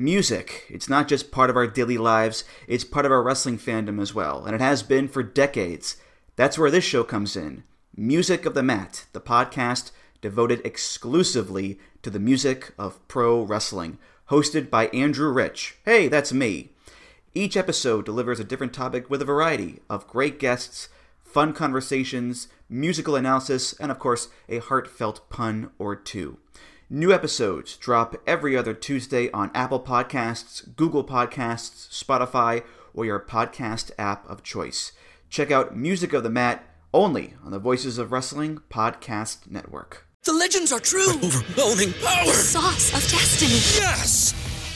Music. It's not just part of our daily lives, it's part of our wrestling fandom as well, and it has been for decades. That's where this show comes in. Music of the Mat, the podcast devoted exclusively to the music of pro wrestling, hosted by Andrew Rich. Hey, that's me. Each episode delivers a different topic with a variety of great guests, fun conversations, musical analysis, and of course, a heartfelt pun or two. New episodes drop every other Tuesday on Apple Podcasts, Google Podcasts, Spotify, or your podcast app of choice. Check out Music of the Mat only on the Voices of Wrestling Podcast Network. The legends are true. Overwhelming power! The sauce of destiny. Yes!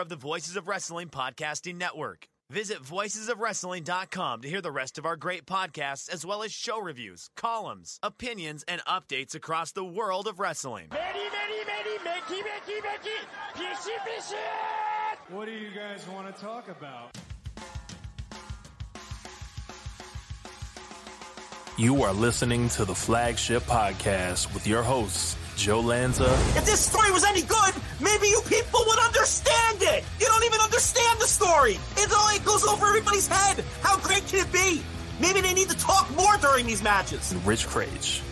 Of the Voices of Wrestling Podcasting Network. Visit voicesofwrestling.com to hear the rest of our great podcasts, as well as show reviews, columns, opinions, and updates across the world of wrestling. What do you guys want to talk about? You are listening to the flagship podcast with your hosts, Joe Lanza. If this story was any good, maybe you people would understand it. You don't even understand the story. It all it goes over everybody's head. How great can it be? Maybe they need to talk more during these matches. And Rich Kraetsch.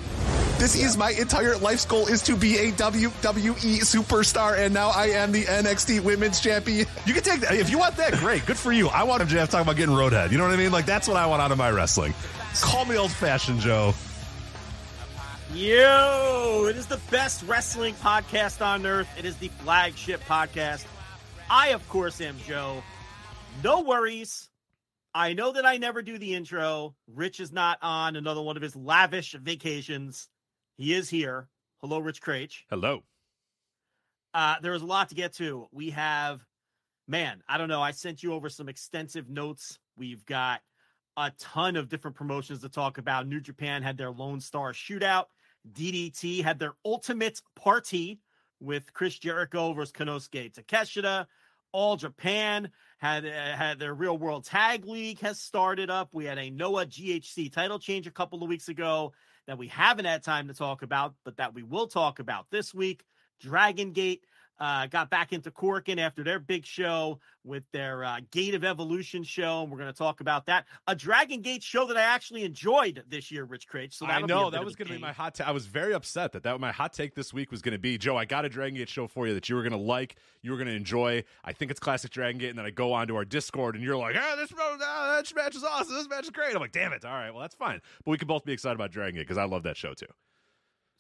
This is my entire life's goal is to be a WWE superstar, and now I am the NXT Women's Champion. You can take that if you want that. Great, good for you. I want him MJF talking about getting roadhead. You know what I mean? Like that's what I want out of my wrestling. Call me old fashioned, Joe. Yo, it is the best wrestling podcast on earth. It is the flagship podcast. I, of course, am Joe. No worries. I know that I never do the intro. Rich is not on another one of his lavish vacations. He is here. Hello, Rich Kraetsch. Hello. Uh, there is a lot to get to. We have, man, I don't know. I sent you over some extensive notes. We've got a ton of different promotions to talk about. New Japan had their Lone Star shootout. DDT had their ultimate party with Chris Jericho versus Konosuke Takeshita. All Japan had uh, had their Real World Tag League has started up. We had a Noah GHC title change a couple of weeks ago that we haven't had time to talk about, but that we will talk about this week. Dragon Gate uh, got back into Korakuen after their big show with their uh, Gate of Evolution show, and we're going to talk about that. A Dragon Gate show that I actually enjoyed this year, Rich Kraetsch. So I know that was going to be my hot. take. I was very upset that that my hot take this week was going to be Joe. I got a Dragon Gate show for you that you were going to like, you were going to enjoy. I think it's classic Dragon Gate, and then I go on to our Discord, and you're like, "Ah, this, ah, this match is awesome. This match is great." I'm like, "Damn it! All right, well that's fine." But we can both be excited about Dragon Gate because I love that show too.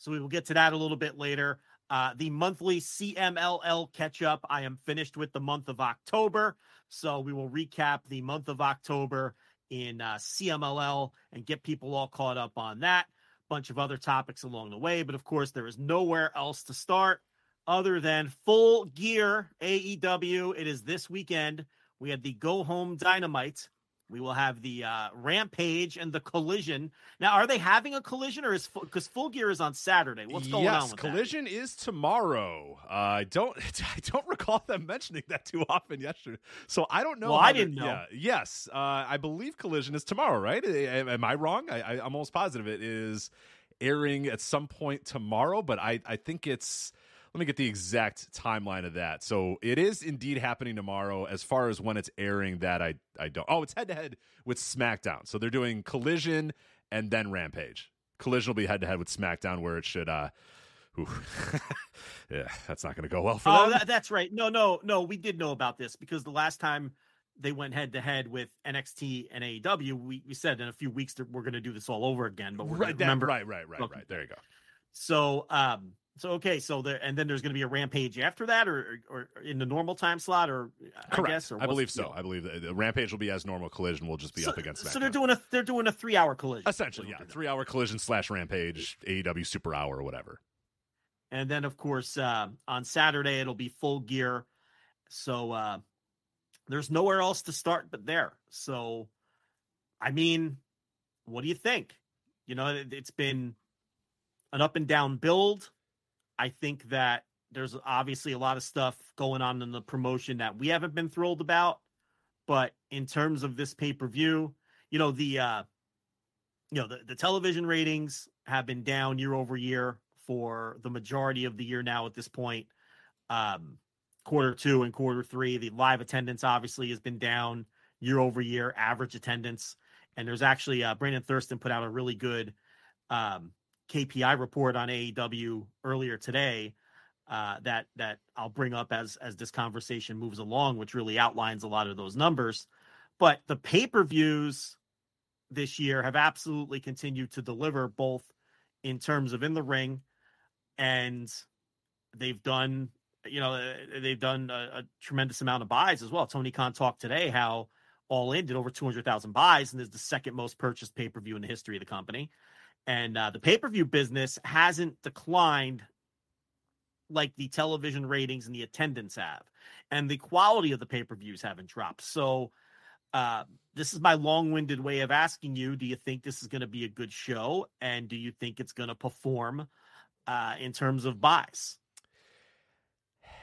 So we will get to that a little bit later. Uh, the monthly CMLL catch up. I am finished with the month of October. So we will recap the month of October in uh, CMLL and get people all caught up on that. Bunch of other topics along the way. But of course, there is nowhere else to start other than full gear AEW. It is this weekend. We had the Go Home Dynamite. We will have the uh, Rampage and the Collision. Now, are they having a collision, or is because Full Gear is on Saturday? What's going yes, on? With collision that? is tomorrow. Uh, I don't, I don't recall them mentioning that too often yesterday. So I don't know. Well, I didn't know. Yeah, yes, uh, I believe collision is tomorrow. Right? Am, am I wrong? I, I, I'm almost positive it is airing at some point tomorrow, but I, I think it's let me get the exact timeline of that. So it is indeed happening tomorrow. As far as when it's airing, that I I don't. Oh, it's head to head with SmackDown. So they're doing Collision and then Rampage. Collision will be head to head with SmackDown, where it should. uh Yeah, that's not going to go well for oh, them. that, that's right. No, no, no. We did know about this because the last time they went head to head with NXT and AEW. We, we said in a few weeks that we're going to do this all over again, but we're right, that, remember right, right, right, right. There you go. So, um, so okay, so there, and then there's going to be a rampage after that, or, or, or in the normal time slot, or Correct. I guess, or I believe so. I believe the, the rampage will be as normal. Collision will just be so, up against. That. So they're doing a they're doing a three hour collision. Essentially, yeah, three hour collision slash rampage, AEW Super Hour or whatever. And then, of course, uh, on Saturday it'll be full gear. So uh, there's nowhere else to start but there. So, I mean, what do you think? You know, it, it's been an up and down build. I think that there's obviously a lot of stuff going on in the promotion that we haven't been thrilled about. But in terms of this pay per view, you know, the, uh, you know, the, the television ratings have been down year over year for the majority of the year now at this point. Um, quarter two and quarter three, the live attendance obviously has been down year over year, average attendance. And there's actually uh, Brandon Thurston put out a really good um, KPI report on AEW earlier today uh, that that I'll bring up as as this conversation moves along, which really outlines a lot of those numbers. But the pay per views this year have absolutely continued to deliver both in terms of in the ring and they've done you know they've done a, a, tremendous amount of buys as well tony khan talked today how all in did over 200000 buys and is the second most purchased pay-per-view in the history of the company and uh, the pay-per-view business hasn't declined like the television ratings and the attendance have and the quality of the pay-per-views haven't dropped. So uh, this is my long-winded way of asking you do you think this is going to be a good show? And do you think it's going to perform uh, in terms of buys?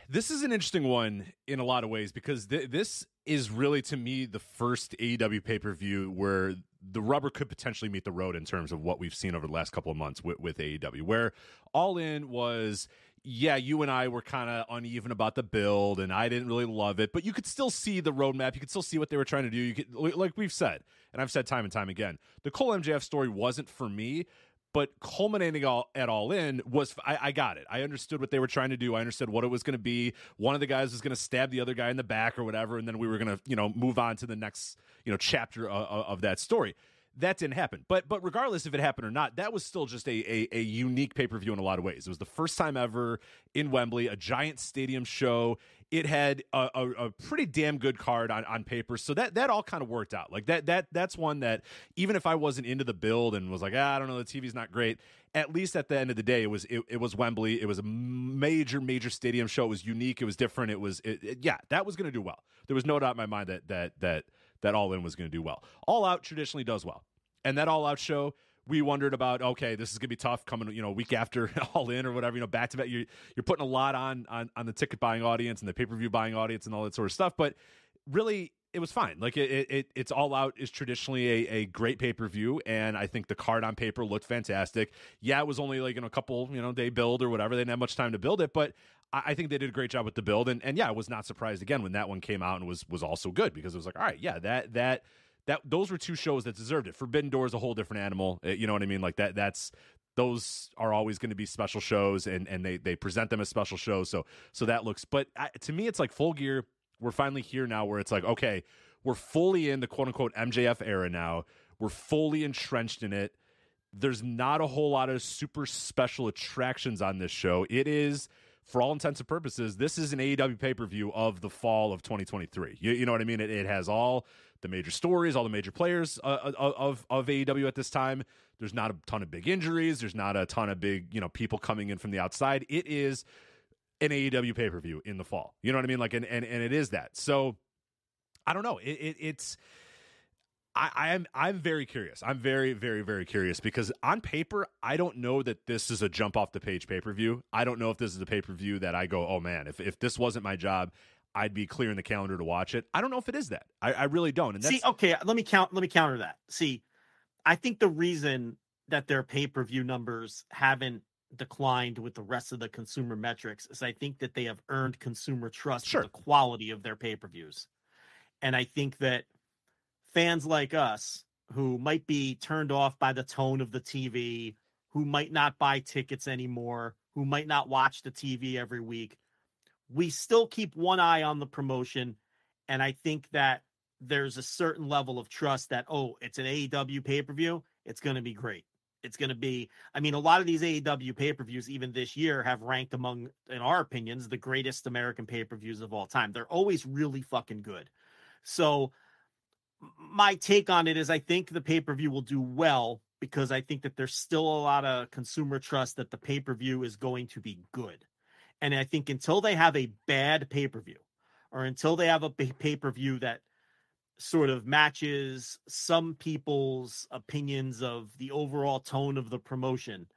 This is an interesting one in a lot of ways because th- this is really to me the first AEW pay per view where the rubber could potentially meet the road in terms of what we've seen over the last couple of months with, with AEW, where All In was. Yeah, you and I were kind of uneven about the build, and I didn't really love it. But you could still see the roadmap. You could still see what they were trying to do. You could, like we've said, and I've said time and time again, the Cole MJF story wasn't for me but culminating all at all in was I, I, got it. I understood what they were trying to do. I understood what it was going to be. One of the guys was going to stab the other guy in the back or whatever, and then we were going to you know move on to the next you know chapter of, of that story. That didn't happen. But but regardless if it happened or not, that was still just a, a, a unique pay per view in a lot of ways. It was the first time ever in Wembley, a giant stadium show it had a, a, a, pretty damn good card on, on paper. So that that all kind of worked out. Like that that that's one that even if I wasn't into the build and was like, ah, I don't know, the TV's not great. At least at the end of the day, it was it, it was Wembley. It was a major major stadium show. It was unique. It was different. It was it, it, yeah, that was going to do well. There was no doubt in my mind that that that that All In was going to do well. All Out traditionally does well, and that All Out show we wondered about okay this is gonna be tough coming you know week after all in or whatever you know back to back. You're, you're putting a lot on, on on the ticket buying audience and the pay-per-view buying audience and all that sort of stuff but really it was fine. Like it, it it's all out is traditionally a, a great pay-per-view and i think the card on paper looked fantastic. Yeah it was only like in a couple you know day build or whatever. They didn't have much time to build it but I, think they did a great job with the build and, and yeah i was not surprised again when that one came out and was was also good because it was like all right yeah that that that those were two shows that deserved it. Forbidden Door is a whole different animal. Eh, you know what I mean? Like that. That's those are always going to be special shows, and and they they present them as special shows. So so that looks. But I, to me, it's like full gear. We're finally here now, where it's like okay, we're fully in the quote unquote MJF era now. We're fully entrenched in it. There's not a whole lot of super special attractions on this show. It is for all intents and purposes, this is an AEW pay per view of the fall of 2023. You, you, know what I mean? It, it, has all the major stories, all the major players uh, uh of of AEW at this time. There's not a ton of big injuries. There's not a ton of big you know people coming in from the outside. It is an AEW pay per view in the fall. You know what I mean? Like and and, and it is that. So I don't know. It, it, it's I, am I'm very curious. I'm very very very curious because on paper I don't know that this is a jump off the page pay per view. I don't know if this is a pay per view that I go, oh man, if if this wasn't my job, I'd be clearing the calendar to watch it. I don't know if it is that. I, I really don't. And see, okay, let me count. Let me counter that. See, I think the reason that their pay per view numbers haven't declined with the rest of the consumer metrics is I think that they have earned consumer trust sure. the quality of their pay per views, and I think that fans like us who might be turned off by the tone of the TV, who might not buy tickets anymore, who might not watch the TV every week, we still keep one eye on the promotion. And I think that there's a certain level of trust that oh, it's an AEW pay per view, it's going to be great. It's going to be. I mean, a lot of these AEW pay per views, even this year, have ranked among, in our opinions, the greatest American pay per views of all time. They're always really fucking good. So, my take on it is, I think the pay per view will do well because I think that there's still a lot of consumer trust that the pay per view is going to be good. And I think until they have a bad pay per view, or until they have a pay per view that sort of matches some people's opinions of the overall tone of the promotion,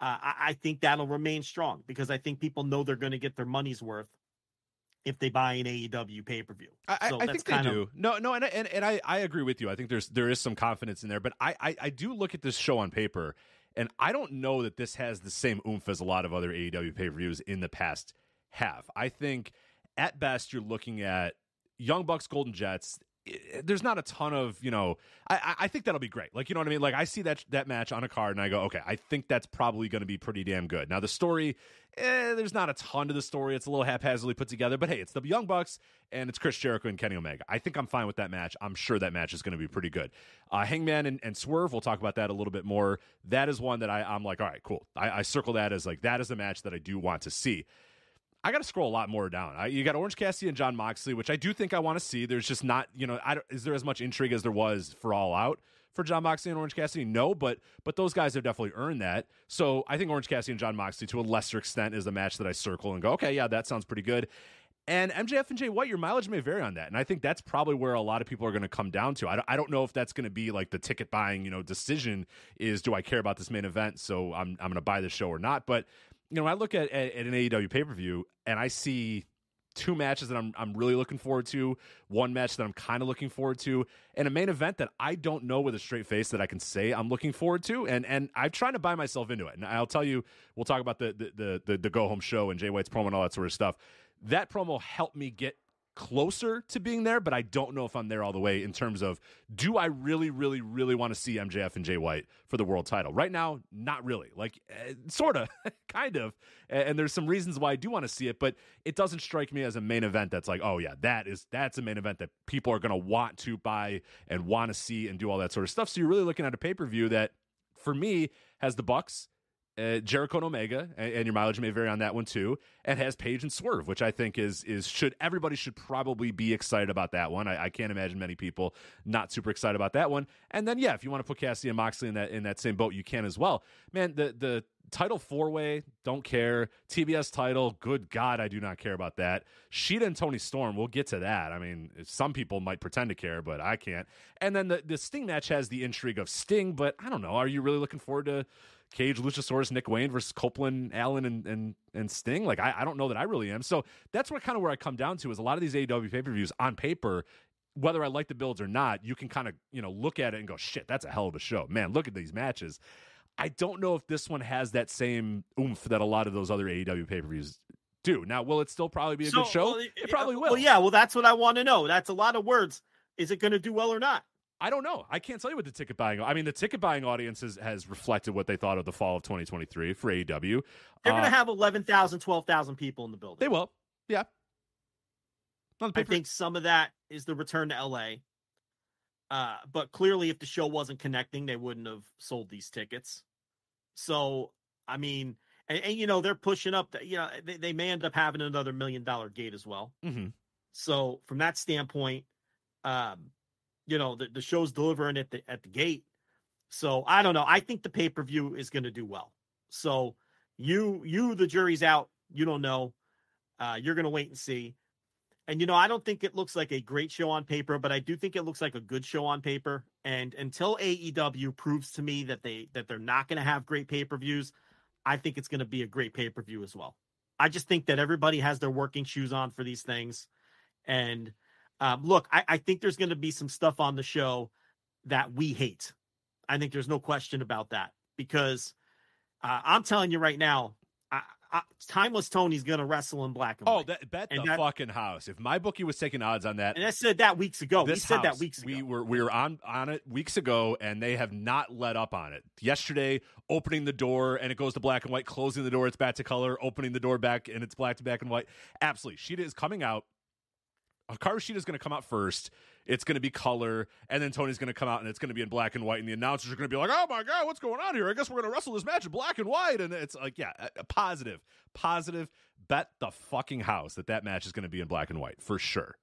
uh, I, I think that'll remain strong because I think people know they're going to get their money's worth if they buy an AEW pay per view. I, so I think they do. Of, no, no, and and, and I, I agree with you. I think there's there is some confidence in there, but I, I I do look at this show on paper, and I don't know that this has the same oomph as a lot of other AEW pay per views in the past have. I think at best you're looking at Young Bucks, Golden Jets, there's not a ton of you know I, I think that'll be great. Like you know what i mean? Like i see that that match on a card and i go okay i think that's probably going to be pretty damn good. Now the story eh, there's not a ton to the story. It's a little haphazardly put together but hey it's the young bucks and it's chris jericho and kenny omega. I think i'm fine with that match. I'm sure that match is going to be pretty good. Uh, hangman and, and, swerve we'll talk about that a little bit more. That is one that I, i'm like all right cool. I, I circle that as like that is a match that i do want to see I got to scroll a lot more down. I, you got Orange Cassidy and Jon Moxley, which I do think I want to see. There's just not, you know, is there as much intrigue as there was for All Out for Jon Moxley and Orange Cassidy? No, but but those guys have definitely earned that. So I think Orange Cassidy and Jon Moxley, to a lesser extent, is a match that I circle and go, okay, yeah, that sounds pretty good. And MJF and Jay White, your mileage may vary on that. And I think that's probably where a lot of people are going to come down to. I don't, I don't know if that's going to be like the ticket buying, you know, decision is do I care about this main event? So I'm, I'm going to buy the show or not. But you know, I look at, at, at an AEW pay per view and I see two matches that I'm I'm really looking forward to, one match that I'm kind of looking forward to, and a main event that I don't know with a straight face that I can say I'm looking forward to, and and I'm trying to buy myself into it. And I'll tell you, we'll talk about the the the, the, the go home show and Jay White's promo and all that sort of stuff. That promo helped me get closer to being there, but I don't know if I'm there all the way in terms of do I really, really, really want to see MJF and Jay White for the world title? Right now, not really. Like, uh, sort of, kind of. And there's some reasons why I do want to see it, but it doesn't strike me as a main event that's like, oh yeah, that is that's a main event that people are going to want to buy and want to see and do all that sort of stuff. So you're really looking at a pay per view that, for me, has the Bucks uh, Jericho and Omega, and, and, your mileage may vary on that one too, and has Page and Swerve, which I think is is should everybody should probably be excited about that one. I, I, can't imagine many people not super excited about that one. And then yeah, if you want to put Cassidy and Moxley in that in that same boat, you can as well. Man, the the title four way, don't care. TBS title, good God, I do not care about that. Shida and Toni Storm, we'll get to that. I mean, some people might pretend to care, but I can't. And then the the Sting match has the intrigue of Sting, but I don't know. Are you really looking forward to? Cage, Luchasaurus, Nick Wayne versus Copeland, Allin, and and and Sting. Like I, I don't know that I really am. So that's what kind of where I come down to is a lot of these AEW pay per views on paper. Whether I like the builds or not, you can kind of you know look at it and go, "Shit, that's a hell of a show, man! Look at these matches." I don't know if this one has that same oomph that a lot of those other AEW pay per views do. Now, will it still probably be a so, good show? Well, it probably uh, will. Well, yeah. Well, that's what I want to know. That's a lot of words. Is it going to do well or not? I don't know. I can't tell you what the ticket buying. I mean, the ticket buying audience has, has reflected what they thought of the fall of 2023 for AEW. They're uh, going to have 11,000, 12,000 people in the building. They will. Yeah. I think some of that is the return to LA. Uh, but clearly, if the show wasn't connecting, they wouldn't have sold these tickets. So, I mean, and, and you know, they're pushing up. The, you know, they, they may end up having another million dollar gate as well. Mm-hmm. So, from that standpoint, um, you know the, the show's delivering at the at the gate. So I don't know. I think the pay per view is going to do well. So you you the jury's out. You don't know. Uh, you're going to wait and see. And you know, I don't think it looks like a great show on paper, but I do think it looks like a good show on paper. And until AEW proves to me that they that they're not going to have great pay per views, I think it's going to be a great pay per view as well. I just think that everybody has their working shoes on for these things, and um, look, I, I think there's going to be some stuff on the show that we hate. I think there's no question about that because uh, I'm telling you right now, I, I, Timeless Toni's going to wrestle in black and oh, white. that, bet and the that, fucking house. If my bookie was taking odds on that, and I said that weeks ago. We said house, that weeks ago. We were we were on on it weeks ago, and they have not let up on it. Yesterday, opening the door and it goes to black and white, closing the door, it's back to color, opening the door back and it's black to black and white. Absolutely, Shida is coming out Hikaru Shida is going to come out first. It's going to be color, and then Toni's going to come out and it's going to be in black and white. And the announcers are going to be like, "Oh my god, what's going on here? I guess we're going to wrestle this match in black and white." And it's like, yeah, positive, positive. Bet the fucking house that that match is going to be in black and white for sure.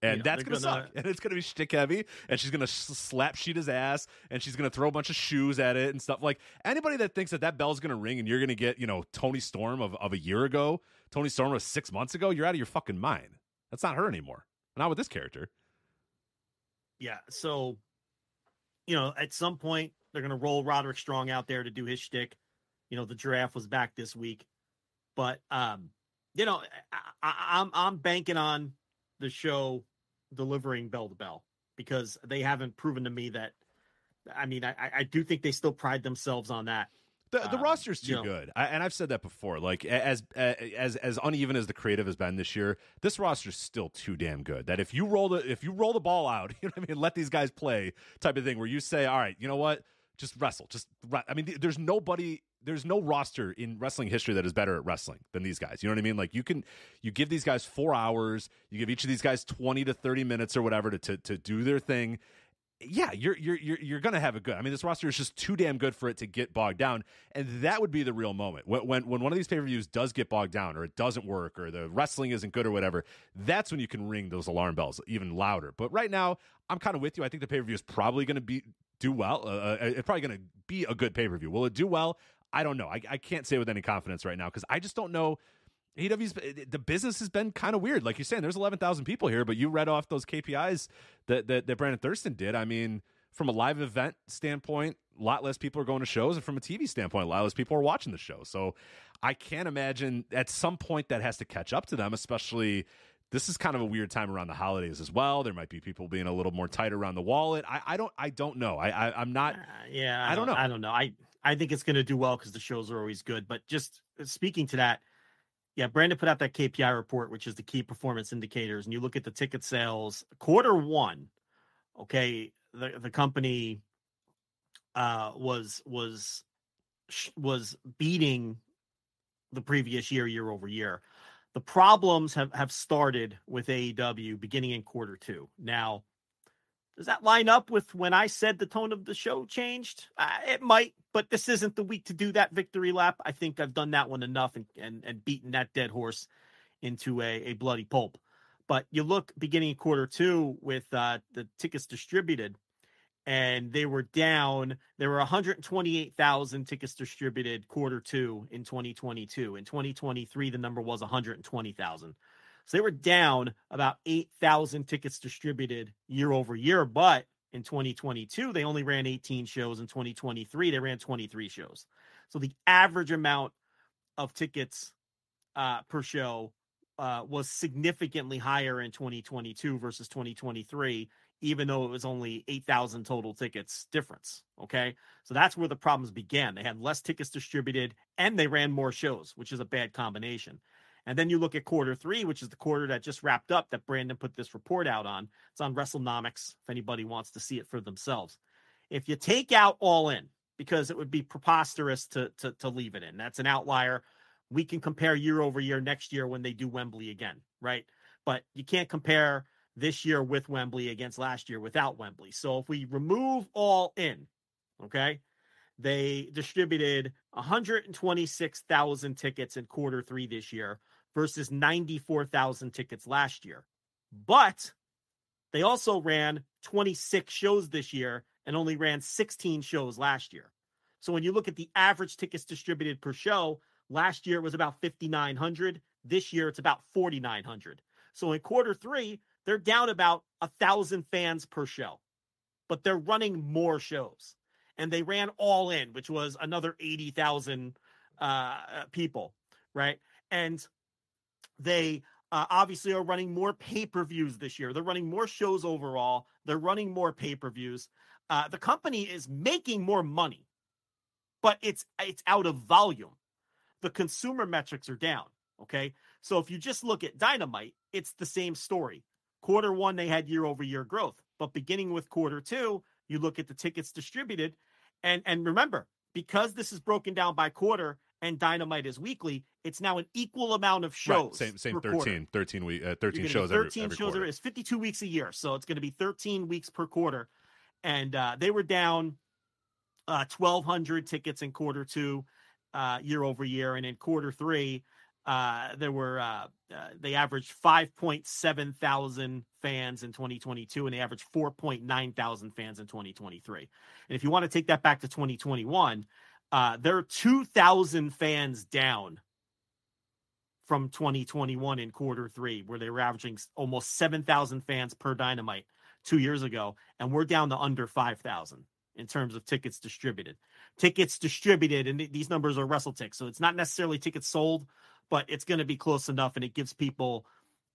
And Yeah, that's gonna, gonna- suck, and it's gonna be shtick heavy, and she's gonna slap Shida's ass, and she's gonna throw a bunch of shoes at it and stuff. Like anybody that thinks that that bell's gonna ring and you're gonna get, you know, Toni Storm of, of a year ago, Toni Storm of six months ago, you're out of your fucking mind. That's not her anymore. Not with this character. Yeah. So, you know, at some point they're going to roll Roderick Strong out there to do his shtick. You know, the giraffe was back this week, but um, you know, I, I'm I'm banking on the show delivering bell to bell because they haven't proven to me that. I mean, I, I do think they still pride themselves on that. The, the Um, roster's you too know. good, I, and I've said that before. Like as as as uneven as the creative has been this year, this roster's still too damn good. That if you roll the if you roll the ball out, you know what I mean, let these guys play type of thing, where you say, all right, you know what, just wrestle, just. I mean, there's nobody, there's no roster in wrestling history that is better at wrestling than these guys. You know what I mean? Like you can you give these guys four hours, you give each of these guys twenty to thirty minutes or whatever to to, to do their thing yeah, you're you're you're you're gonna have a good. I mean, this roster is just too damn good for it to get bogged down, and that would be the real moment when when, when one of these pay per views does get bogged down, or it doesn't work, or the wrestling isn't good, or whatever. That's when you can ring those alarm bells even louder. But right now, I'm kind of with you. I think the pay per view is probably going to be do well. Uh, uh, it's probably going to be a good pay per view. Will it do well? I don't know. I, I can't say with any confidence right now because I just don't know. AEW's the business has been kind of weird. Like you're saying, there's 11,000 people here, but you read off those KPIs that, that that Brandon Thurston did. I mean, from a live event standpoint, a lot less people are going to shows, and from a TV standpoint, a lot less people are watching the show. So I can't imagine at some point that has to catch up to them, especially. This is kind of a weird time around the holidays as well. There might be people being a little more tight around the wallet. I, I don't I don't know. I, I I'm not. Yeah, I don't know. I don't know. I I think it's going to do well because the shows are always good. But just uh, speaking to that, yeah, Brandon put out that KPI report, which is the key performance indicators, and you look at the ticket sales quarter one. Okay, the the company uh, was was was beating the previous year, year over year. The problems have have started with AEW beginning in quarter two. Now, does that line up with when I said the tone of the show changed? Uh, it might, but this isn't the week to do that victory lap. I think I've done that one enough and and, and beaten that dead horse into a, a bloody pulp. But you look beginning quarter two with uh, the tickets distributed, and they were down. There were 128,000 tickets distributed quarter two in 2022. In 2023, the number was 120,000. So they were down about 8,000 tickets distributed year over year. But in 2022, they only ran 18 shows. In 2023, they ran 23 shows. So the average amount of tickets uh, per show uh, was significantly higher in 2022 versus 2023, even though it was only 8,000 total tickets difference. Okay. So that's where the problems began. They had less tickets distributed and they ran more shows, which is a bad combination. And then you look at quarter three, which is the quarter that just wrapped up that Brandon put this report out on. It's on WrestleNomics if anybody wants to see it for themselves. If you take out all in, because it would be preposterous to, to, to leave it in, that's an outlier. We can compare year over year next year when they do Wembley again, right? But you can't compare this year with Wembley against last year without Wembley. So if we remove all in, okay, they distributed 126,000 tickets in quarter three this year versus 94,000 tickets last year. But they also ran 26 shows this year and only ran 16 shows last year. So when you look at the average tickets distributed per show, last year it was about 5,900. This year it's about 4,900. So in quarter three, they're down about a thousand fans per show, but they're running more shows. And they ran all in, which was another 80,000 uh, people, right? And they uh, obviously are running more pay per views this year. They're running more shows overall. They're running more pay per views. Uh, the company is making more money, but it's it's out of volume. The consumer metrics are down. Okay, so if you just look at Dynamite, it's the same story. Quarter one, they had year over year growth, but beginning with quarter two, you look at the tickets distributed, and and remember because this is broken down by quarter and Dynamite is weekly, it's now an equal amount of shows. Right. Same same 13, quarter. 13 week uh, 13 shows be every, 13 every shows every, it's 52 weeks a year so it's going to be 13 weeks per quarter and uh, they were down uh, 1200 tickets in quarter two uh, year over year and in quarter three uh, there were uh, uh, they averaged 5.7 thousand fans in 2022 and they averaged 4.9 thousand fans in 2023 and if you want to take that back to 2021 uh, they're 2,000 fans down from 2021 in quarter three, where they were averaging almost 7,000 fans per dynamite two years ago. And we're down to under 5,000 in terms of tickets distributed. Tickets distributed, and these numbers are WrestleTix. So it's not necessarily tickets sold, but it's going to be close enough and it gives people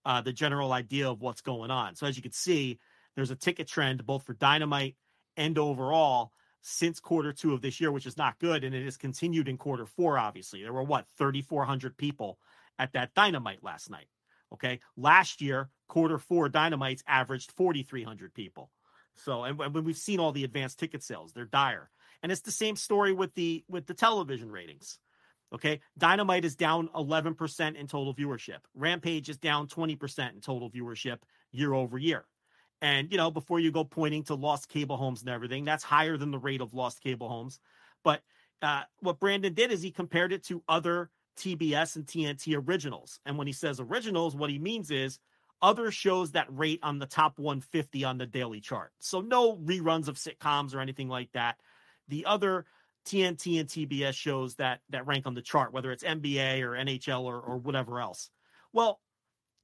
uh, the general idea of what's going on. So as you can see, there's a ticket trend both for dynamite and overall since quarter two of this year, which is not good. And it has continued in quarter four, obviously. There were what, 3,400 people at that dynamite last night. Okay. Last year, quarter four dynamites averaged 4,300 people. So, and when we've seen all the advanced ticket sales, they're dire. And it's the same story with the with the television ratings. Okay. Dynamite is down 11% in total viewership. Rampage is down 20% in total viewership year over year. And, you know, before you go pointing to lost cable homes and everything, that's higher than the rate of lost cable homes. But uh, what Brandon did is he compared it to other TBS and TNT originals. And when he says originals, what he means is other shows that rate on the top 150 on the daily chart. So no reruns of sitcoms or anything like that. The other TNT and TBS shows that that rank on the chart, whether it's NBA or NHL or, or whatever else. Well,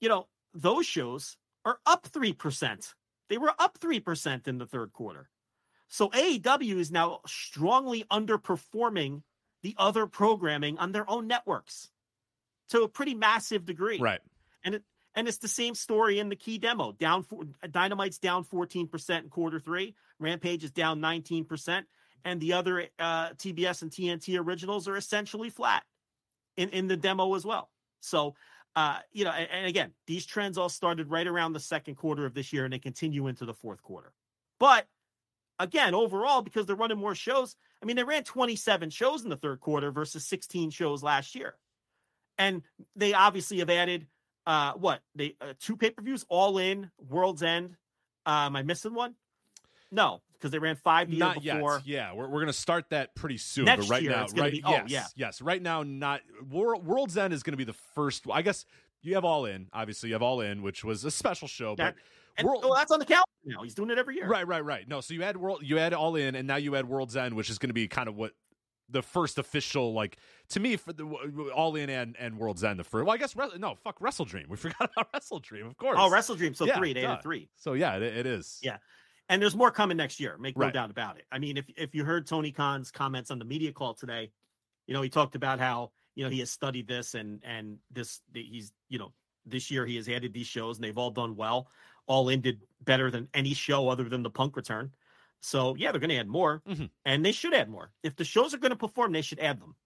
you know, those shows are up 3%. They were up 3% in the third quarter. So AEW is now strongly underperforming the other programming on their own networks to a pretty massive degree. Right. And it and it's the same story in the key demo. Down for Dynamite's down 14% in quarter three. Rampage is down 19%. And the other uh, TBS and TNT originals are essentially flat in, in the demo as well. So uh, you know, and, and again, these trends all started right around the second quarter of this year and they continue into the fourth quarter. But again, overall, because they're running more shows, I mean, they ran 27 shows in the third quarter versus 16 shows last year. And they obviously have added uh what they uh, two pay-per-views all in World's End. Uh, am I missing one? No, because they ran five the year Not before. yet. Yeah, we're, we're going to start that pretty soon. Next but right year now, it's right? be- oh, yes, yeah. yes. Right now, not World, World's End is going to be the first. I guess you have All In. Obviously, you have All In, which was a special show. That- but and World- well, that's on the calendar now. He's doing it every year. Right, right, right. No, so you had World, you had All In, and now you had World's End, which is going to be kind of what the first official, like to me, for the All In and and World's End. The first, well, I guess no, fuck Wrestle Dream. We forgot about Wrestle Dream, of course. Oh, Wrestle Dream. So Yeah, three. They duh. added three. So yeah, it, it is. Yeah. And there's more coming next year. Make no Right. doubt about it. I mean, if if you heard Tony Khan's comments on the media call today, you know, he talked about how, you know, he has studied this and and this he's, you know, this year he has added these shows and they've all done well. All ended better than any show other than the Punk return. So yeah, they're going to add more, Mhm. and they should add more. If the shows are going to perform, they should add them.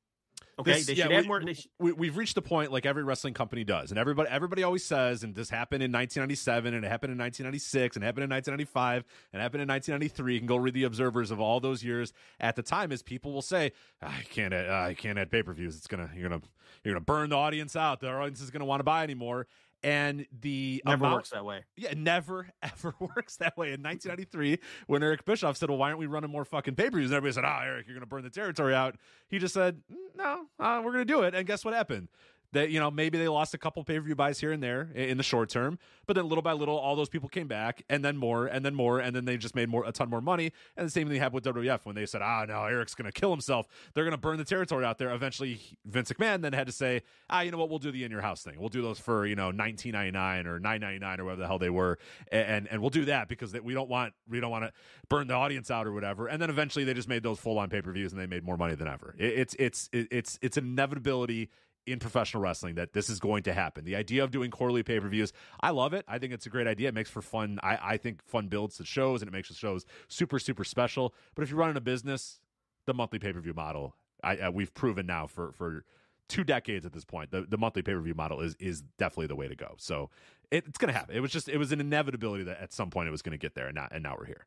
Okay, This- they yeah, should add we, more. Should, we, we've reached the point like every wrestling company does, and everybody everybody always says, and this happened in 1997, and it happened in 1996, and it happened in 1995, and it happened in 1993. You can go read the observers of all those years at the time. Is people will say, "I can't, add, uh, I can't add pay per views. It's gonna, you're gonna, you're gonna burn the audience out. The audience is gonna want to buy anymore." And the never amount, works that way. yeah, never ever works that way. In 1993, when Eric Bischoff said, "Well, why aren't we running more fucking pay per views?" and everybody said, "Ah, Eric, you're going to burn the territory out," he just said, "Mm, "No, uh, we're going to do it." And guess what happened? That you know maybe they lost a couple pay per view buys here and there in the short term, but then little by little, all those people came back, and then more, and then more, and then they just made more a ton more money. And the same thing happened with WWF when they said, "Ah, no, Eric's going to kill himself. They're going to burn the territory out there." Eventually, Vince McMahon then had to say, "Ah, you know what? We'll do the in your house thing. We'll do those for you know 19.99 or 9.99 or whatever the hell they were, and and, we'll do that because we don't want we don't want to burn the audience out or whatever." And then eventually, they just made those full on pay per views, and they made more money than ever. It, it's it's it, it's it's inevitability in professional wrestling that this is going to happen. The idea of doing quarterly pay per views, I love it. I think it's a great idea. It makes for fun. I, I think fun builds the shows and it makes the shows super, super special. But if you're running a business, the monthly pay per view model, I, uh, we've proven now for, for two decades at this point, the, the monthly pay per view model is, is definitely the way to go. So it, it's going to happen. It was just, it was an inevitability that at some point it was going to get there. And now, and now we're here.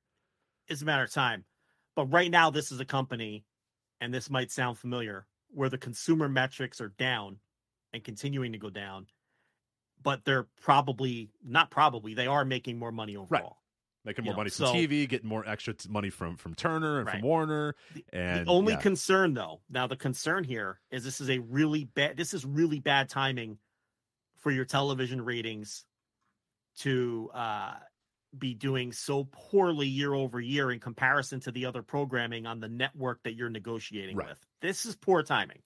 it's a matter of time. But right now, this is a company, and this might sound familiar, where the consumer metrics are down and continuing to go down, but they're probably not probably they are making more money overall. Right. Making You more know, money from so- TV, getting more extra t- money from from Turner and Right. from Warner. And the only yeah. concern though, now the concern here is this is a really bad this is really bad timing for your television ratings to uh be doing so poorly year over year in comparison to the other programming on the network that you're negotiating Right. with. This is poor timing.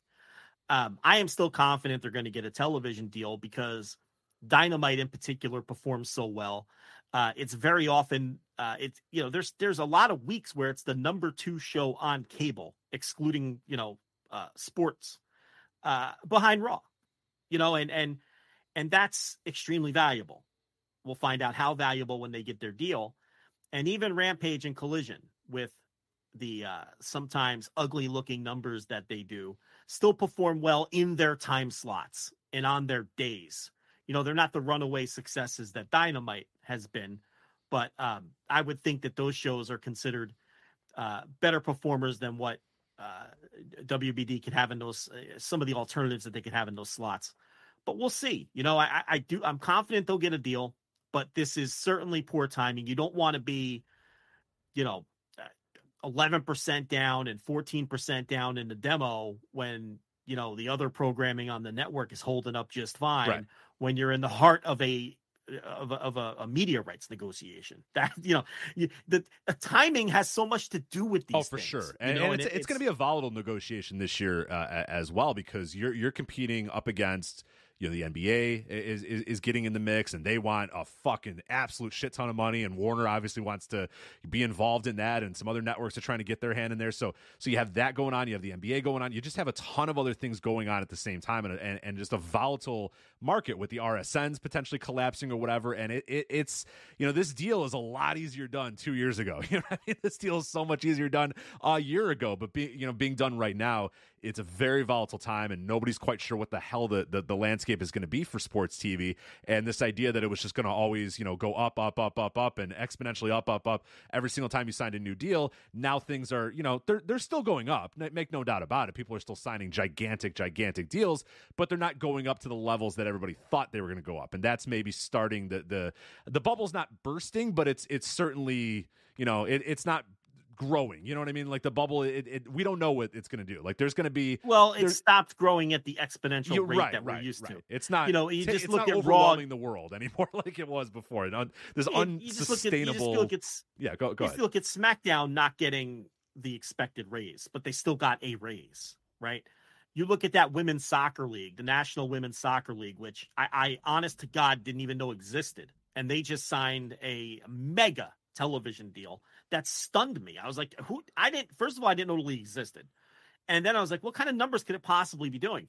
Um, I am still confident they're going to get a television deal because Dynamite in particular performs so well. Uh, it's very often uh, it's you know there's there's a lot of weeks where it's the number two show on cable, excluding you know uh, sports, uh, behind Raw, you know, and and and that's extremely valuable. We'll find out how valuable when they get their deal, and even Rampage and Collision with the uh, sometimes ugly looking numbers that they do still perform well in their time slots and on their days. You know, they're not the runaway successes that Dynamite has been, but um, I would think that those shows are considered uh, better performers than what uh, WBD could have in those uh, some of the alternatives that they could have in those slots. But we'll see. You know, I, I- I do. I'm confident they'll get a deal, but this is certainly poor timing. You don't want to be, you know, eleven percent down and fourteen percent down in the demo when you know the other programming on the network is holding up just fine. Right. When you're in the heart of a of a, of a, a media rights negotiation, that you know, you, the, the timing has so much to do with these. Oh, for things, sure, you and, know, and it's, it- it's, going to be a volatile negotiation this year uh, as well because you're you're competing up against you know the NBA is, is is getting in the mix and they want a fucking absolute shit ton of money and Warner obviously wants to be involved in that and some other networks are trying to get their hand in there. So so you have that going on you have the NBA going on you just have a ton of other things going on at the same time and and, and just a volatile market with the RSNs potentially collapsing or whatever and it, it it's you know this deal is a lot easier done 2 years ago. You know I mean? This deal is so much easier done a year ago but being you know being done right now it's a very volatile time and nobody's quite sure what the hell the, the, the landscape is going to be for sports TV. And this idea that it was just going to always, you know, go up, up, up, up, up and exponentially up, up, up every single time you signed a new deal. Now things are, you know, they're, they're still going up. Make no doubt about it. People are still signing gigantic, gigantic deals, but they're not going up to the levels that everybody thought they were going to go up. And that's maybe starting the, the, the bubble's not bursting, but it's, it's certainly, you know, it, it's not growing. You know what I mean? Like the bubble, it, it we don't know what it's going to do. Like there's going to be Well, it stopped growing at the exponential rate right, that we're right, used right. to. It's not. You know, you ta- just look at Raw. overwhelming the world anymore like it was before. Un- There's You- you just look at- you just unsustainable. look at- yeah, go go you look at SmackDown not getting the expected raise, but they still got a raise, right? You look at that women's soccer league, the National Women's Soccer League, which I, I honest to God didn't even know existed. And they just signed a mega television deal that stunned me. I was like, who I didn't first of all, I didn't know the league existed. And then I was like, what kind of numbers could it possibly be doing?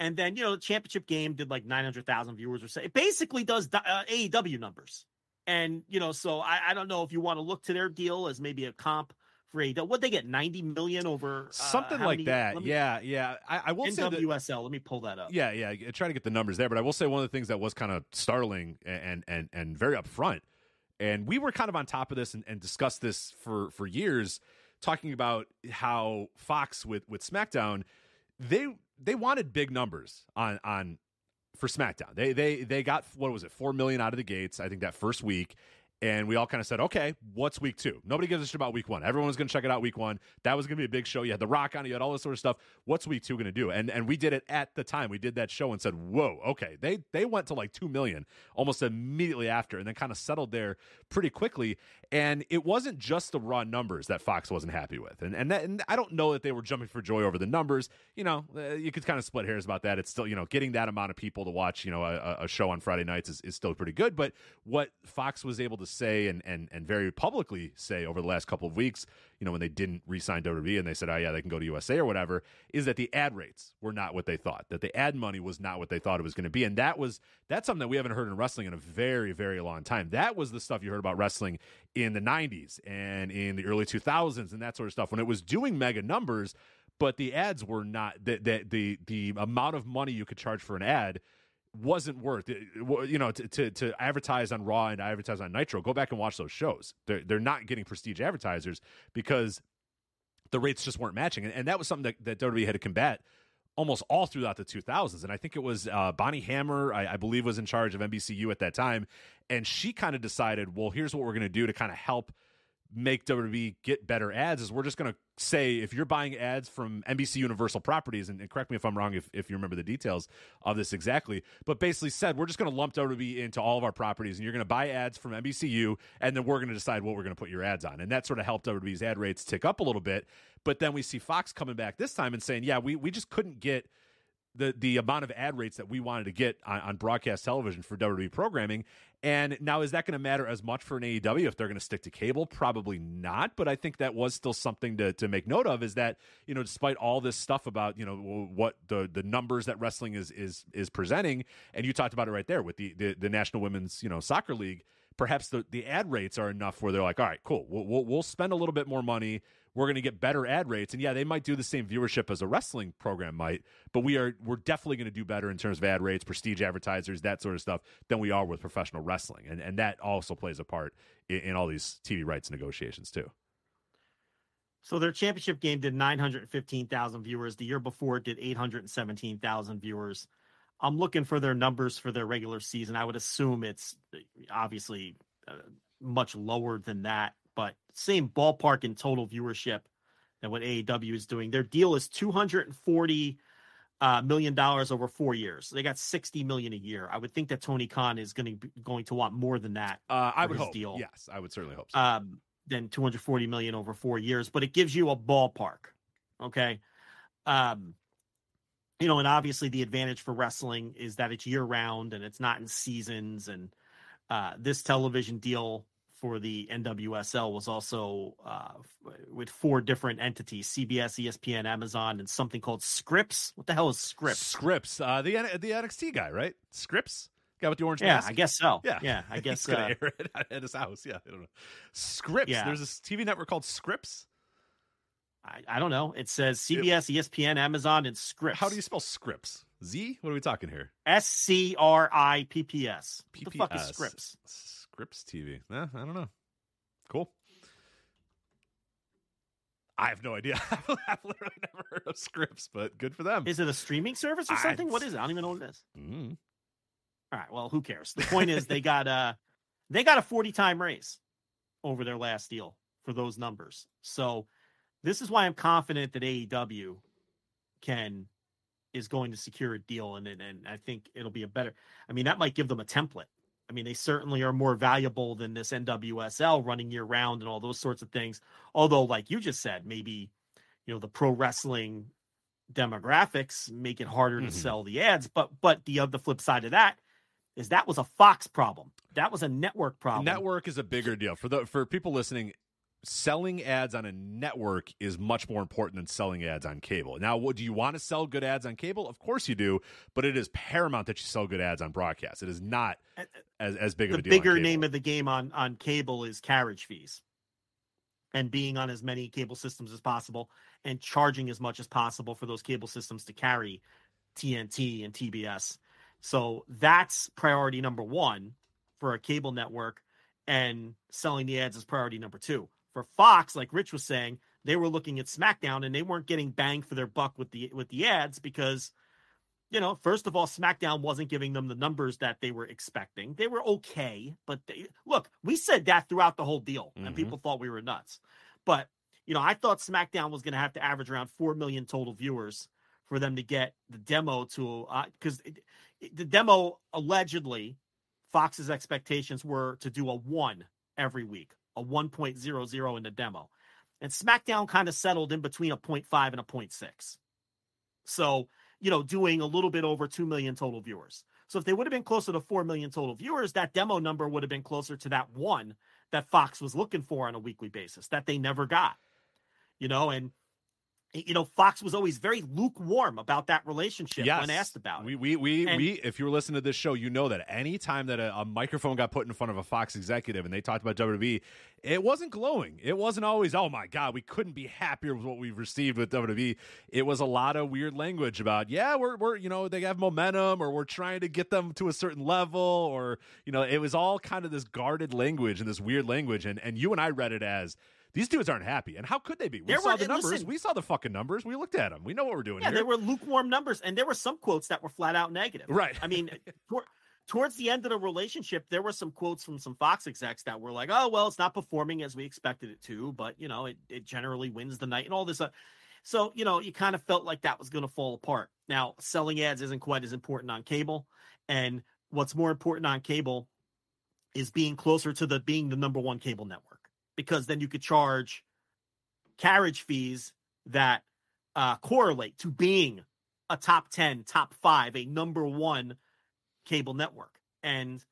And then, you know, the championship game did like 900,000 viewers or so. It basically does uh, AEW numbers. And, you know, so I, I don't know if you want to look to their deal as maybe a comp for AEW. What they get 90 million over uh, Something like many- that. me- yeah, yeah. I, I will say that. NWSL. Let me pull that up. Yeah, yeah. I Try to get the numbers there, but I will say one of the things that was kind of startling and and and very upfront, and we were kind of on top of this and, and discussed this for for years, talking about how Fox with with SmackDown, they they wanted big numbers on on for SmackDown. They they they got what was it four million out of the gates? I think that first week. And we all kind of said, okay, what's week two? Nobody gives a shit about week one. Everyone was going to check it out week one. That was going to be a big show. You had The Rock on it. You had all this sort of stuff. What's week two going to do? And and we did it at the time. We did that show and said, whoa, okay. They they went to like two million almost immediately after, and then kind of settled there pretty quickly. And it wasn't just the raw numbers that Fox wasn't happy with. And and, that, and I don't know that they were jumping for joy over the numbers. You know, uh, you could kind of split hairs about that. It's still you know getting that amount of people to watch you know a, a show on Friday nights is, is still pretty good. But what Fox was able to say and and and very publicly say over the last couple of weeks, you know, when they didn't re-sign WWE and they said, oh yeah, they can go to USA or whatever, is that the ad rates were not what they thought. That the ad money was not what they thought it was going to be, and that was that's something that we haven't heard in wrestling in a very very long time. That was the stuff you heard about wrestling in the 90s and in the early 2000s and that sort of stuff when it was doing mega numbers but the ads were not the the the, the amount of money you could charge for an ad wasn't worth you know to, to to advertise on raw and advertise on nitro go back and watch those shows they're, they're not getting prestige advertisers because the rates just weren't matching and, and that was something that, that WWE had to combat almost all throughout the 2000s. And I think it was uh, Bonnie Hammer, I, I believe, was in charge of NBCU at that time. And she kind of decided, well, here's what we're going to do to kind of help make WWE get better ads is we're just going to say if you're buying ads from NBC Universal properties, and, and, correct me if I'm wrong if, if you remember the details of this exactly, but basically said we're just going to lump WWE into all of our properties and you're going to buy ads from NBCU and then we're going to decide what we're going to put your ads on. And that sort of helped WWE's ad rates tick up a little bit. But then we see Fox coming back this time and saying, yeah, we, we just couldn't get – the the amount of ad rates that we wanted to get on, on broadcast television for WWE programming. And now, is that going to matter as much for an AEW if they're going to stick to cable? Probably not. But I think that was still something to, to make note of. Is that you know, despite all this stuff about you know what the the numbers that wrestling is is is presenting, and you talked about it right there with the the, the National Women's you know Soccer League. Perhaps the, the ad rates are enough where they're like, all right, cool, we'll, we'll, we'll spend a little bit more money we're going to get better ad rates. And yeah, they might do the same viewership as a wrestling program might, but we are we're definitely going to do better in terms of ad rates, prestige advertisers, that sort of stuff than we are with professional wrestling. And and that also plays a part in, in all these TV rights negotiations too. So their championship game did 915,000 viewers. The year before it did 817,000 viewers. I'm looking for their numbers for their regular season. I would assume it's obviously uh, much lower than that but same ballpark in total viewership than what AEW is doing. Their deal is two hundred and forty uh, million dollars over four years. they got sixty million a year. I would think that Tony Khan is going to going to want more than that. Uh, I would hope. Deal. Yes, I would certainly hope so. Um, than two hundred forty million over four years, but it gives you a ballpark. Okay. Um, you know, and obviously the advantage for wrestling is that it's year round and it's not in seasons. And uh, this television deal for the NWSL was also uh, with four different entities: CBS, ESPN, Amazon, and something called Scripps. What the hell is Scripps? Scripps, uh, the the NXT guy, right? Scripps, guy with the orange yeah, mask. I guess so. Yeah, yeah, I guess he's gonna uh, air it at his house. Yeah, I don't know. Scripps. Yeah. There's a TV network called Scripps. I, I don't know. It says CBS, it, ESPN, Amazon, and Scripps. How do you spell Scripps? Z? What are we talking here? S C R I P P S. What the fuck is Scripps? Scripps TV. Eh, I don't know. Cool. I have no idea. I've literally never heard of Scripps, but good for them. Is it a streaming service or something? I, what is it? I don't even know what it is. Mm-hmm. All right. Well, who cares? The point is they got a they got a 40 time raise over their last deal for those numbers. So this is why I'm confident that AEW can is going to secure a deal and and I think it'll be a better I mean that might give them a template I mean, they certainly are more valuable than this NWSL running year round and all those sorts of things. Although, like you just said, maybe you know the pro wrestling demographics make it harder mm-hmm. to sell the ads. But but the other flip side of that is that was a Fox problem. That was a network problem. Network is a bigger deal for the for people listening selling ads on a network is much more important than selling ads on cable. Now, what, do you want to sell good ads on cable? Of course you do, but it is paramount that you sell good ads on broadcast. It is not uh, uh, as, as big of a deal. The bigger name of the game on on cable is carriage fees. And being on as many cable systems as possible and charging as much as possible for those cable systems to carry TNT and TBS. So that's priority number one for a cable network, and selling the ads is priority number two for Fox, like Rich was saying, they were looking at SmackDown and they weren't getting bang for their buck with the with the ads because you know, first of all, SmackDown wasn't giving them the numbers that they were expecting. They were okay, but they, look, we said that throughout the whole deal, mm-hmm. and people thought we were nuts. But you know, I thought SmackDown was going to have to average around four million total viewers for them to get the demo to because uh, the demo allegedly Fox's expectations were to do a one every week a 1.00 in the demo. And SmackDown kind of settled in between a 0.5 and a 0.6. So, you know, doing a little bit over 2 million total viewers. So if they would have been closer to 4 million total viewers, that demo number would have been closer to that one that Fox was looking for on a weekly basis that they never got. You know, and you know, Fox was always very lukewarm about that relationship yes. when asked about we, it. We, we, and, we, if you were listening to this show, you know that any time that a, a, microphone got put in front of a Fox executive and they talked about WWE, it wasn't glowing. It wasn't always, oh my God, we couldn't be happier with what we've received with WWE. It was a lot of weird language about, yeah, we're, we're, you know, they have momentum or we're trying to get them to a certain level or, you know, it was all kind of this guarded language and this weird language. And, and you and I read it as, these dudes aren't happy. And how could they be? We There saw were- the numbers. listen- we saw the fucking numbers. We looked at them. We know what we're doing Yeah, here. there were lukewarm numbers, and there were some quotes that were flat out negative. Right. I mean, towards the end of the relationship, there were some quotes from some Fox execs that were like, "Oh, well, it's not performing as we expected it to, but you know, it it generally wins the night and all this." Uh, so you know, you kind of felt like that was going to fall apart. Now, selling ads isn't quite as important on cable, and what's more important on cable is being closer to the being the number one cable network because then you could charge carriage fees that uh, correlate to being a top 10, top five, a number one cable network. And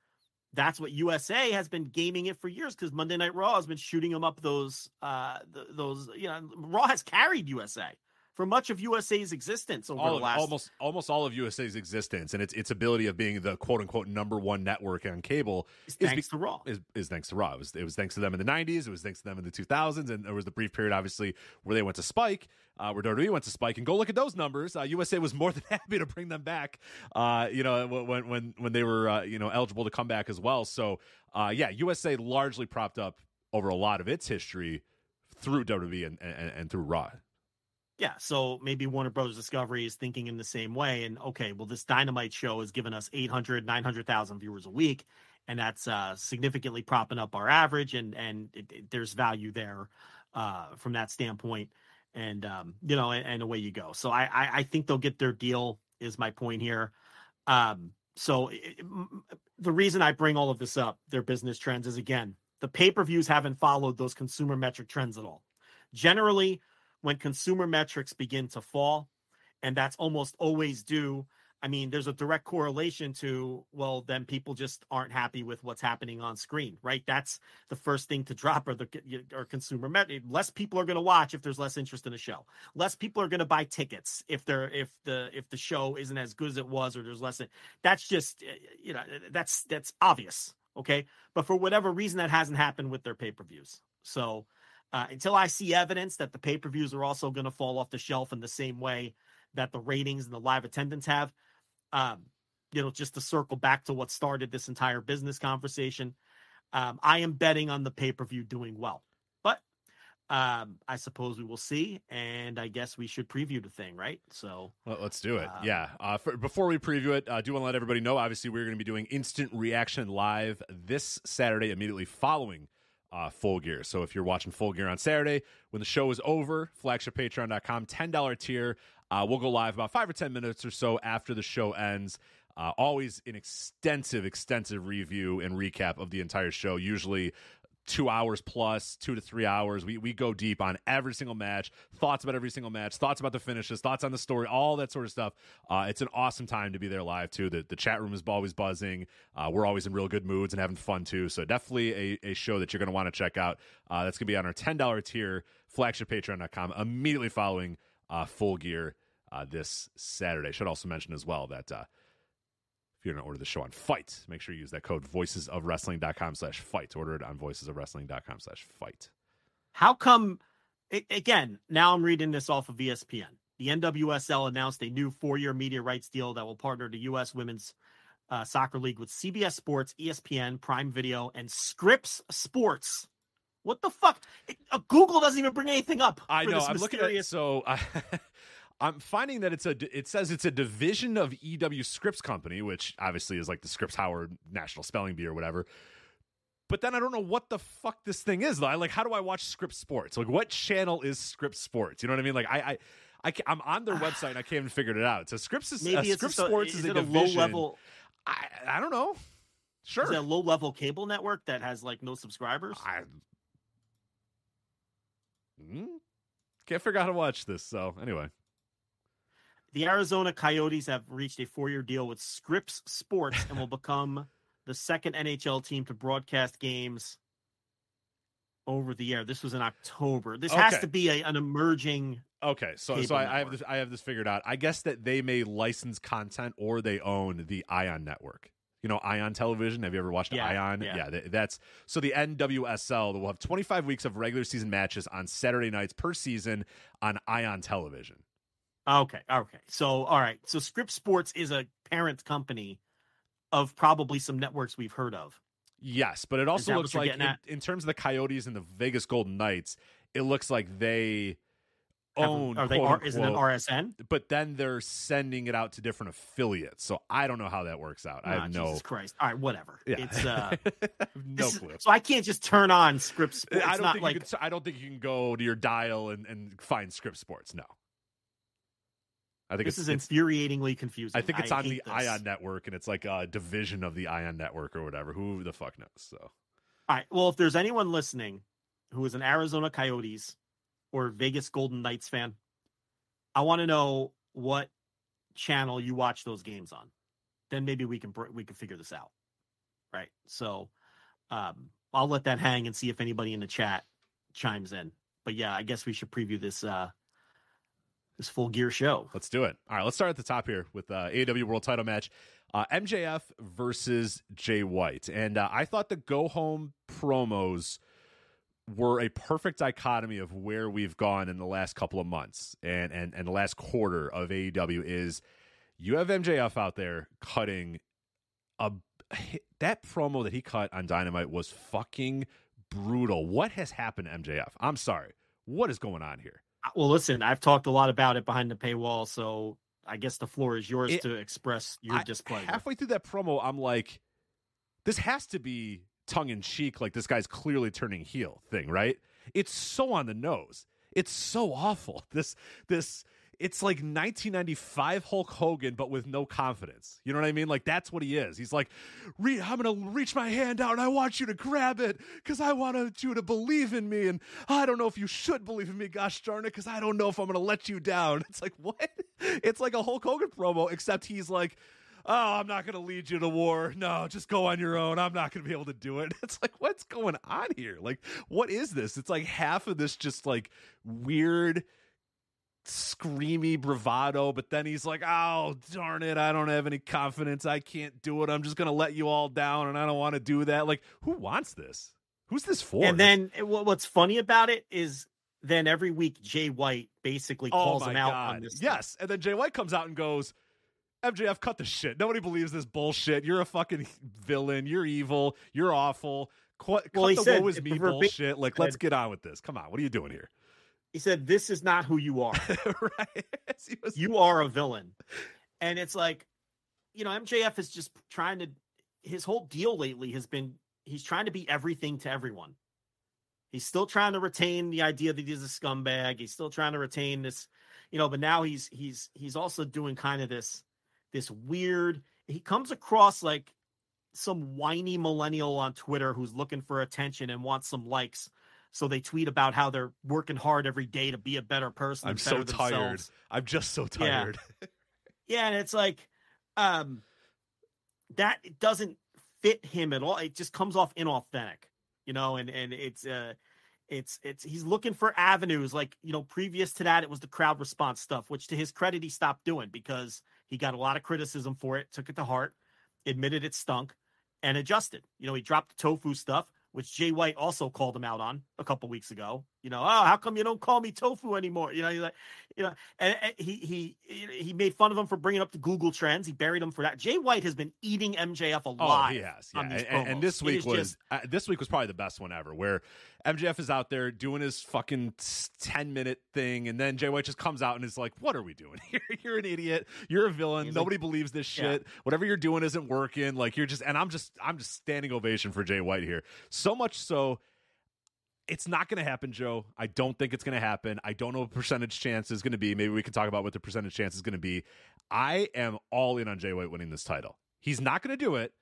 that's what USA has been gaming it for years because Monday Night Raw has been shooting them up those, uh, th- those, you know, Raw has carried USA for much of USA's existence over all the last. almost almost all of USA's existence and its its ability of being the quote unquote number one network on cable It's is thanks to Raw. Is, is thanks to Raw. It was, it was thanks to them in the '90s. It was thanks to them in the 2000s, and there was the brief period, obviously, where they went to Spike, uh, where WWE went to Spike, and go look at those numbers. Uh, USA was more than happy to bring them back. Uh, you know, when when when they were uh, you know eligible to come back as well. So uh, yeah, USA largely propped up over a lot of its history through WWE and, and, and through Raw. Yeah, so maybe Warner Brothers Discovery is thinking in the same way. And okay, well, this Dynamite show has given us 800, 900,000 viewers a week, and that's uh, significantly propping up our average, and and it, it- there's value there uh, from that standpoint. And um, you know, and, and away you go. So I, I I think they'll get their deal. Is my point here. Um, so it- it- the reason I bring all of this up, their business trends, is again the pay per views haven't followed those consumer metric trends at all. Generally, when consumer metrics begin to fall, and that's almost always due. I mean, there's a direct correlation to, well, then people just aren't happy with what's happening on screen, right? That's the first thing to drop or the or consumer met. Less people are going to watch if there's less interest in a show. Less people are going to buy tickets if they're if the if the show isn't as good as it was or there's less. That's just uh, you know that's that's obvious, okay? But for whatever reason, that hasn't happened with their pay per views. So uh, until I see evidence that the pay per views are also going to fall off the shelf in the same way that the ratings and the live attendance have, um, you know, just to circle back to what started this entire business conversation, um, I am betting on the pay per view doing well. But um, I suppose we will see, and I guess we should preview the thing, right? So Well, let's do it. Um, yeah. Uh, for, before we preview it, I do want to let everybody know. Obviously, we're going to be doing instant reaction live this Saturday, immediately following uh, Full Gear. So if you're watching Full Gear on Saturday, when the show is over, flagshippatreon.com, $10 tier. Uh, we'll go live about five or 10 minutes or so after the show ends. Uh, always an extensive, extensive review and recap of the entire show, usually two hours plus, two to three hours. We we go deep on every single match, thoughts about every single match, thoughts about the finishes, thoughts on the story, all that sort of stuff. Uh, it's an awesome time to be there live too. The the chat room is always buzzing. Uh, we're always in real good moods and having fun too. So definitely a, a show that you're going to want to check out. Uh, that's going to be on our ten dollar tier, flagshippatreon.com, immediately following uh, Full Gear uh, this Saturday. Should also mention as well that. If you're going to order the show on Fight, make sure you use that code voicesofwrestling.com slash fight. Order it on voicesofwrestling.com slash fight. How come, again, now I'm reading this off of ESPN. The NWSL announced a new four year media rights deal that will partner the U.S. Women's uh, Soccer League with CBS Sports, ESPN, Prime Video, and Scripps Sports. What the fuck? It- uh, Google doesn't even bring anything up. I know. I'm looking at it. So I, I'm finding that it's a. It says it's a division of EW Scripps Company, which obviously is like the Scripps Howard National Spelling Bee or whatever. But then I don't know what the fuck this thing is. Though. I like, how do I watch Scripps Sports? Like, what channel is Scripps Sports? You know what I mean? Like, I, I, I I'm on their website and I can't even figure it out. So Scripps is Maybe uh, it's Scripps Sports is is, a a low level? I, I don't know. Sure. Is it a low level cable network that has like no subscribers? I Hmm? can't figure out how to watch this. So anyway. The Arizona Coyotes have reached a four year deal with Scripps Sports and will become the second NHL team to broadcast games over the air. This was in October. This has to be a, an emerging. Okay, so so I, I have this I have this figured out. I guess that they may license content or they own the Ion network. You know, Ion Television. Have you ever watched Yeah, Ion? yeah. th- that's so the NWSL will have 25 weeks of regular season matches on Saturday nights per season on Ion Television. Okay, okay. So, all right. So, Scripps Sports is a parent company of probably some networks we've heard of. Yes, but it also looks like in, in terms of the Coyotes and the Vegas Golden Knights, it looks like they Have- own. Are they? quote Are, is it an RSN? But then they're sending it out to different affiliates, so I don't know how that works out. I have no, Jesus Christ! All right, whatever. yeah, It's uh, no this is- clue. so I can't just turn on Scripps Sports. I don't not think like you can. I don't think you can go to your dial and, and find Scripps Sports. No, I think this is infuriatingly confusing. I think it's on the this. Ion Network, and it's like a division of the Ion Network or whatever. Who the fuck knows? So All right. Well, if there's anyone listening who is an Arizona Coyotes or Vegas Golden Knights fan, I want to know what channel you watch those games on. Then maybe we can we can figure this out. Right. So, um, I'll let that hang and see if anybody in the chat chimes in. But yeah, I guess we should preview this uh this full gear show. let's do it. All right, let's start at the top here with uh, AEW World Title match, uh, MJF versus Jay White, and uh, I thought the go home promos were a perfect dichotomy of where we've gone in the last couple of months and and and the last quarter of AEW is you have MJF out there cutting a that promo that he cut on Dynamite was fucking brutal. What has happened to MJF? I'm sorry. What is going on here? Well, listen, I've talked a lot about it behind the paywall, so I guess the floor is yours It- to express your I- displeasure. Halfway through that promo, I'm like, this has to be tongue in cheek, like this guy's clearly turning heel thing, right? It's so on the nose. It's so awful. This this it's like 1995 Hulk Hogan, but with no confidence. You know what I mean? Like that's what he is. He's like, I'm gonna reach my hand out and I want you to grab it because I want you to believe in me, and I don't know if you should believe in me. Gosh darn it, because I don't know if I'm gonna let you down. It's like what? It's like a Hulk Hogan promo, except he's like. Oh, I'm not going to lead you to war. No, just go on your own. I'm not going to be able to do it. It's like, what's going on here? Like, what is this? It's like half of this just like weird screamy bravado, but then he's like, "Oh, darn it, I don't have any confidence. I can't do it. I'm just going to let you all down and I don't want to do that." Like, who wants this? Who's this for? And then uh, what's funny about it is then every week Jay White basically oh calls my him out god. on this. Yes, and then Jay White comes out and goes, "MJF, cut the shit. Nobody believes this bullshit. You're a fucking villain. You're evil. You're awful." Cut Well, he the said- woe is me bullshit. Like, let's get on with this. Come on, what are you doing here? He said, "This is not who you are. right? Was- you are a villain." And it's like, you know, MJF is just trying to. His whole deal lately has been he's trying to be everything to everyone. He's still trying to retain the idea that he's a scumbag. He's still trying to retain this, you know. But now he's he's he's also doing kind of this this weird. He comes across like some whiny millennial on Twitter who's looking for attention and wants some likes. So they tweet about how they're working hard every day to be a better person. I'm and so better tired. themselves. I'm just so Yeah. tired. Yeah, and it's like um that doesn't fit him at all. It just comes off inauthentic, you know, and and it's uh it's it's he's looking for avenues like, you know, previous to that it was the crowd response stuff, which to his credit he stopped doing because he got a lot of criticism for it, took it to heart, admitted it stunk and adjusted. You know, he dropped the tofu stuff, which Jay White also called him out on a couple weeks ago. You know, oh, how come you don't call me tofu anymore? You know, he's like, you know, and, and he he he made fun of him for bringing up the Google Trends. He buried him for that. Jay White has been eating MJF alive. Oh, he has. Yeah. And, and- this week was just- uh, this week was probably the best one ever, where MJF is out there doing his fucking ten minute thing, and then Jay White just comes out and is like, "What are we doing here? You're an idiot. You're a villain. He's like- Nobody believes this Yeah. shit. Whatever you're doing isn't working. Like you're just." And I'm just I'm just standing ovation for Jay White here. So much so. It's not going to happen, Joe. I don't think it's going to happen. I don't know what percentage chance is going to be. Maybe we can talk about what the percentage chance is going to be. I am all in on Jay White winning this title. He's not going to do it.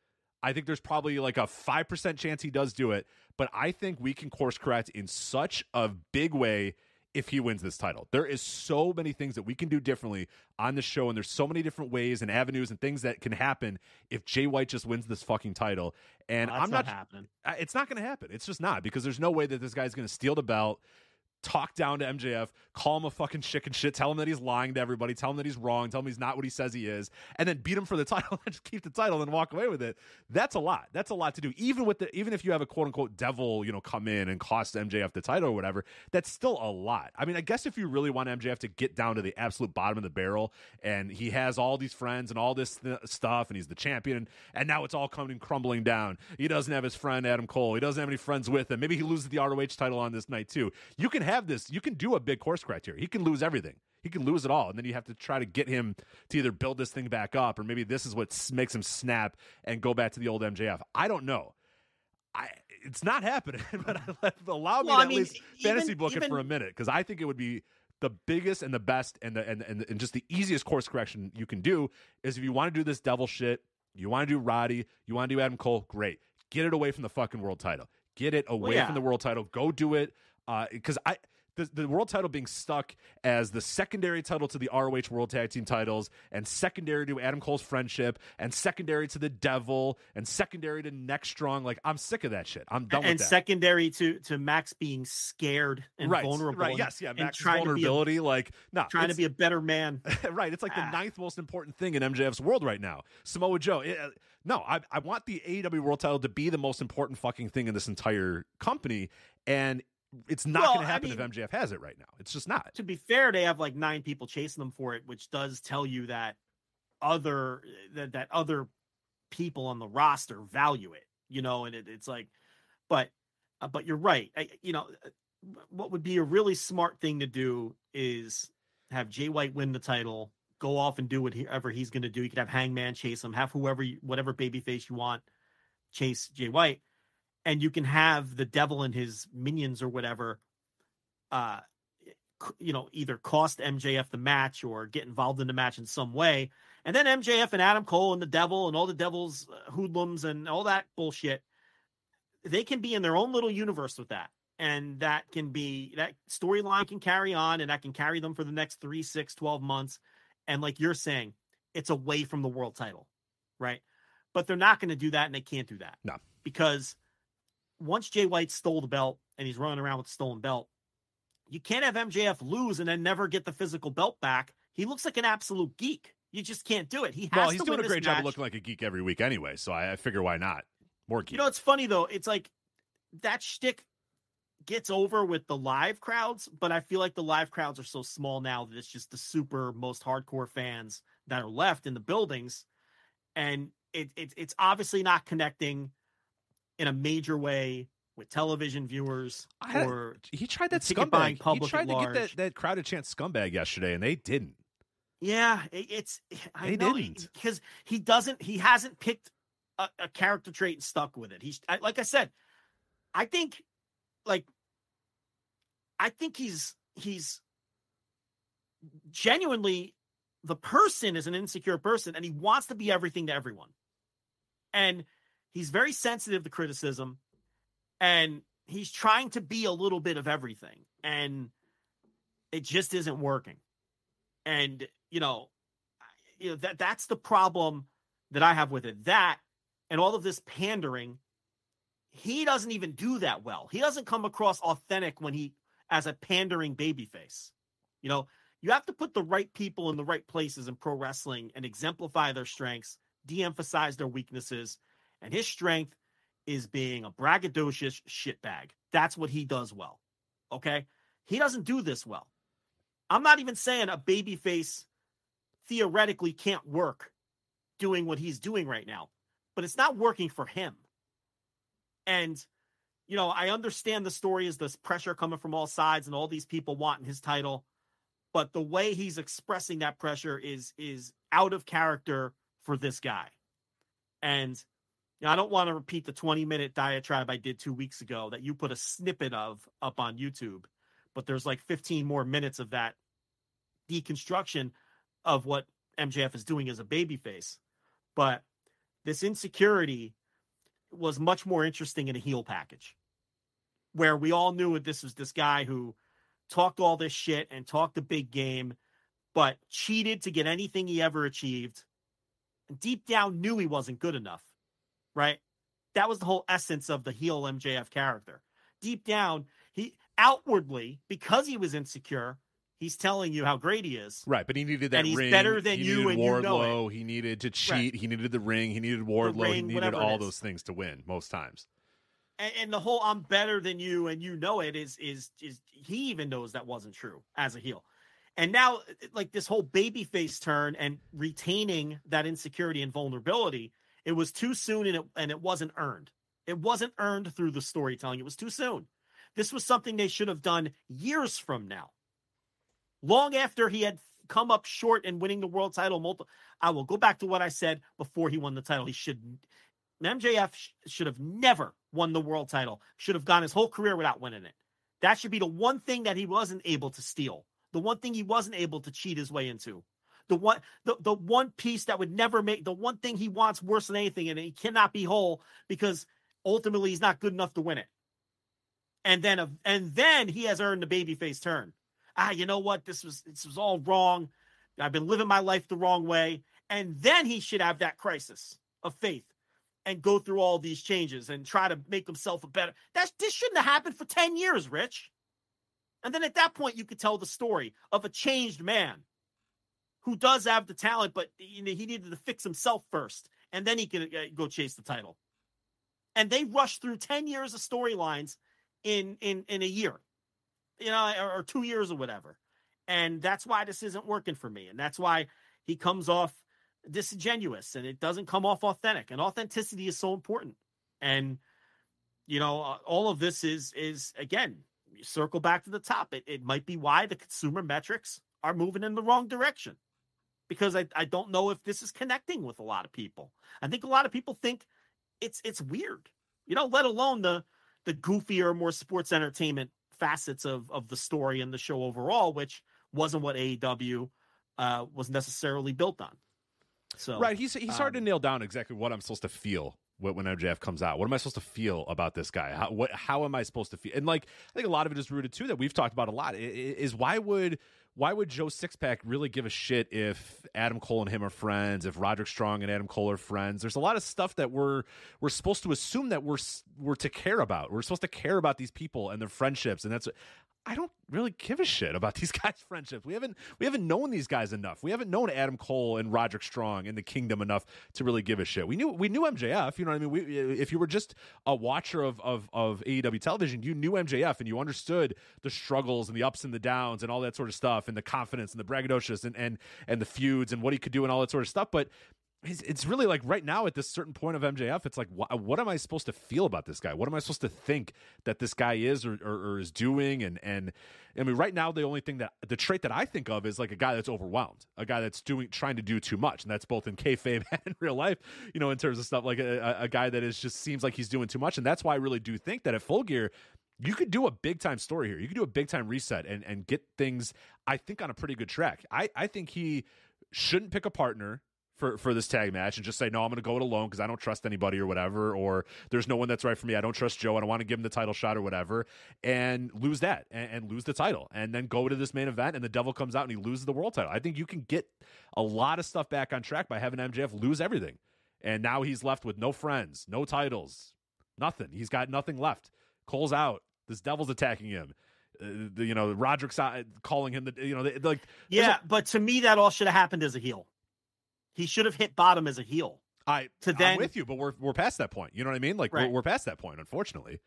I think there's probably like a 5% chance he does do it, but I think we can course correct in such a big way if he wins this title. There is so many things that we can do differently on the show, and there's so many different ways and avenues and things that can happen if Jay White just wins this fucking title. And Well, I'm not, not happening. It's not going to happen. It's just not because there's no way that this guy's going to steal the belt, talk down to MJF, call him a fucking chicken shit, tell him that he's lying to everybody, tell him that he's wrong, tell him he's not what he says he is, and then beat him for the title and just keep the title and walk away with it. That's a lot. That's a lot to do. Even with the even if you have a quote unquote devil, you know, come in and cost MJF the title or whatever, that's still a lot. I mean, I guess if you really want MJF to get down to the absolute bottom of the barrel and he has all these friends and all this th- stuff and he's the champion and, and now it's all coming crumbling down. He doesn't have his friend Adam Cole. He doesn't have any friends with him. Maybe he loses the ROH title on this night too. You can have this. You can do a big course criteria. He can lose everything. He can lose it all, and then you have to try to get him to either build this thing back up, or maybe this is what makes him snap and go back to the old MJF. I don't know. I it's not happening, but I let, allow me Well, to I at mean, least fantasy even- book it for a minute because I think it would be the biggest and the best and the and, and and just the easiest course correction you can do is if you want to do this devil shit, you want to do Roddy, you want to do Adam Cole, great. Get it away from the fucking world title. Get it away yeah. from the world title. Go do it because I the, the world title being stuck as the secondary title to the ROH World Tag Team titles, and secondary to Adam Cole's friendship, and secondary to the Devil, and secondary to Next Strong. Like I'm sick of that shit. I'm done and with that. secondary to to Max being scared and right, vulnerable. right, and- yes, yeah. and Max's trying a- vulnerability, like no, trying to be a better man. right. It's like the Ah. ninth most important thing in MJF's world right now. Samoa Joe. it- uh, no, I, I want the AEW World Title to be the most important fucking thing in this entire company, and it's not Well, going to I happen mean- if MJF has it right now. It's just not. to be fair, they have like nine people chasing them for it, which does tell you that other that, that other people on the roster value it, you know, and it, it's like, but uh, but you're right. I, you know, uh, what would be a really smart thing to do is have Jay White win the title, go off and do whatever he's going to do. You could have Hangman chase him, have whoever, you, whatever babyface you want, chase Jay White, and you can have the devil and his minions or whatever uh you know either cost MJF the match or get involved in the match in some way. And then MJF and Adam Cole and the devil and all the devil's uh, hoodlums and all that bullshit they can be in their own little universe with that. And that can be that storyline can carry on and that can carry them for the next 3 6 12 months. And like you're saying it's away from the world title right? But they're not going to do that and they can't do that. No. because once Jay White stole the belt and he's running around with the stolen belt, you can't have MJF lose and then never get the physical belt back. He looks like an absolute geek. You just can't do it. He has Well, he's doing a great job of looking like a geek every week anyway, so I, I figure why not? More geek. You know, it's funny though. It's like that shtick gets over with the live crowds, but I feel like the live crowds are so small now that it's just the super most hardcore fans that are left in the buildings, and it, it it's obviously not connecting in a major way with television viewers I or he tried that ticket buying scumbag. He tried to get large. that, that crowded chance scumbag yesterday, and they didn't. Yeah, it, it's I They know didn't. because he doesn't he hasn't picked a, a character trait and stuck with it. He's I, like I said, I think like I think he's he's genuinely the person is an insecure person and he wants to be everything to everyone. And he's very sensitive to criticism and he's trying to be a little bit of everything and it just isn't working. And you know, you know that that's the problem that I have with it. That and all of this pandering, he doesn't even do that well. He doesn't come across authentic when he as a pandering babyface. You know, you have to put the right people in the right places in pro wrestling and exemplify their strengths, de-emphasize their weaknesses. And his strength is being a braggadocious shitbag. That's what he does well. Okay. He doesn't do this well. I'm not even saying a babyface theoretically can't work doing what he's doing right now, but it's not working for him. And, you know, I understand the story is this pressure coming from all sides and all these people wanting his title, but the way he's expressing that pressure is is out of character for this guy. And you know, I don't want to repeat the 20 minute diatribe I did two weeks ago that you put a snippet of up on YouTube, but there's like 15 more minutes of that deconstruction of what MJF is doing as a babyface. But this insecurity was much more interesting in a heel package where we all knew that this was this guy who talked all this shit and talked a big game, but cheated to get anything he ever achieved. And deep down knew he wasn't good enough, right? That was the whole essence of the heel MJF character. Deep down, he outwardly, because he was insecure, he's telling you how great he is. Right, but he needed that And he's ring. better than he you and you Wardlow. know He needed to cheat. Right. He needed the ring. He needed Wardlow. he needed all those things to win most times. and, and the whole "I'm better than you" and you know it is is is he even knows that wasn't true as a heel, and now like this whole babyface turn and retaining that insecurity and vulnerability, it was too soon and it and it wasn't earned. It wasn't earned through the storytelling. It was too soon. This was something they should have done years from now, long after he had come up short in winning the world title. Multiple. I will go back to what I said before he won the title. He should MJF sh- should have never won the world title. Should have gone his whole career without winning it. That should be the one thing that he wasn't able to steal. The one thing he wasn't able to cheat his way into. The one the, the one piece that would never make the one thing he wants worse than anything, and he cannot be whole because ultimately he's not good enough to win it. And then a- and then he has earned the babyface turn. Ah, you know what? This was this was all wrong. I've been living my life the wrong way. And then he should have that crisis of faith and go through all these changes and try to make himself a better. That's this shouldn't have happened for 10 years, Rich. And then at that point, you could tell the story of a changed man who does have the talent, but he needed to fix himself first, and then he could uh, go chase the title. And they rushed through 10 years of storylines in in in a year, you know, or, or two years or whatever. And that's why this isn't working for me. And that's why he comes off disingenuous and it doesn't come off authentic. And authenticity is so important. And you know, uh, all of this is is again, circle back to the top. It it might be why the consumer metrics are moving in the wrong direction. Because I, I don't know if this is connecting with a lot of people. I think a lot of people think it's it's weird. You know, let alone the the goofier, more sports entertainment facets of of the story and the show overall, which wasn't what AEW uh, was necessarily built on. So right, he's he's hard to um, nail down exactly what I'm supposed to feel when MJF comes out. What am I supposed to feel about this guy? How what how am I supposed to feel? And like I think a lot of it is rooted too that we've talked about a lot is why would why would Joe Sixpack really give a shit if Adam Cole and him are friends, if Roderick Strong and Adam Cole are friends? There's a lot of stuff that we're we're supposed to assume that we're we're to care about. We're supposed to care about these people and their friendships, and that's I don't really give a shit about these guys' friendships. We haven't we haven't known these guys enough. We haven't known Adam Cole and Roderick Strong in the Kingdom enough to really give a shit. We knew we knew MJF. You know what I mean? We, if you were just a watcher of, of of AEW television, you knew MJF and you understood the struggles and the ups and the downs and all that sort of stuff and the confidence and the braggadocious and and and the feuds and what he could do and all that sort of stuff. But it's, really like right now at this certain point of MJF, it's like, wh- what am I supposed to feel about this guy? What am I supposed to think that this guy is or, or, or is doing? And and I mean, right now the only thing that the trait that I think of is like a guy that's overwhelmed, a guy that's doing trying to do too much, and that's both in kayfabe and in real life. You know, in terms of stuff like a- a guy that is just seems like he's doing too much, and that's why I really do think that at Full Gear. You could do a big time story here. You could do a big time reset and, and get things, I think, on a pretty good track. I, I think he shouldn't pick a partner for for this tag match and just say no i'm going to go it alone because i don't trust anybody or whatever or there's no one that's right for me. I don't trust joe i don't want to give him the title shot or whatever and lose that and, and lose the title and then go to this main event and the devil comes out and he loses the world title. I think you can get a lot of stuff back on track by having mjf lose everything and now he's left with no friends no titles nothing. He's got nothing left. Cole's out. This devil's attacking him. Uh, the, you know roderick's calling him the you know the, like there's a- Yeah, but to me, that all should have happened as a heel. He should have hit bottom as a heel. I to then I'm with you, but we're we're past that point. You know what I mean? Like we're, we're past that point, unfortunately.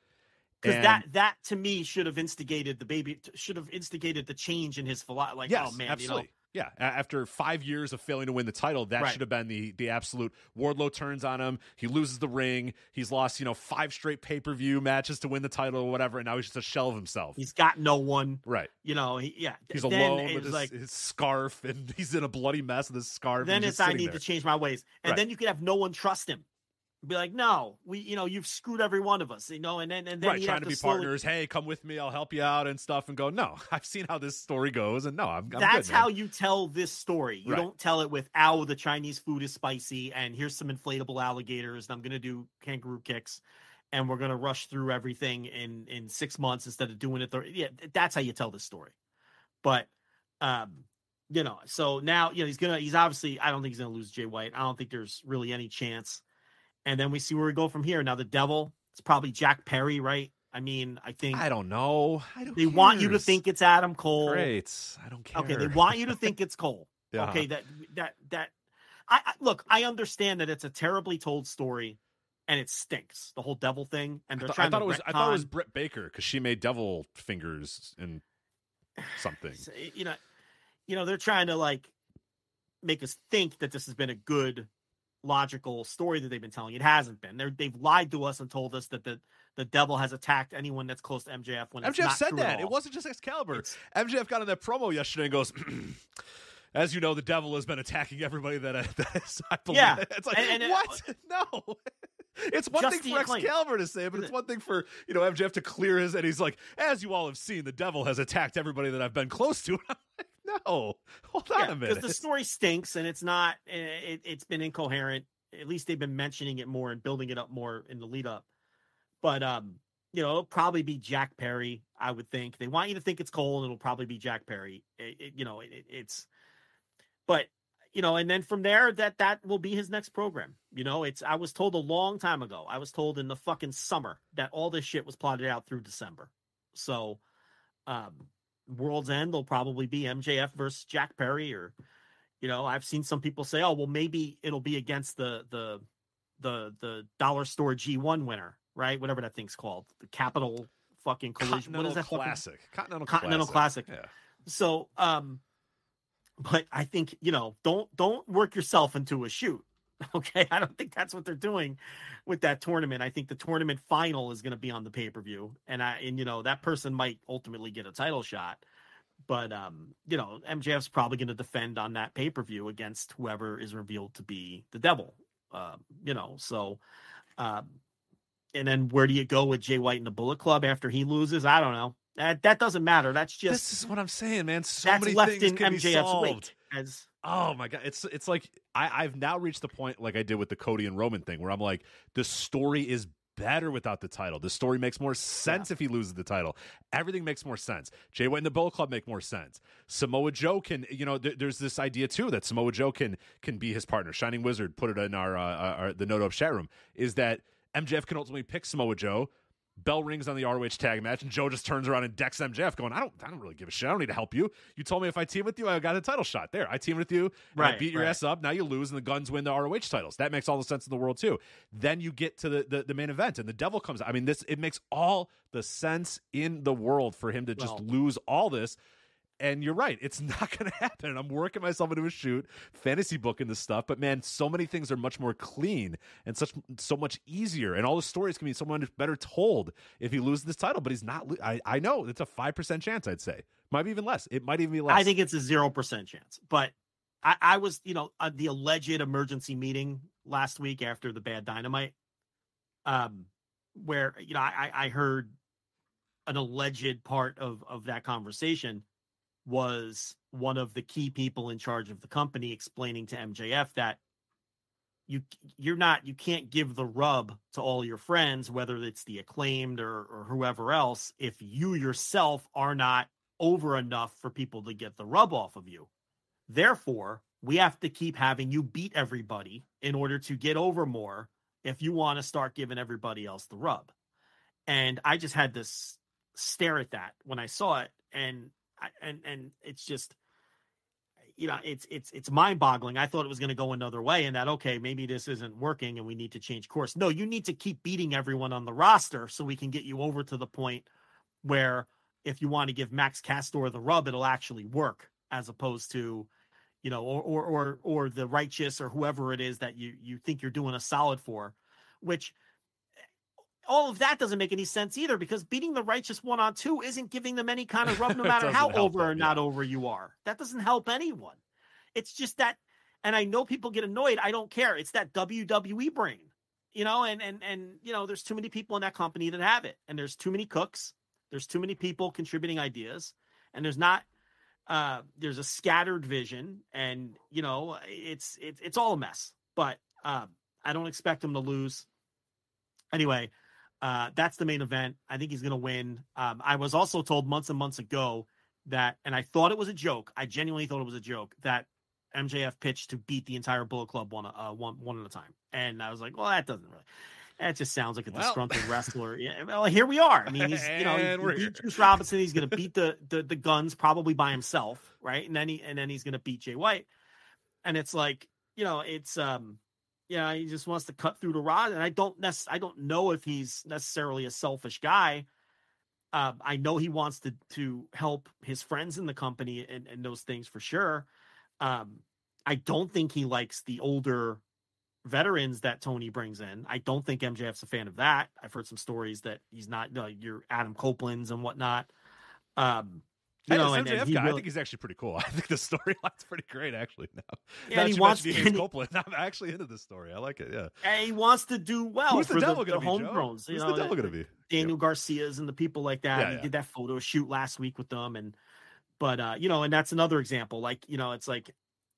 because that that to me should have instigated the baby should have instigated the change in his philosophy. Like, oh, yes, oh man, absolutely. you know, Yeah, after five years of failing to win the title, that Right. should have been the the absolute. Wardlow turns on him. He loses the ring. He's lost, you know, five straight pay per view matches to win the title or whatever, and now he's just a shell of himself. he's got no one. right. You know, he, yeah. He's then alone with his, like his scarf, and he's in a bloody mess with his scarf. then it's I need there. to change my ways, and Right. then you could have no one trust him. Be like, no, we, you know, you've screwed every one of us, you know, and then and then right, trying have to be slowly- partners. Hey, come with me. I'll help you out and stuff. And go, no, I've seen how this story goes, and no, I'm. I'm That's good, how you tell this story. You Right. don't tell it with, "Ow, the Chinese food is spicy," and here's some inflatable alligators, and I'm gonna do kangaroo kicks, and we're gonna rush through everything in in six months instead of doing it. Th- yeah, that's how you tell this story. But, um, you know, so now you know he's gonna. He's obviously. I don't think he's gonna lose Jay White. I don't think there's really any chance. And then we see where we go from here. Now the devil. It's probably Jack Perry, right? I mean, I think I don't know. I don't they want you to think it's Adam Cole. Great. I don't care. Okay, they want you to think it's Cole. Yeah. Okay, that that that I, I look, I understand that it's a terribly told story and it stinks, the whole devil thing. And I they're thought, I trying thought to it was. I thought it was Britt Baker because she made devil fingers and something. So, you know, you know, they're trying to like make us think that this has been a good, logical story that they've been telling. It hasn't been. They're, they've lied to us and told us that the the devil has attacked anyone that's close to MJF. When it's MJF said that. It wasn't just Excalibur. MJF got in that promo yesterday and goes, As you know, the devil has been attacking everybody that I, that is, I believe. Yeah. It's like, And- and, uh, what? no. It's one Just thing for acclaim. Excalibur to say, but it's one thing for you know MJF to clear his. And he's like, as you all have seen, the devil has attacked everybody that I've been close to. No, hold on a minute. because the story stinks and it's not. eh, It, it's been incoherent. At least they've been mentioning it more and building it up more in the lead up. But um, you know, it'll probably be Jack Perry. I would think they want you to think it's Cole, and it'll probably be Jack Perry. It, it- you know, it, it- it's. But you know, and then from there, that that will be his next program. You know, it's. I was told a long time ago. I was told in the fucking summer that all this shit was plotted out through December. So, um, World's End will probably be MJF versus Jack Perry, or you know, I've seen some people say, oh, well, maybe it'll be against the the the the dollar store G one winner, right? Whatever that thing's called, the Capital fucking collision. What is that fucking- Classic. Continental, Continental Classic. Classic. Yeah. So, um, but I think you know, don't don't work yourself into a shoot. Okay, I don't think that's what they're doing with that tournament. I think the tournament final is going to be on the pay per view, and I and you know that person might ultimately get a title shot, but um, you know MJF's probably going to defend on that pay per view against whoever is revealed to be the devil. Um, you know, so um, and then where do you go with Jay White and the Bullet Club after he loses? I don't know. That that doesn't matter. That's just This is what I'm saying, man. So that's many left things in can be solved. as Oh my god, it's it's like I, I've now reached the point like I did with the Cody and Roman thing, where I'm like, the story is better without the title. The story makes more sense if he loses the title. Everything makes more sense. Jay White and the Bullet Club make more sense. Samoa Joe can, you know, there, there's this idea too that Samoa Joe can can be his partner. Shining Wizard put it in our, uh, our the note up chat room is that MJF can ultimately pick Samoa Joe. Bell rings on the ROH tag match, and Joe just turns around and decks MJF, going, "I don't, I don't really give a shit. I don't need to help you. You told me if I team with you, I got a title shot. There, I team with you, and I Right, beat your right. ass up. Now you lose, and the Guns win the ROH titles. That makes all the sense in the world too. Then you get to the the, the main event, and the Devil comes. out. I mean, this it makes all the sense in the world for him to just Well- lose all this. And you're right, it's not going to happen. And I'm working myself into a shoot, fantasy booking this stuff. But man, so many things are much more clean and such so much easier. And all the stories can be so much better told if he loses this title. But he's not. I, I know it's a five percent chance. I'd say might be even less. It might even be less. I think it's a zero percent chance. But I, I was, you know, uh, the alleged emergency meeting last week after the bad dynamite, um, where you know I I heard an alleged part of of that conversation was one of the key people in charge of the company explaining to MJF that you you're not you can't give the rub to all your friends whether it's the acclaimed or, or whoever else if you yourself are not over enough for people to get the rub off of you. Therefore we have to keep having you beat everybody in order to get over more if you want to start giving everybody else the rub. And i just had this stare at that when i saw it and and and it's just you know it's it's it's mind boggling i thought it was going to go another way and that okay maybe this isn't working and we need to change course. No you need to keep beating everyone on the roster so we can get you over to the point where if you want to give Max Caster the rub it'll actually work as opposed to you know or or or, or the righteous or whoever it is that you you think you're doing a solid for which all of that doesn't make any sense either because beating the righteous one on two isn't giving them any kind of rub no matter how over them, or not over you are. That doesn't help anyone. It's just that and I know people get annoyed. I don't care. It's that WWE brain. You know, and and and you know, there's too many people in that company that have it. And there's too many cooks. There's too many people contributing ideas. And there's not uh there's a scattered vision and you know, it's it's it's all a mess. But um I don't expect them to lose. Anyway, uh, that's the main event. I think he's going to win. Um, I was also told months and months ago that, and I thought it was a joke. I genuinely thought it was a joke that MJF pitched to beat the entire Bullet Club one, uh, one, one at a time. And I was like, well, that doesn't really. That just sounds like a Well. disgruntled wrestler. Yeah, well, here we are. I mean, he's you know he, he beat Juice Robinson. He's going to beat the, the the guns probably by himself, right? And then he and then he's going to beat Jay White. And it's like you know, it's um, yeah, he just wants to cut through the rod. And I don't nec- I don't know if he's necessarily a selfish guy. Um, I know he wants to to help his friends in the company and, and those things for sure. Um, I don't think he likes the older veterans that Tony brings in. I don't think MJF's a fan of that. I've heard some stories that he's not uh, your Adam Copeland's and whatnot. Um, you know, and, and guy, I think he's actually pretty cool. I think the storyline's pretty great, actually. Now, Yeah, Now and he wants to- and Copeland. I'm actually into this story. I like it. Yeah. and he wants to do well Who's the for devil gonna the be, homegrowns. You Who's know, the devil gonna be? Daniel Garcia's and the people like that. Yeah, he yeah. did that photo shoot last week with them, and but uh, you know, and that's another example. Like you know, it's like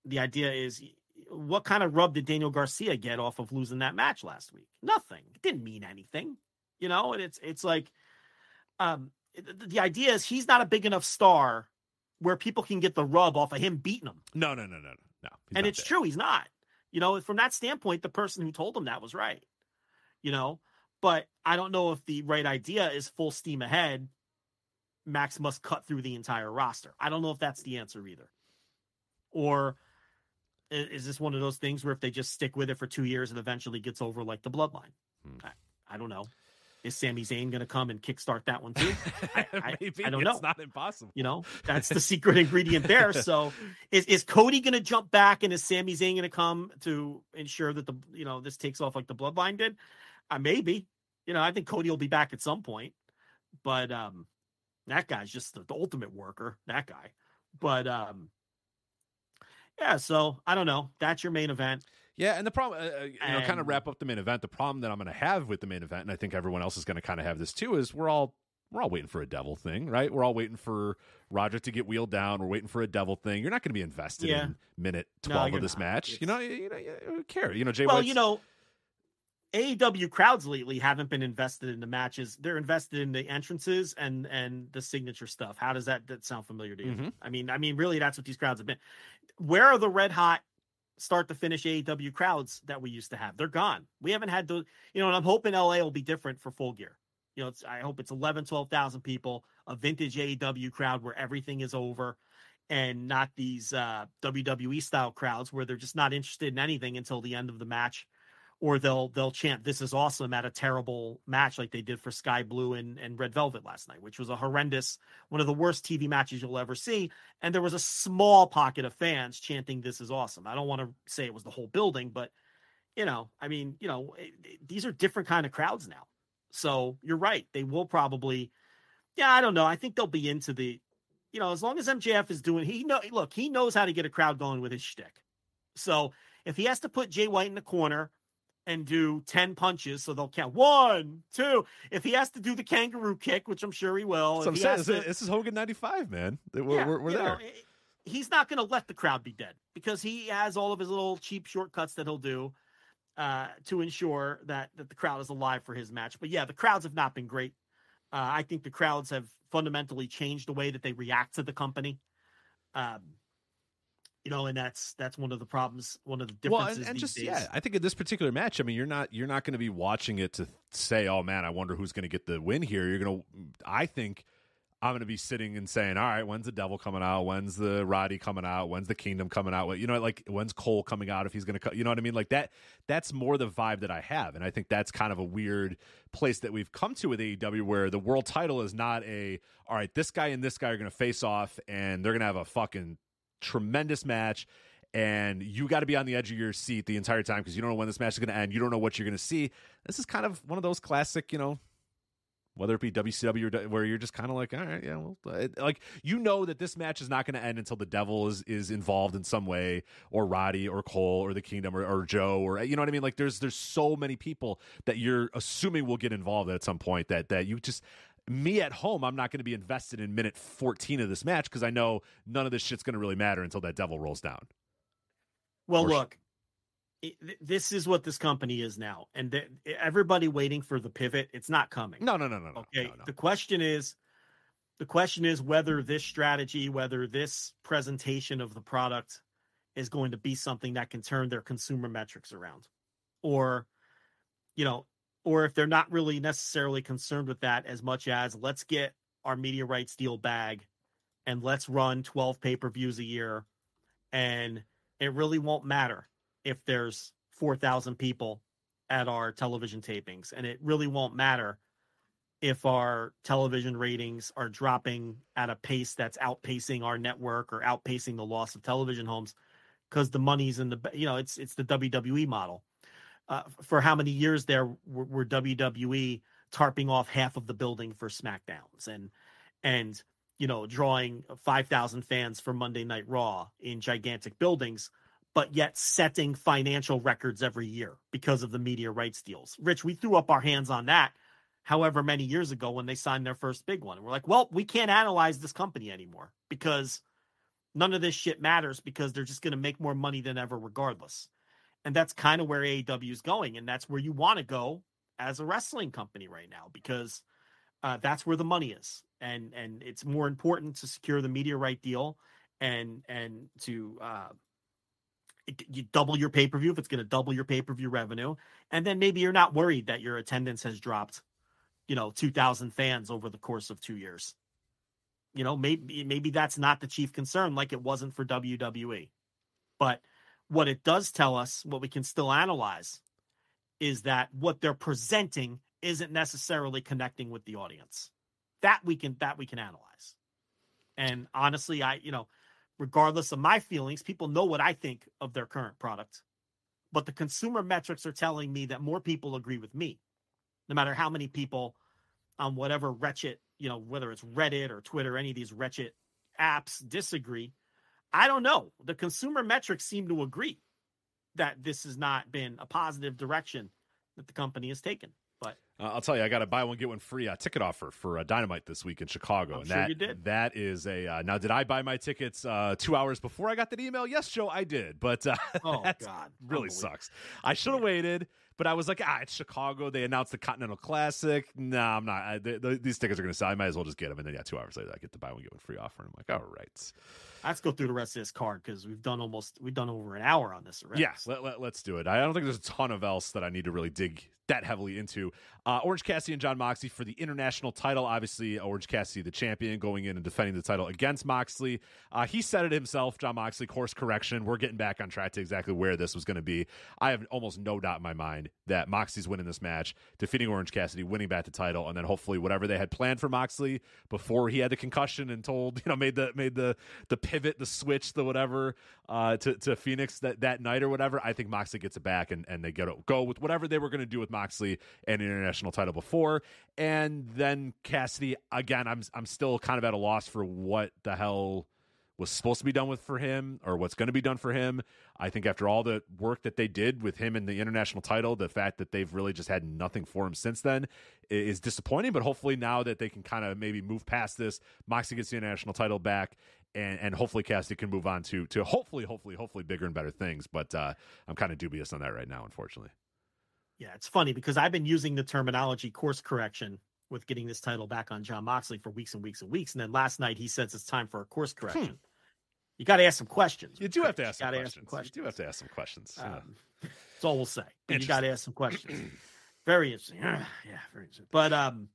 the idea is what kind of rub did Daniel Garcia get off of losing that match last week? Nothing. It didn't mean anything. You know, and it's it's like um the, the idea is he's not a big enough star where people can get the rub off of him beating him. No, no, no, no, no. no. And it's true, he's not. You know, from that standpoint, the person who told him that was right. You know, but I don't know if the right idea is full steam ahead. Max must cut through the entire roster. I don't know if that's the answer either. Or is this one of those things where if they just stick with it for two years, it eventually gets over like the bloodline? Hmm. I, I don't know. Is Sami Zayn going to come and kickstart that one too? I, I, I don't know. it's not impossible. You know, that's the secret ingredient there. So, is is Cody going to jump back, and is Sami Zayn going to come to ensure that the you know this takes off like the Bloodline did? Uh, maybe. You know, I think Cody will be back at some point, but um, that guy's just the, the ultimate worker. That guy, but um, yeah. So I don't know. That's your main event. Yeah, and the problem, uh, uh, you know, kind of wrap up the main event. The problem that I'm going to have with the main event, and I think everyone else is going to kind of have this too, is we're all we're all waiting for a devil thing, right? We're all waiting for Roger to get wheeled down. We're waiting for a devil thing. You're not going to be invested Yeah. in minute twelve you're of this not. match. You know, you, know, you care. You know, Jay well, White's- you know, AEW crowds lately haven't been invested in the matches. They're invested in the entrances and and the signature stuff. How does that that sound familiar to you? Mhm. I mean, I mean, really, that's what these crowds have been. Where are the red hot start to finish AEW crowds that we used to have? They're gone. We haven't had those. You know, and I'm hoping LA will be different for Full Gear. You know, I hope it's 11, 12,000 people, a vintage AEW crowd where everything is over and not these uh, WWE style crowds where they're just not interested in anything until the end of the match, or they'll they'll chant "This is awesome" at a terrible match like they did for Sky Blue and, and Red Velvet last night, which was a horrendous, one of the worst TV matches you'll ever see. And there was a small pocket of fans chanting "This is awesome." I don't want to say it was the whole building, but you know, I mean, you know, it- it- these are different kind of crowds now. So you're right; they will probably, yeah, I don't know. I think they'll be into the you know, as long as MJF is doing, he know look, he knows how to get a crowd going with his shtick. So if he has to put Jay White in the corner and do ten punches, so they'll count one, two. If he has to do the kangaroo kick, which I'm sure he will, what I'm he saying. has This, to- this is Hogan '95, man. We're, yeah, we're, we're there. know, eh, he's not going to let the crowd be dead because he has all of his little cheap shortcuts that he'll do uh, to ensure that that the crowd is alive for his match. But yeah, the crowds have not been great. Uh, I think the crowds have fundamentally changed the way that they react to the company. Um, you know, and that's that's one of the problems, one of the well, differences. and, and just days. yeah, I think in this particular match, I mean, you're not you're not going to be watching it to say, "Oh man, I wonder who's going to get the win here." You're going to, I think, I'm going to be sitting and saying, "All right, when's the Devil coming out? When's the Roddy coming out? When's the Kingdom coming out? You know, like when's Cole coming out? If he's going to, you know what I mean? Like that. That's more the vibe that I have, and I think that's kind of a weird place that we've come to with AEW, where the world title is not a, all right, this guy and this guy are going to face off, and they're going to have a fucking tremendous match and you got to be on the edge of your seat the entire time because you don't know when this match is going to end. You don't know what you're going to see. This is kind of one of those classic, you know, whether it be WCW or where you're just kind of like, all right, yeah, well, like you know that this match is not going to end until the Devil is is involved in some way, or Roddy, or Cole, or the Kingdom, or, or Joe, or you know what I mean. Like there's there's so many people that you're assuming will get involved at some point that that you just me at home, I'm not going to be invested in minute 14 of this match because I know none of this shit's going to really matter until that devil rolls down. Well, Or- look, it, this is what this company is now, and th- everybody waiting for the pivot. It's not coming. No, no, no, no, no. Okay. The question is, the question is whether this strategy, whether this presentation of the product, is going to be something that can turn their consumer metrics around, or, you know, or if they're not really necessarily concerned with that as much as let's get our media rights deal bag and let's run 12 pay-per-views a year and it really won't matter if there's 4,000 people at our television tapings and it really won't matter if our television ratings are dropping at a pace that's outpacing our network or outpacing the loss of television homes because the money's in the you know it's it's the WWE model. Uh, for how many years there were, were WWE tarping off half of the building for SmackDowns and and you know drawing 5,000 fans for Monday Night Raw in gigantic buildings but yet setting financial records every year because of the media rights deals. Rich, we threw up our hands on that however many years ago when they signed their first big one. And we're like, well, we can't analyze this company anymore because none of this shit matters because they're just going to make more money than ever regardless. And that's kind of where AEW is going. And that's where you want to go as a wrestling company right now because uh, that's where the money is. And, and it's more important to secure the media right deal and, and to, uh, you double your pay per view if it's going to double your pay per view revenue, and then maybe you're not worried that your attendance has dropped, you know, two thousand fans over the course of two years. You know, maybe maybe that's not the chief concern, like it wasn't for WWE. But what it does tell us, what we can still analyze, is that what they're presenting isn't necessarily connecting with the audience. That we can that we can analyze. And honestly, I you know regardless of my feelings. People know what I think of their current product. But the consumer metrics are telling me that more people agree with me, no matter how many people on whatever wretched, you know, whether it's Reddit or Twitter, any of these wretched apps disagree. I don't know. The consumer metrics seem to agree that this has not been a positive direction that the company has taken. But uh, I'll tell you, I got a buy one get one free uh, ticket offer for uh, Dynamite this week in Chicago, I'm and sure that you did. that is a uh, now. Did I buy my tickets uh, two hours before I got that email? Yes, Joe, I did, but uh, Oh, God. really sucks. I should have waited, but I was like, ah, it's Chicago. They announced the Continental Classic. Nah, I'm not. I, they, they- these tickets are going to sell. I might as well just get them, and then yeah, two hours later, I get the buy one get one free offer, and I'm like, all right. let's go through the rest of this card because we've done almost we've done over an hour on this already. Yes, let, let, us do it. I don't think there's a ton of else that I need to really dig that heavily into. Uh, Orange Cassidy and Jon Moxley for the international title. Obviously, Orange Cassidy, the champion, going in and defending the title against Moxley. Uh, he said it himself, Jon Moxley, course correction. We're getting back on track to exactly where this was going to be. I have almost no doubt in my mind that Moxley's winning this match, defeating Orange Cassidy, winning back the title, and then hopefully whatever they had planned for Moxley before he had the concussion and told, you know, made the made the the pivot, the switch, the whatever uh, to to Fenix that that night or whatever. I think Moxley gets it back and and they go go with whatever they were going to do with Moxley and international title before, and then Cassidy again. I'm I'm still kind of at a loss for what the hell was supposed to be done with for him or what's going to be done for him. I think after all the work that they did with him in the international title, the fact that they've really just had nothing for him since then is disappointing. But hopefully now that they can kind of maybe move past this, Moxley gets the international title back. And, and hopefully Cassidy can move on to to hopefully hopefully hopefully bigger and better things, but uh, I'm kind of dubious on that right now, unfortunately. Yeah, it's funny because I've been using the terminology course correction with getting this title back on Jon Moxley for weeks and weeks and weeks. And then last night he says it's time for a course correction. You got to ask some questions. You do have to ask some gotta questions. ask some questions. You do have to ask some questions. yeah. Um, that's all we'll say. But you got to ask some questions. very interesting. yeah, very interesting. But um,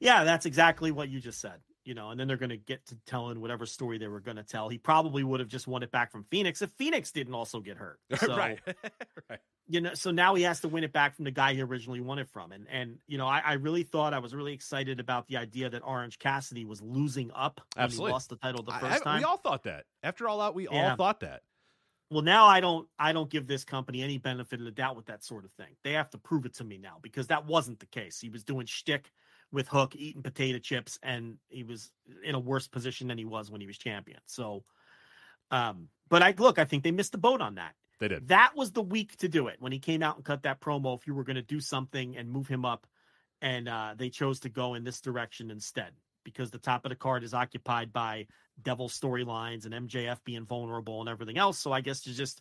yeah, that's exactly what you just said. You know, and then they're going to get to telling whatever story they were going to tell. He probably would have just won it back from Fenix if Fenix didn't also get hurt. So, right, right. you know, so now he has to win it back from the guy he originally won it from. And and you know, I, I really thought I was really excited about the idea that Orange Cassidy was losing up when Absolutely. he lost the title the first I- time. we all thought that. After all out, we all thought that. Well, now I don't I don't give this company any benefit of the doubt with that sort of thing. They have to prove it to me now because that wasn't the case. He was doing shtick with Hook, eating potato chips, and he was in a worse position than he was when he was champion. So, um, but I look, I think they missed the boat on that. They did. That was the week to do it when he came out and cut that promo. If you were going to do something and move him up, and uh, they chose to go in this direction instead because the top of the card is occupied by devil storylines and MJF being vulnerable and everything else. So I guess you just,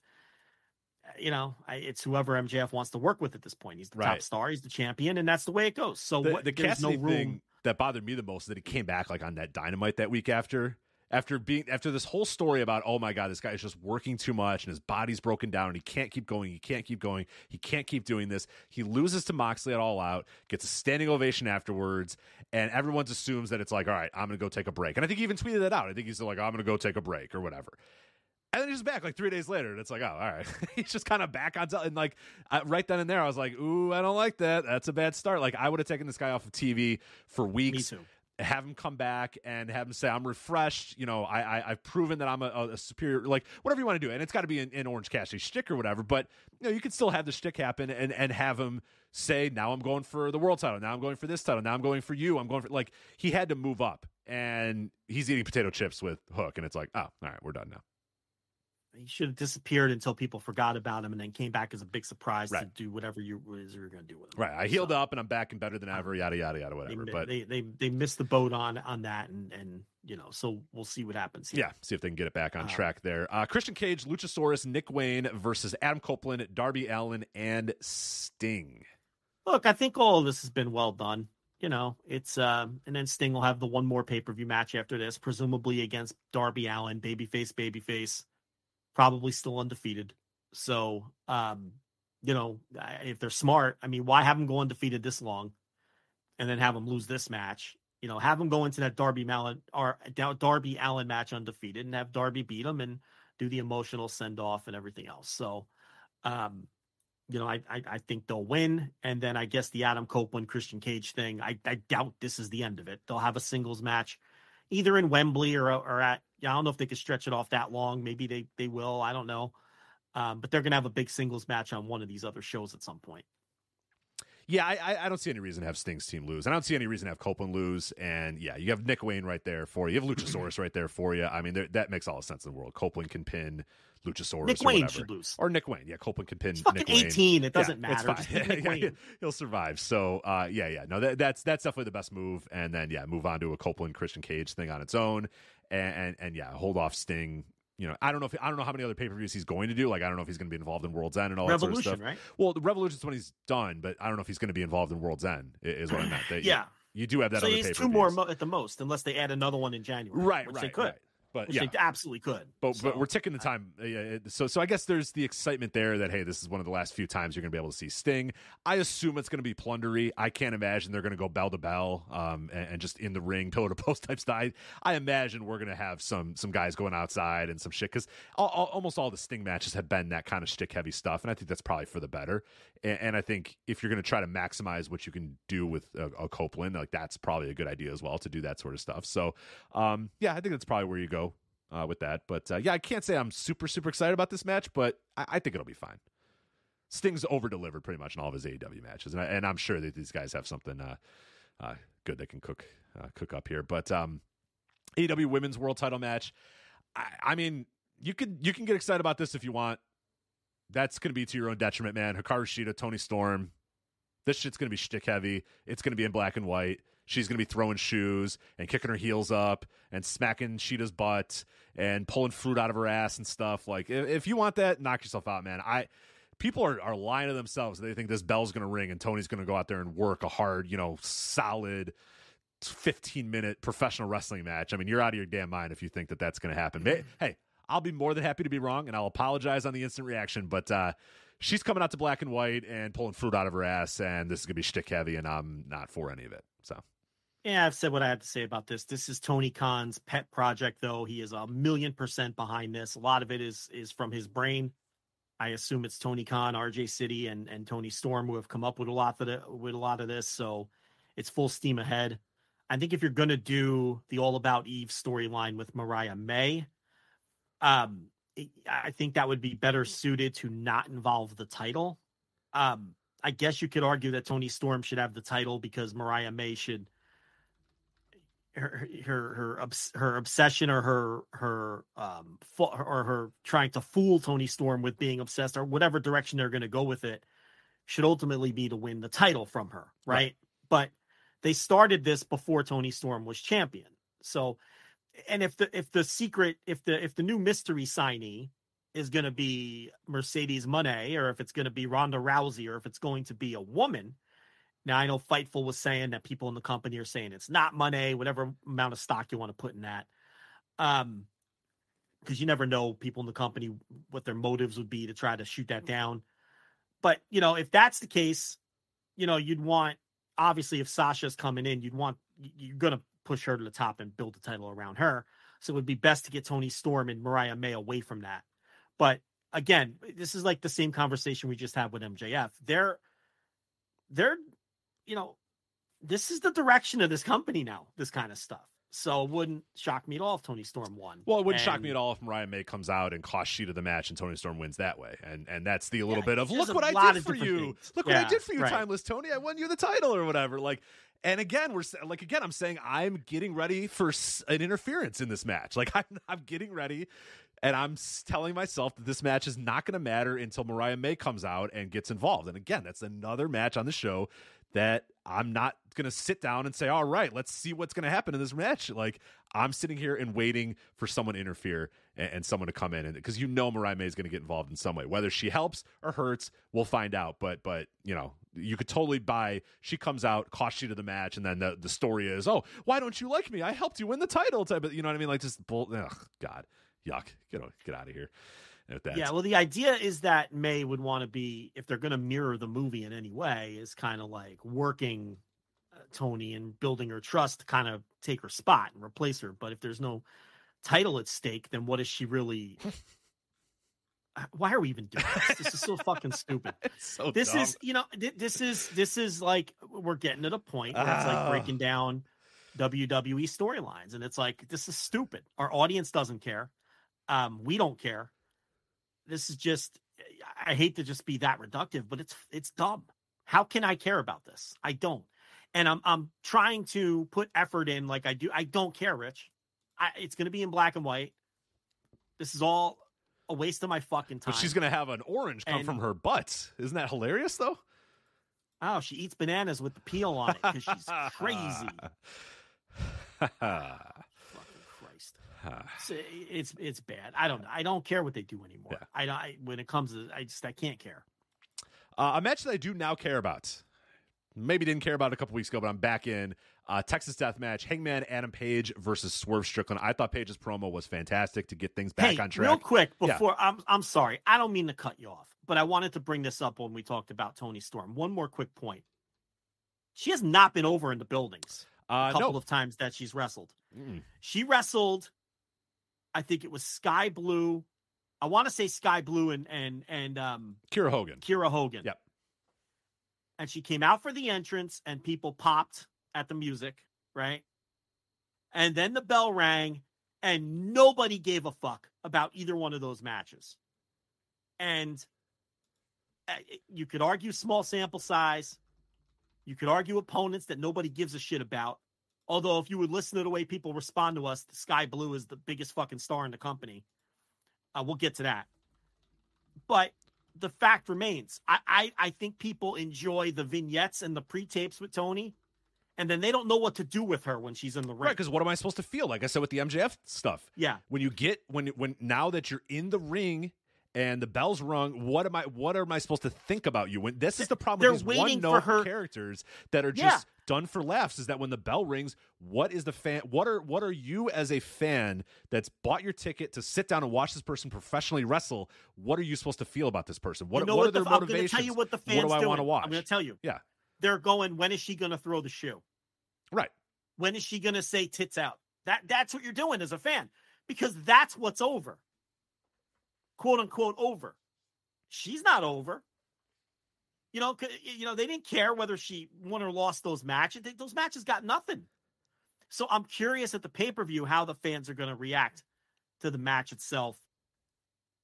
you know, I, it's whoever MJF wants to work with at this point. He's the top star, he's the champion, and that's the way it goes. So the, what, the there's no room. thing that bothered me the most is that he came back like on that dynamite that week after after being after this whole story about oh my god this guy is just working too much and his body's broken down and he can't keep going he can't keep going he can't keep doing this he loses to moxley at all out gets a standing ovation afterwards and everyone assumes that it's like all right i'm gonna go take a break and i think he even tweeted that out i think he's like i'm gonna go take a break or whatever and then he's back like three days later, and it's like, oh, all right. he's just kind of back on top. And like uh, right then and there, I was like, ooh, I don't like that. That's a bad start. Like I would have taken this guy off of TV for weeks. Me too have him come back and have him say i'm refreshed you know i, I have proven that i'm a, a, superior like whatever you want to do and it's got to be an, an orange cassidy shtick or whatever but you know you could still have the shtick happen and and have him say now i'm going for the world title now i'm going for this title now i'm going for you i'm going for like he had to move up and he's eating potato chips with hook and it's like oh all right we're done now he should have disappeared until people forgot about him and then came back as a big surprise right. to do whatever you were going to do with him. Right. I healed so, up and I'm back and better than ever, yada, yada, yada, whatever. They, but they, they, they missed the boat on, on that. And, and, you know, so we'll see what happens. Here. Yeah. See if they can get it back on uh, track there. Uh, Christian Cage, Luchasaurus, Nick Wayne versus Adam Copeland, Darby Allin, and Sting. Look, I think all of this has been well done. You know, it's um, and then Sting will have the one more pay per view match after this, presumably against Darby Allin, babyface, babyface probably still undefeated. So, um, you know, if they're smart, I mean, why have them go undefeated this long and then have them lose this match? You know, have them go into that Darby Allin or Darby Allin match undefeated and have Darby beat them and do the emotional send off and everything else. So, um, you know, I, I, I think they'll win, and then I guess the Adam Copeland Christian Cage thing. I I doubt this is the end of it. They'll have a singles match, either in Wembley or or at I don't know if they could stretch it off that long. Maybe they they will. I don't know. Um, but they're gonna have a big singles match on one of these other shows at some point. Yeah, I, I don't see any reason to have Sting's team lose. I don't see any reason to have Copeland lose. And yeah, you have Nick Wayne right there for you. You have Luchasaurus right there for you. I mean, that makes all the sense in the world. Copeland can pin Luchasaurus. Nick Wayne should lose. Or Nick Wayne. Yeah, Copeland can pin fucking Nick 18. Wayne. It doesn't yeah, matter. It's fine. He'll survive. So uh, yeah, yeah. No, that, that's that's definitely the best move. And then yeah, move on to a Copeland Christian Cage thing on its own and, and, and yeah, hold off Sting. You know, I don't know if I don't know how many other pay per views he's going to do. Like, I don't know if he's going to be involved in World's End and all Revolution, that sort of stuff. Right? Well, the Revolution's when he's done, but I don't know if he's going to be involved in World's End. Is what I meant. That, yeah, you, you, do have that. So other he's two more mo- at the most, unless they add another one in January, right? Which right, they could. Right. But Which yeah, they absolutely could. But so, but we're ticking the time. Uh, so so I guess there's the excitement there that hey, this is one of the last few times you're going to be able to see Sting. I assume it's going to be plundery. I can't imagine they're going to go bell to bell um, and, and, just in the ring, pillar to post type style. I imagine we're going to have some some guys going outside and some shit because almost all the Sting matches have been that kind of shtick heavy stuff, and I think that's probably for the better. And, and I think if you're going to try to maximize what you can do with a, a, Copeland, like that's probably a good idea as well to do that sort of stuff. So um, yeah, I think that's probably where you go uh, with that. But uh, yeah, I can't say I'm super super excited about this match, but I, I think it'll be fine. Sting's over delivered pretty much in all of his AEW matches, and, I, I'm sure that these guys have something uh, uh good they can cook uh, cook up here. But um, AEW Women's World Title match. I, I mean, you can you can get excited about this if you want. That's going to be to your own detriment, man. Hikaru Shida, Toni Storm. This shit's going to be shtick heavy. It's going to be in black and white she's going to be throwing shoes and kicking her heels up and smacking Shida's butt and pulling fruit out of her ass and stuff. Like, if, if you want that, knock yourself out, man. I people are, are lying to themselves. They think this bell's going to ring and Toni's going to go out there and work a hard, you know, solid 15 minute professional wrestling match. I mean, you're out of your damn mind if you think that that's going to happen. Hey, I'll be more than happy to be wrong and I'll apologize on the instant reaction, but uh, she's coming out to black and white and pulling fruit out of her ass, and this is to be shtick heavy, and I'm not for any of it. So yeah, I've said what I have to say about this. This is Tony Khan's pet project, though. He is a million percent behind this. A lot of it is is from his brain. I assume it's Tony Khan, RJ City, and and Toni Storm who have come up with a lot of the, with a lot of this. So it's full steam ahead. I think if you're gonna do the All About Eve storyline with Mariah May, um, I think that would be better suited to not involve the title. Um, I guess you could argue that Toni Storm should have the title because Mariah May should her her her her obsession or her her um or her trying to fool Toni Storm with being obsessed or whatever direction they're going to go with it should ultimately be to win the title from her, right? right? But they started this before Toni Storm was champion. So and if the if the secret if the if the new mystery signee is going to be Mercedes Moné or if it's going to be Ronda Rousey or if it's going to be a woman, now I know Fightful was saying that people in the company are saying it's not Moné, whatever amount of stock you want to put in that. Um, because you never know people in the company what their motives would be to try to shoot that down. But you know, if that's the case, you know, you'd want obviously if Sasha's coming in, you'd want you're gonna push her to the top and build the title around her. So it would be best to get Toni Storm and Mariah May away from that. But again, this is like the same conversation we just had with MJF. They're they're you know, this is the direction of this company now, this kind of stuff. So it wouldn't shock me at all if Toni Storm won. Well, it wouldn't shock me at all if Mariah May comes out and costs Shida the match and Toni Storm wins that way. And and that's the little Yeah, bit of look what I did for you. things. Look what I did for you, right. Timeless Toni. I won you the title or whatever. Like, and again, we're like again, I'm saying I'm getting ready for an interference in this match. Like I'm I'm getting ready. And I'm telling myself that this match is not going to matter until Mariah May comes out and gets involved. And again, that's another match on the show that I'm not going to sit down and say, all right, let's see what's going to happen in this match. Like, I'm sitting here and waiting for someone to interfere and, and someone to come in. And because you know Mariah May is going to get involved in some way, whether she helps or hurts, we'll find out. But, but, you know, you could totally buy she comes out, costs you to the match, and then the, the story is, oh, why don't you like me? I helped you win the title. Type you know what I mean? Like, just bull. Ugh, God, yuck. Get, get out of here. Yeah, well, the idea is that May would want to be, if they're going to mirror the movie in any way, is kind of like working uh, Toni and building her trust to kind of take her spot and replace her. But if there's no title at stake, then what is she really? Why are we even doing this? This is so fucking stupid. so this dumb. is, you know, thi- this is this is like we're getting to the point where it's like Ah. breaking down WWE storylines, and it's like this is stupid. Our audience doesn't care. Um, we don't care. This is just. I hate to just be that reductive, but it's it's dumb. How can I care about this? I don't, and I'm I'm trying to put effort in like I do. I don't care, Rich. I, it's going to be in black and white. This is all a waste of my fucking time. But she's going to have an orange come And- from her butt. Isn't that hilarious, though? Oh, she eats bananas with the peel on it because she's crazy. Fucking Christ. So it's it's bad. I don't. I don't care what they do anymore. I, don't- I when it comes to I just I can't care. Uh, a match that I do now care about. Maybe didn't care about a couple weeks ago, but I'm back in. Uh, Texas Death Match: Hangman Adam Page versus Swerve Strickland. I thought Page's promo was fantastic to get things back hey, on track. real quick Yeah. before I'm I'm sorry. I don't mean to cut you off, but I wanted to bring this up when we talked about Toni Storm. One more quick point. She has not been over in the buildings Uh, a couple no. of times that she's wrestled. Mm. She wrestled, I think it was Sky Blue. I want to say Sky Blue and and and um Kiera Hogan. Kiera Hogan. Yep. And she came out for the entrance and people popped at the music, right? And then the bell rang and nobody gave a fuck about either one of those matches. And uh, you could argue small sample size. You could argue opponents that nobody gives a shit about. Although, if you would listen to the way people respond to us, the Sky Blue is the biggest fucking star in the company. Uh, we'll get to that. But the fact remains, I, I I think people enjoy the vignettes and the pre-tapes with Toni, and then they don't know what to do with her when she's in the ring. Right, because what am I supposed to feel? Like I said with the MJF stuff. Yeah. When you get when when now that you're in the ring and the bell's rung, what am I what am I supposed to think about you? When this is the problem They're with these one note her- characters that are Yeah. just done for laughs is that when the bell rings, what is the fan what are what are you as a fan that's bought your ticket to sit down and watch this person professionally wrestle? What are you supposed to feel about this person? What, you know what, what, are their the, I'm going motivations? to tell you what the fans what do I doing. want to watch? I'm going to tell you. Yeah. They're going. When is she going to throw the shoe? Right. When is she going to say tits out? That that's what you're doing as a fan because that's what's over. Quote unquote over. She's not over. You know, you know they didn't care whether she won or lost those matches. Those matches got nothing. So I'm curious at the pay per view how the fans are going to react to the match itself.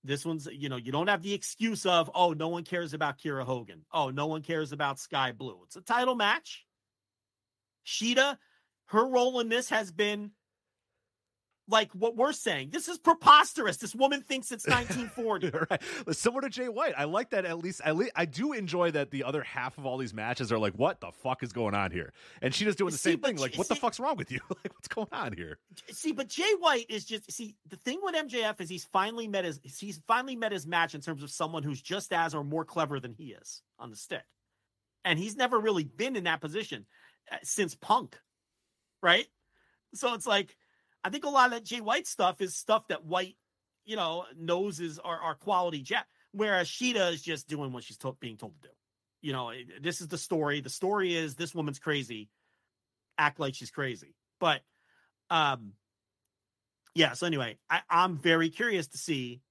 This one's, you know, you don't have the excuse of, oh, no one cares about Kiera Hogan. Oh, no one cares about Sky Blue. It's a title match. Shida, her role in this has been like what we're saying. This is preposterous. This woman thinks it's 1940. right. Similar to Jay White. I like that at least, at least I do enjoy that the other half of all these matches are like, what the fuck is going on here? And she just doing the See, same thing. Like, what the fuck's wrong with you? like, what's going on here? see, but Jay White is just see the thing with MJF is he's finally met his he's finally met his match in terms of someone who's just as or more clever than he is on the stick, and he's never really been in that position uh, since Punk, right? So it's like I think a lot of that Jay White stuff is stuff that White, you know, knows is our, our quality jet. Whereas Shida is just doing what she's being told to do. You know, this is the story. The story is this woman's crazy. Act like she's crazy. But, um, yeah. So anyway, I, I'm very curious to see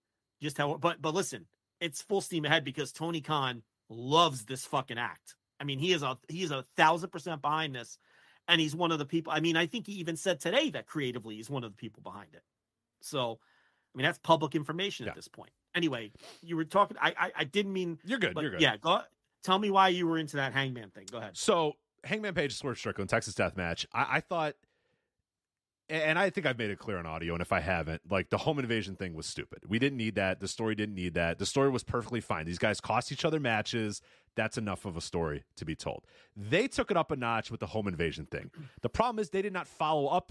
just how. But but listen, it's full steam ahead because Tony Khan loves this fucking act. I mean, he is a he is a thousand percent behind this, and he's one of the people. I mean, I think he even said today that creatively he's one of the people behind it. So, I mean, that's public information Yeah. at this point. Anyway, you were talking. I I, I didn't mean You're good. you're good. Yeah, go. Tell me why you were into that Hangman thing. Go ahead. So Hangman Page, Swerve Strickland, Texas Death Match. I, I thought, and I think I've made it clear on audio. And if I haven't, like the home invasion thing was stupid. We didn't need that. The story didn't need that. The story was perfectly fine. These guys cost each other matches. That's enough of a story to be told. They took it up a notch with the home invasion thing. The problem is they did not follow up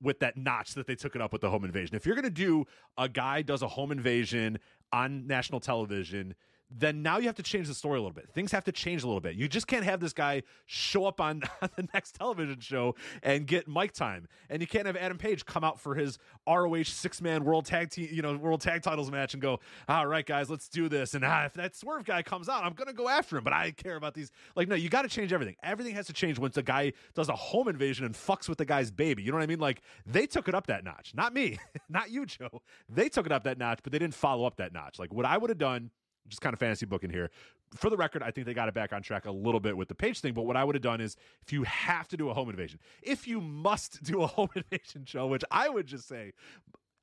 with that notch that they took it up with the home invasion. If you're going to do a guy does a home invasion on national television, then now you have to change the story a little bit. Things have to change a little bit. You just can't have this guy show up on, the next television show and get mic time, and you can't have Adam Page come out for his ROH six man world tag team, you know, world tag titles match and go, all right, guys, let's do this. And ah, if that Swerve guy comes out, I'm gonna go after him, but I care about these. Like, no, you got to change everything. Everything has to change once the guy does a home invasion and fucks with the guy's baby. You know what I mean? Like they took it up that notch, not me, not you, Joe. They took it up that notch, but they didn't follow up that notch. Like what I would have done just kind of fantasy booking here. For the record, I think they got it back on track a little bit with the page thing. But what I would have done is, if you have to do a home invasion, if you must do a home invasion show, which I would just say,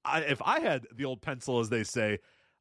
I, if I had the old pencil, as they say,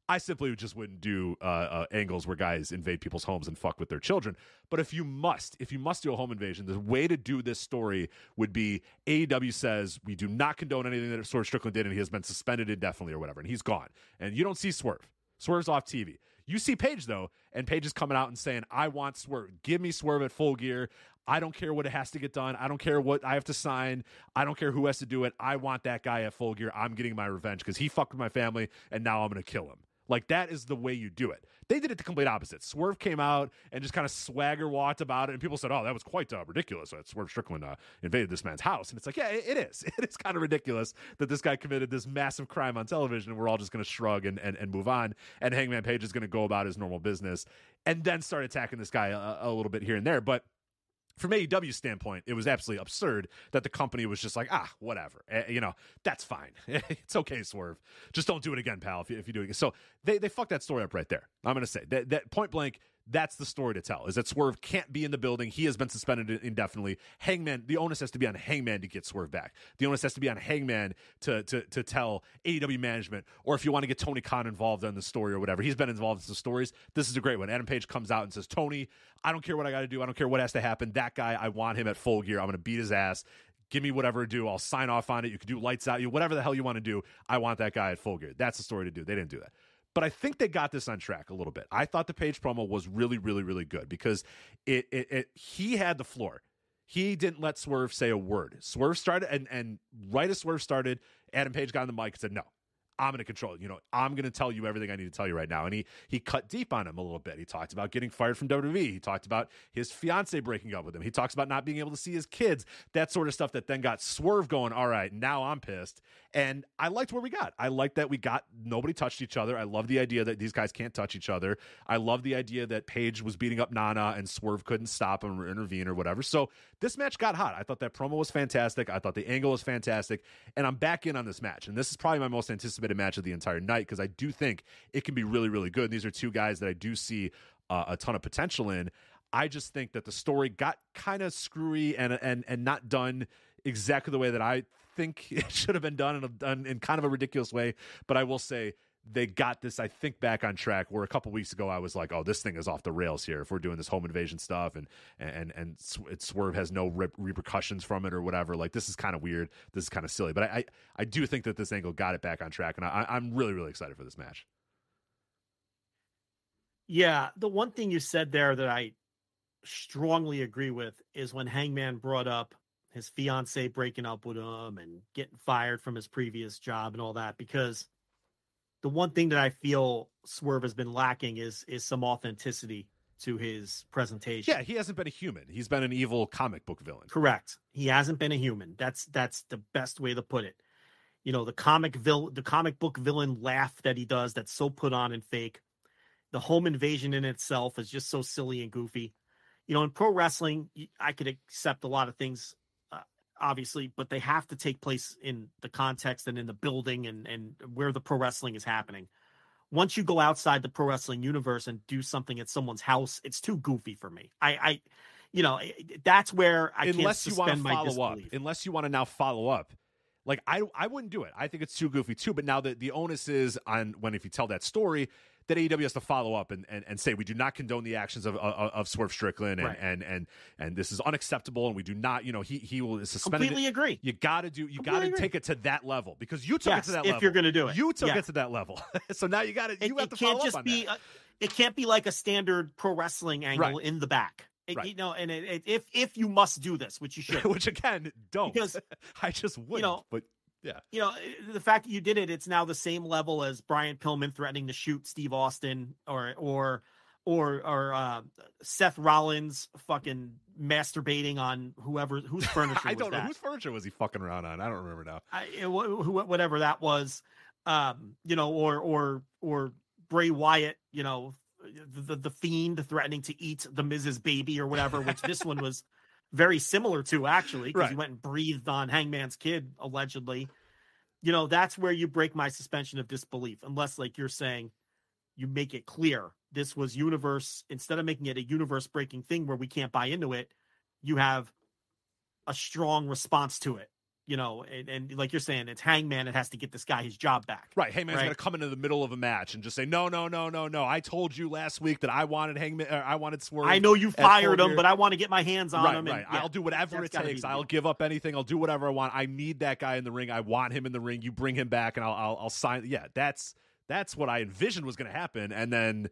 I simply just wouldn't do uh, uh, angles where guys invade people's homes and fuck with their children. But if you must, if you must do a home invasion, the way to do this story would be AEW says we do not condone anything that Swerve Strickland did, and he has been suspended indefinitely or whatever, and he's gone, and you don't see Swerve. Swerve's off TV. You see Page though, and Page is coming out and saying, "I want Swerve. Give me Swerve at full gear. I don't care what it has to get done. I don't care what I have to sign. I don't care who has to do it. I want that guy at full gear. I'm getting my revenge because he fucked with my family, and now I'm going to kill him." Like that is the way you do it. They did it the complete opposite. Swerve came out and just kind of swagger walked about it, and people said, "Oh, that was quite uh, ridiculous." That Swerve Strickland uh, invaded this man's house, and it's like, yeah, it, is. It is kind of ridiculous that this guy committed this massive crime on television, and we're all just going to shrug and, and and move on. And Hangman Page is going to go about his normal business, and then start attacking this guy a, a little bit here and there, but from AEW's standpoint, it was absolutely absurd that the company was just like, ah, whatever. Eh, you know, that's fine. it's okay, Swerve. Just don't do it again, pal, if you, if you do it. So they, they fucked that story up right there. I'm to say that, that point blank, that's the story to tell is that Swerve can't be in the building. He has been suspended indefinitely. Hangman, the onus has to be on Hangman to get Swerve back. The onus has to be on Hangman to to to tell AEW management, or if you want to get Tony Khan involved in the story or whatever. He's been involved in some stories. This is a great one. Adam Page comes out and says, Tony, I don't care what I got to do. I don't care what has to happen. That guy, I want him at full gear. I'm going to beat his ass. Give me whatever to do. I'll sign off on it. You can do lights out. You whatever the hell you want to do. I want that guy at full gear. That's the story to do. They didn't do that. But I think they got this on track a little bit. I thought the page promo was really, really, really good because it, it, it he had the floor. He didn't let Swerve say a word. Swerve started, and and right as Swerve started, Adam Page got on the mic and said, "No, I'm going to control. You know, I'm going to tell you everything I need to tell you right now." And he he cut deep on him a little bit. He talked about getting fired from WWE. He talked about his fiance breaking up with him. He talks about not being able to see his kids. That sort of stuff that then got Swerve going. All right, now I'm pissed. And I liked where we got. I liked that we got nobody touched each other. I love the idea that these guys can't touch each other. I love the idea that Page was beating up Nana and Swerve couldn't stop him or intervene or whatever. So this match got hot. I thought that promo was fantastic. I thought the angle was fantastic. And I'm back in on this match. And this is probably my most anticipated match of the entire night because I do think it can be really, really good. These are two guys that I do see uh, a ton of potential in. I just think that the story got kind of screwy and and and not done exactly the way that I think it should have been done and done in kind of a ridiculous way. But I will say they got this, I think, back on track. Where a couple weeks ago I was like, "Oh, this thing is off the rails here." If we're doing this home invasion stuff and and and it Swerve has no re- repercussions from it or whatever, like this is kind of weird. This is kind of silly. But I, I, I do think that this angle got it back on track, and I, I'm really really excited for this match. Yeah, the one thing you said there that I strongly agree with is when Hangman brought up his fiance breaking up with him and getting fired from his previous job and all that because the one thing that I feel Swerve has been lacking is is some authenticity to his presentation. Yeah, he hasn't been a human. He's been an evil comic book villain. Correct. He hasn't been a human. That's that's the best way to put it. you know the comic vil- the comic book villain laugh that he does that's so put on and fake the home invasion in itself is just so silly and goofy you know in pro wrestling i could accept a lot of things obviously but they have to take place in the context and in the building and and where the pro wrestling is happening once you go outside the pro wrestling universe and do something at someone's house it's too goofy for me i i you know that's where i unless you want to follow up unless you want to now follow up like I I wouldn't do it. I think it's too goofy too. But now that the onus is on when if you tell that story, that AEW has to follow up and, and, and say we do not condone the actions of of, of Swerve Strickland and, Right. and and and this is unacceptable and we do not you know he he will suspend completely agree You got to do you got to take it to that level because you took Yes, it to that if level. you're gonna do it. you took Yeah. it to that level. so now you got to it, you have it to can't follow just up on be that. a, it can't be like a standard pro wrestling angle Right. in the back It- Right. you know and it, it, if if you must do this which you should which again don't Because, I just wouldn't. know, but yeah. you know the fact that you did it it's now the same level as brian pillman threatening to shoot steve austin or or or or uh, seth rollins fucking masturbating on whoever whose furniture I was don't know that. whose furniture was he fucking around on. I don't remember now. I, it, wh- wh- whatever that was, um, you know, or or or Bray Wyatt, you know, the, the the fiend threatening to eat the Miz's baby or whatever, which this one was very similar to actually, because he went and breathed on Hangman's kid allegedly. You know, that's where you break my suspension of disbelief, unless like you're saying you make it clear this was universe instead of making it a universe breaking thing where we can't buy into it, you have a strong response to it. You know, and, and like you're saying, it's Hangman. that has to get this guy his job back. Right, Hangman's Right. going to come into the middle of a match and just say, "No, no, no, no, no! I told you last week that I wanted Hangman. I wanted Swerve. I know you fired him, but I want to get my hands on right, him. right. And, yeah, I'll do whatever it be takes. I'll give up anything. I'll do whatever I want. I need that guy in the ring. I want him in the ring. You bring him back, and I'll I'll, I'll sign. Yeah, that's that's what I envisioned was going to happen, and then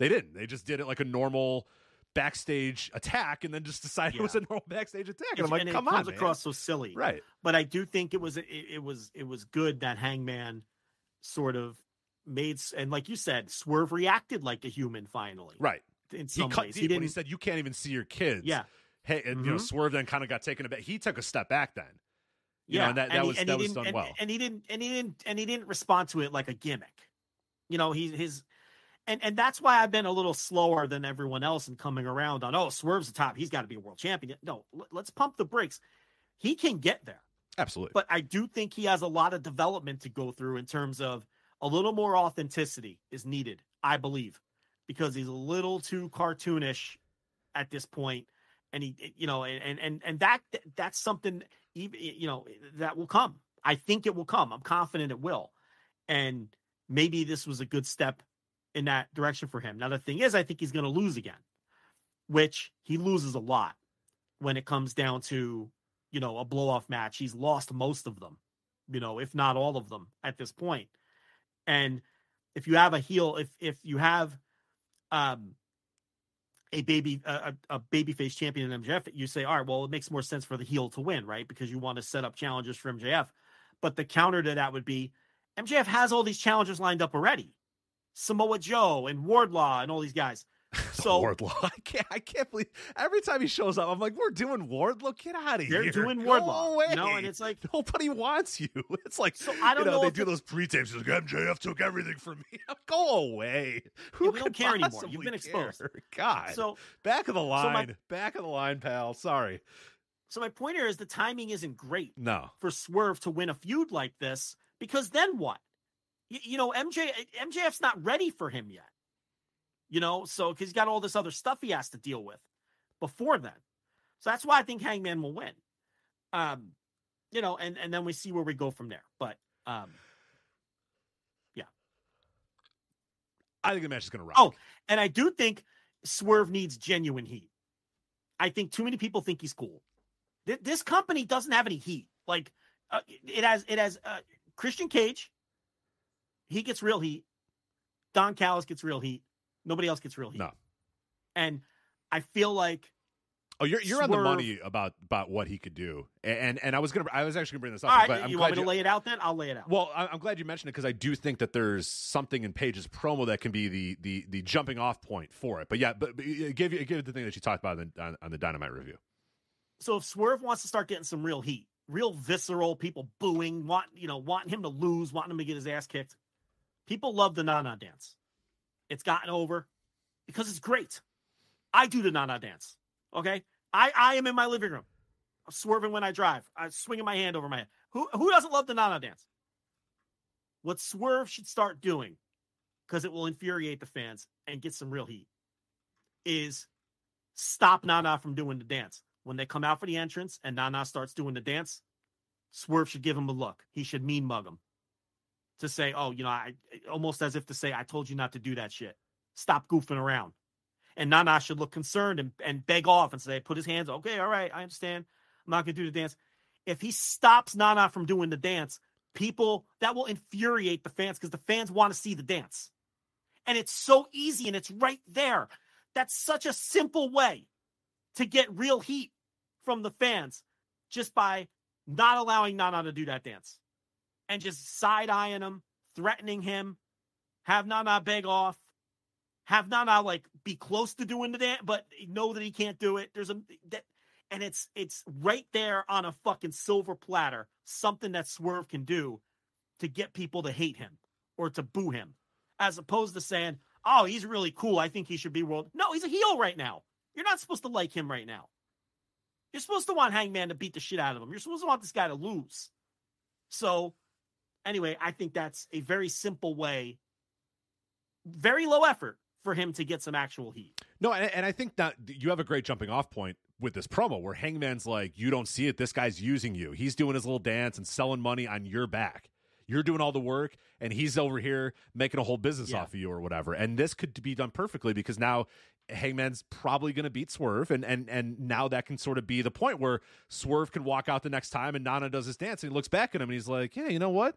they didn't. They just did it like a normal backstage attack, and then just decided it was a normal backstage attack. And I'm like, and come it on, comes man." across so silly, Right. But I do think it was it, it was it was good that Hangman sort of made and like you said, Swerve reacted like a human finally, Right. In He some cut ways, deep he when he didn't. said, "You can't even see your kids." Yeah. Hey, and you know, Mhm. Swerve then kind of got taken a bit. He took a step back then. You know, yeah, and that, that he- was and that was didn't- done and, well. and he didn't and he didn't and he didn't respond to it like a gimmick. You know, he his and and that's why I've been a little slower than everyone else in coming around on oh Swerve's the top, he's got to be a world champion. No, l- let's pump the brakes. He can get there. Absolutely. But I do think he has a lot of development to go through in terms of a little more authenticity is needed, I believe, because he's a little too cartoonish at this point, and he, you know, and and and that that's something even you know that will come. I think it will come. I'm confident it will, and maybe this was a good step in that direction for him. Now the thing is, I think he's going to lose again, which he loses a lot when it comes down to you know a blow off match. He's lost most of them, you know, if not all of them at this point. And if you have a heel, if if you have um a baby a, a a babyface champion in MJF, you say, all right, well, it makes more sense for the heel to win, right? Because you want to set up challenges for MJF. But the counter to that would be MJF has all these challenges lined up already. Samoa Joe and Wardlow and all these guys. So Wardlow, I can't. I can't believe every time he shows up, I'm like, "We're doing Wardlow. Get out of They're here. doing Go Wardlow, away. you know, and it's like nobody wants you. It's like So I don't you know, know they do those pre-tapes. Like MJF took everything from me. Go away. Who we don't care anymore. You've been exposed. care? God. So back of the line. my- back of the line, pal. Sorry. So my point here is the timing isn't great No. for Swerve to win a feud like this because then what? You, you know, MJ MJF's not ready for him yet. You know, so because he's got all this other stuff he has to deal with before then. So that's why I think Hangman will win. Um, you know, and and then we see where we go from there. But um, yeah. I think the match is going to rock. oh, and I do think Swerve needs genuine heat. I think too many people think he's cool. Th- This company doesn't have any heat. Like uh, it has, it has uh, Christian Cage. He gets real heat. Don Callis gets real heat. Nobody else gets real heat. No. And I feel like Oh, you're you're on the money about about what he could do, and and I was gonna I was actually gonna bring this up. all right, but I'm you want me to lay it out then? I'll lay it out. Well, I'm glad you mentioned it because I do think that there's something in Page's promo that can be the the the jumping off point for it. But yeah, but, but give you give it the thing that you talked about on, on, on the Dynamite review. So if Swerve wants to start getting some real heat, real visceral, people booing, want you know, wanting him to lose, wanting him to get his ass kicked. People love the Nana dance. It's gotten over because it's great. I do the Nana dance. Okay. I, I am in my living room. I'm swerving when I drive. I'm swinging my hand over my head. Who who doesn't love the Nana dance? What Swerve should start doing, because it will infuriate the fans and get some real heat, is stop Nana from doing the dance. When they come out for the entrance and Nana starts doing the dance, Swerve should give him a look. He should mean mug him to say, oh, you know, I almost as if to say, I told you not to do that shit. Stop goofing around. And Nana should look concerned and, and beg off and say, put his hands, okay, all right, I understand. I'm not going to do the dance. If he stops Nana from doing the dance, people that will infuriate the fans because the fans want to see the dance. And it's so easy and it's right there. That's such a simple way to get real heat from the fans just by not allowing Nana to do that dance and just side eyeing him, threatening him, have Nana beg off, have Nana like be close to doing the dance, but know that he can't do it. There's a that, and it's it's right there on a fucking silver platter, something that Swerve can do to get people to hate him or to boo him, as opposed to saying, "Oh, he's really cool. I think he should be world." No, he's a heel right now. You're not supposed to like him right now. You're supposed to want Hangman to beat the shit out of him. You're supposed to want this guy to lose. So, anyway, I think that's a very simple way, very low effort for him to get some actual heat. No, and, and I think that you have a great jumping off point with this promo where Hangman's like, you don't see it. This guy's using you. He's doing his little dance and selling money on your back. You're doing all the work, and he's over here making a whole business Yeah. off of you or whatever. And this could be done perfectly because now Hangman's probably going to beat Swerve, and and and now that can sort of be the point where Swerve can walk out the next time, and Nana does his dance, and he looks back at him, and he's like, yeah, you know what?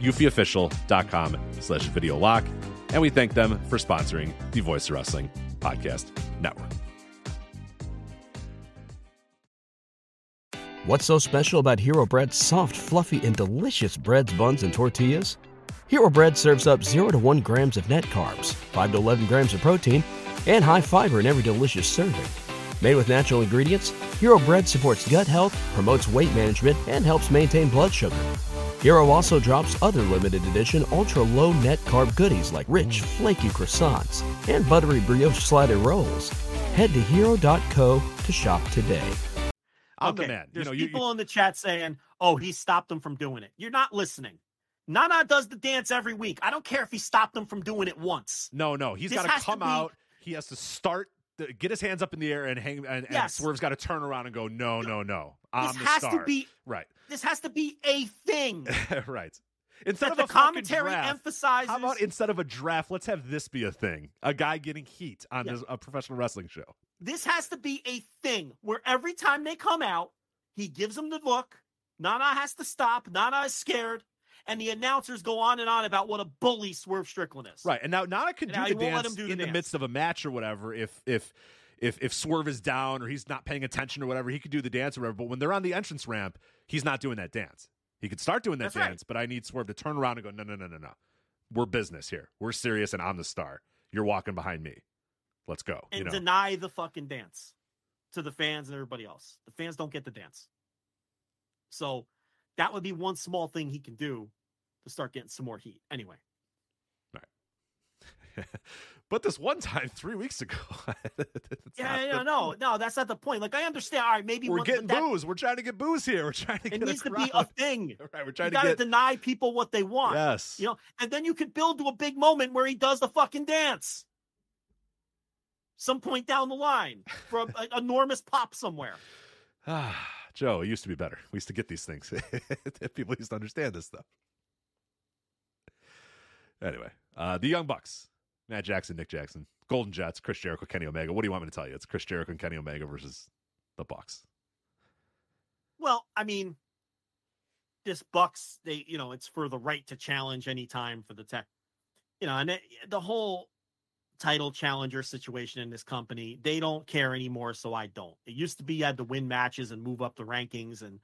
eufyofficial.com slash video lock. And we thank them for sponsoring the Voice Wrestling Podcast Network. What's so special about Hero Bread's soft, fluffy, and delicious breads, buns, and tortillas? Hero Bread serves up 0 to 1 grams of net carbs, 5 to 11 grams of protein, and high fiber in every delicious serving. Made with natural ingredients, Hero Bread supports gut health, promotes weight management, and helps maintain blood sugar. Hero also drops other limited edition ultra low net carb goodies like rich, flaky croissants and buttery brioche slider rolls. Head to hero.co to shop today. I'm okay, the man. You There's know, you, people in the chat saying, "Oh, he stopped them from doing it." You're not listening. Nana does the dance every week. I don't care if he stopped them from doing it once. No, no, he's This got to come be- out. He has to start, the, get his hands up in the air and hang. And, and Swerve's got to turn around and go, no, no, no. I'm This the has star. to be right, this has to be a thing. right. Instead that of the a commentary draft, emphasizes. How about instead of a draft, let's have this be a thing? A guy getting heat on Yeah. a professional wrestling show. this has to be a thing where every time they come out, he gives them the look. Nana has to stop. Nana is scared. And the announcers go on and on about what a bully Swerve Strickland is. Right, and now Nana can And do the he dance do in the dance. midst of a match or whatever. If if if if Swerve is down or he's not paying attention or whatever, he could do the dance or whatever. But when they're on the entrance ramp, he's not doing that dance. He could start doing that That's right. dance, but I need Swerve to turn around and go, no, no, no, no, no. We're business here. We're serious, and I'm the star. You're walking behind me. Let's go. And you know, deny the fucking dance to the fans and everybody else. The fans don't get the dance. So that would be one small thing he can do to start getting some more heat. Anyway, but this one time three weeks ago, yeah, the- no, no, that's not the point. Like I understand. All right, maybe we're one- getting that, booze. We're trying to get booze here. We're trying to It get needs a to be a thing. Right, we're You trying to gotta get deny people what they want. yes. You know, and then you could build to a big moment where he does the fucking dance. Some point down the line for an enormous pop somewhere. Ah, Joe, it used to be better. We used to get these things. People used to understand this stuff. Anyway, uh, the Young Bucks, Matt Jackson, Nick Jackson, Golden Jets, Chris Jericho, Kenny Omega. What do you want me to tell you? It's Chris Jericho and Kenny Omega versus the Bucks. Well, I mean, this Bucks, they, you know, it's for the right to challenge anytime for the tech, you know, and it, the whole title challenger situation in this company, they don't care anymore. So I don't. It used to be you had to win matches and move up the rankings and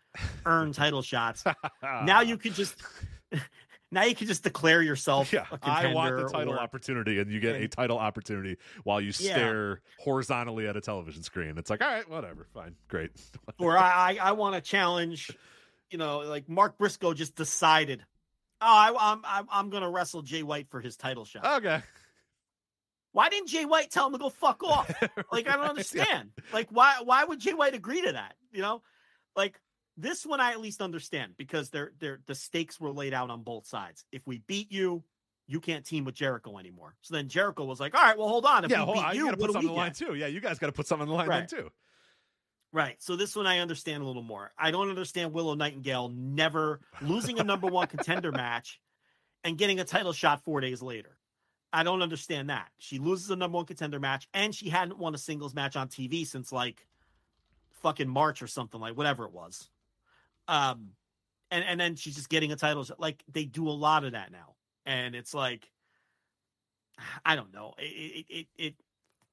earn title shots. now you can just, now you can just declare yourself Yeah, I want the title or- opportunity, and you get a title opportunity while you Yeah. stare horizontally at a television screen. It's like, all right, whatever, fine, great. or I, I, I want to challenge, you know, like Mark Briscoe just decided, oh, I, I'm, I'm, I'm going to wrestle Jay White for his title shot. okay, Why didn't Jay White tell him to go fuck off? Like, I don't understand. Like, why, why would Jay White agree to that? You know, like this one I at least understand because they're, they're, the stakes were laid out on both sides. If we beat you, you can't team with Jericho anymore. So then Jericho was like, all right, well, hold on. If yeah, we hold beat on, you, you got to put something on the line too. Yeah, you guys got to put something on the line Right. then too. Right. So this one I understand a little more. I don't understand Willow Nightingale never losing a number one contender match and getting a title shot four days later. I don't understand that. She loses a number one contender match and she hadn't won a singles match on TV since like fucking March or something like whatever it was. Um and and then she's just getting a title shot. Like they do a lot of that now. And it's like I don't know. It it it, it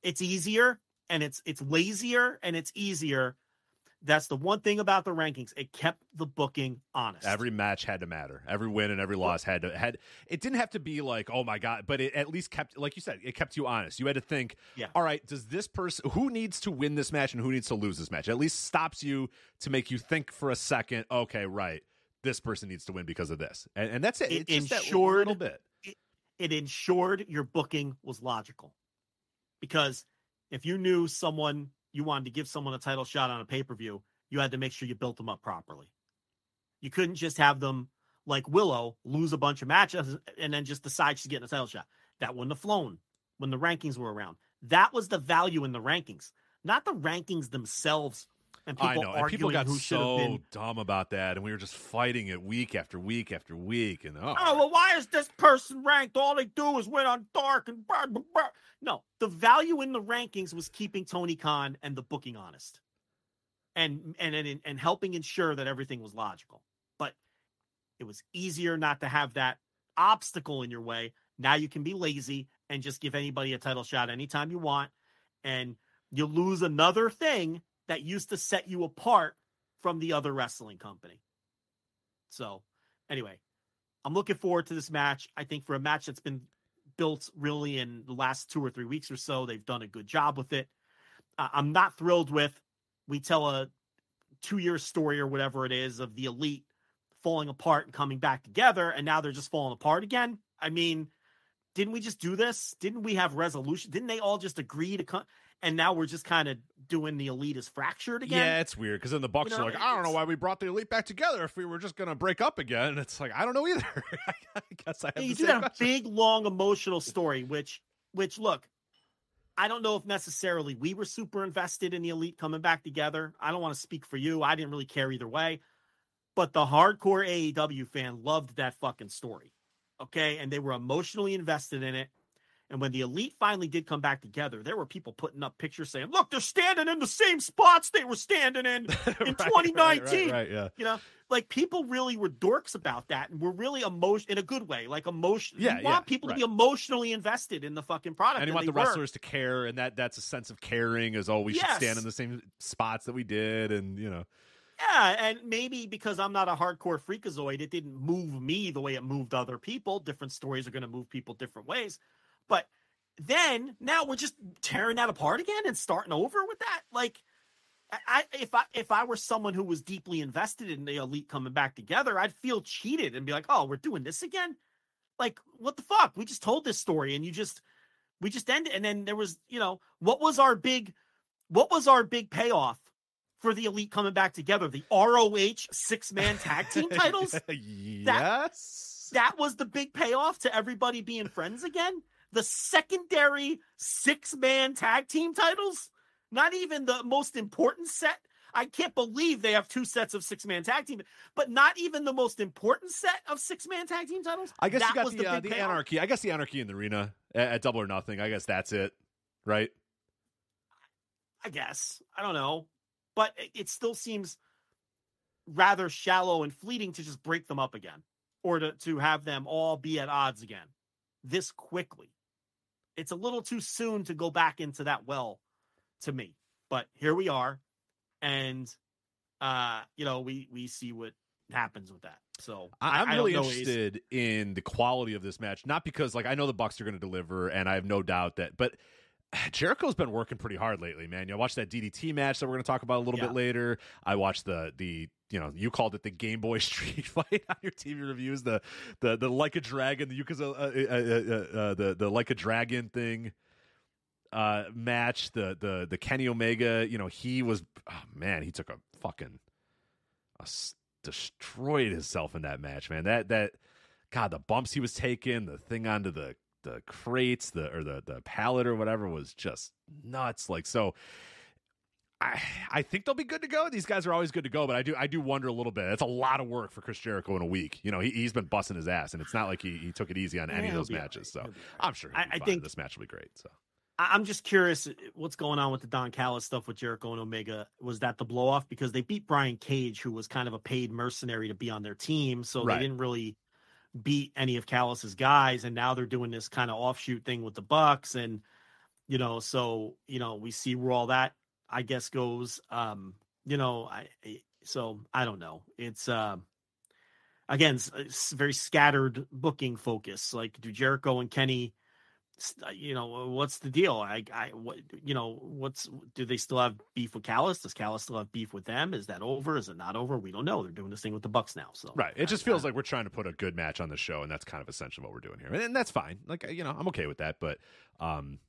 it's easier and it's it's lazier and it's easier. That's the one thing about the rankings. It kept the booking honest. Every match had to matter. Every win and every loss had to had. It didn't have to be like, oh my god, but it at least kept, like you said, it kept you honest. You had to think, Yeah. all right, does this person who needs to win this match and who needs to lose this match? At least stops you to make you think for a second. Okay, right, this person needs to win because of this, and, and that's it. It it's just ensured- little bit. it ensured your booking was logical. Because if you knew someone you wanted to give someone a title shot on a pay per view, you had to make sure you built them up properly. You couldn't just have them like Willow lose a bunch of matches and then just decide she's getting a title shot. That wouldn't have flown when the rankings were around. That was the value in the rankings, not the rankings themselves. And people I know, and people got who so been. dumb about that, and we were just fighting it week after week after week, and oh, Oh, well, why is this person ranked? All they do is win on dark and blah, blah, blah. no. The value in the rankings was keeping Tony Khan and the booking honest, and and and and helping ensure that everything was logical. But it was easier not to have that obstacle in your way. Now you can be lazy and just give anybody a title shot anytime you want, and you lose another thing that used to set you apart from the other wrestling company. So, anyway, I'm looking forward to this match. I think for a match that's been built really in the last two or three weeks or so, they've done a good job with it. Uh, I'm not thrilled with we tell a two year story or whatever it is of the elite falling apart and coming back together, and now they're just falling apart again. I mean, didn't we just do this? Didn't we have resolution? Didn't they all just agree to come? And now we're just kind of doing the elite is fractured again. Yeah, it's weird because then the Bucks You know, are like, I don't know why we brought the elite back together if we were just gonna break up again. And it's like I don't know either. I guess I have you do that a question. big long emotional story which which look i don't know if necessarily we were super invested in the elite coming back together i don't want to speak for you i didn't really care either way but the hardcore aew fan loved that fucking story okay and they were emotionally invested in it and when the elite finally did come back together there were people putting up pictures saying look they're standing in the same spots they were standing in in Right, right, 2019 right, right, yeah. you know like people really were dorks about that and were really emotion in a good way like emotion Yeah, you want yeah, people to be emotionally invested in the fucking product and you want the were. wrestlers to care, and that that's a sense of caring. Is oh, we should stand in the same spots that we did, and you know, yeah and maybe because i'm not a hardcore freakazoid it didn't move me the way it moved other people different stories are going to move people different ways but then now we're just tearing that apart again and starting over with that like I, if I if I were someone who was deeply invested in the elite coming back together, I'd feel cheated and be like, "Oh, we're doing this again." Like, what the fuck? We just told this story and you just we just ended and then there was, you know, what was our big what was our big payoff for the elite coming back together? The ROH six-man tag team titles? yes. That was the big payoff to everybody being friends again. The secondary six man tag team titles, not even the most important set. I can't believe they have two sets of six man tag team, but not even the most important set of six man tag team titles. I guess that you got was the uh, the anarchy. I guess the anarchy in the arena at, at Double or Nothing. I guess that's it, right? I guess I don't know, but it, it still seems rather shallow and fleeting to just break them up again, or to to have them all be at odds again this quickly. It's a little too soon to go back into that well to me, but here we are, and uh, you know we we see what happens with that. So I, I'm I really Ace. interested in the quality of this match, not because like I know the Bucks are going to deliver, and I have no doubt that, but Jericho's been working pretty hard lately, man. You know, watched that DDT match that we're going to talk about a little Yeah. bit later. I watched the the you know you called it the Game Boy Street Fight on your TV reviews, the the the like a dragon, the Yuka's uh, uh, uh, uh, the the like a dragon thing uh match the the the Kenny Omega you know he was oh man he took a fucking a destroyed himself in that match man that that god the bumps he was taking the thing onto the the crates the or the the pallet or whatever was just nuts like so I, I think they'll be good to go. These guys are always good to go, but I do I do wonder a little bit. It's a lot of work for Chris Jericho in a week. You know, he, he's been busting his ass, and it's not like he, he took it easy on any Yeah, of those matches. right. So I'm sure I- I think- this match will be great. So I'm just curious what's going on with the Don Callis stuff with Jericho and Omega. Was that the blow off? Because they beat Brian Cage, who was kind of a paid mercenary to be on their team. So Right. they didn't really beat any of Callis's guys. And now they're doing this kind of offshoot thing with the Bucks. And, you know, so, you know, we see where all that, I guess, goes. Um, you know, I, so I don't know. It's, um, again, it's very scattered booking focus. Like, do Jericho and Kenny, uh, you know, what's the deal? I, I, what, you know, what's, do they still have beef with Callis? Does Callis still have beef with them? Is that over? Is it not over? We don't know. They're doing this thing with the Bucks now. So, Right. It just feels like we're trying to put a good match on the show, and that's kind of essentially what we're doing here, and, and that's fine. Like you know, I'm okay with that, but um,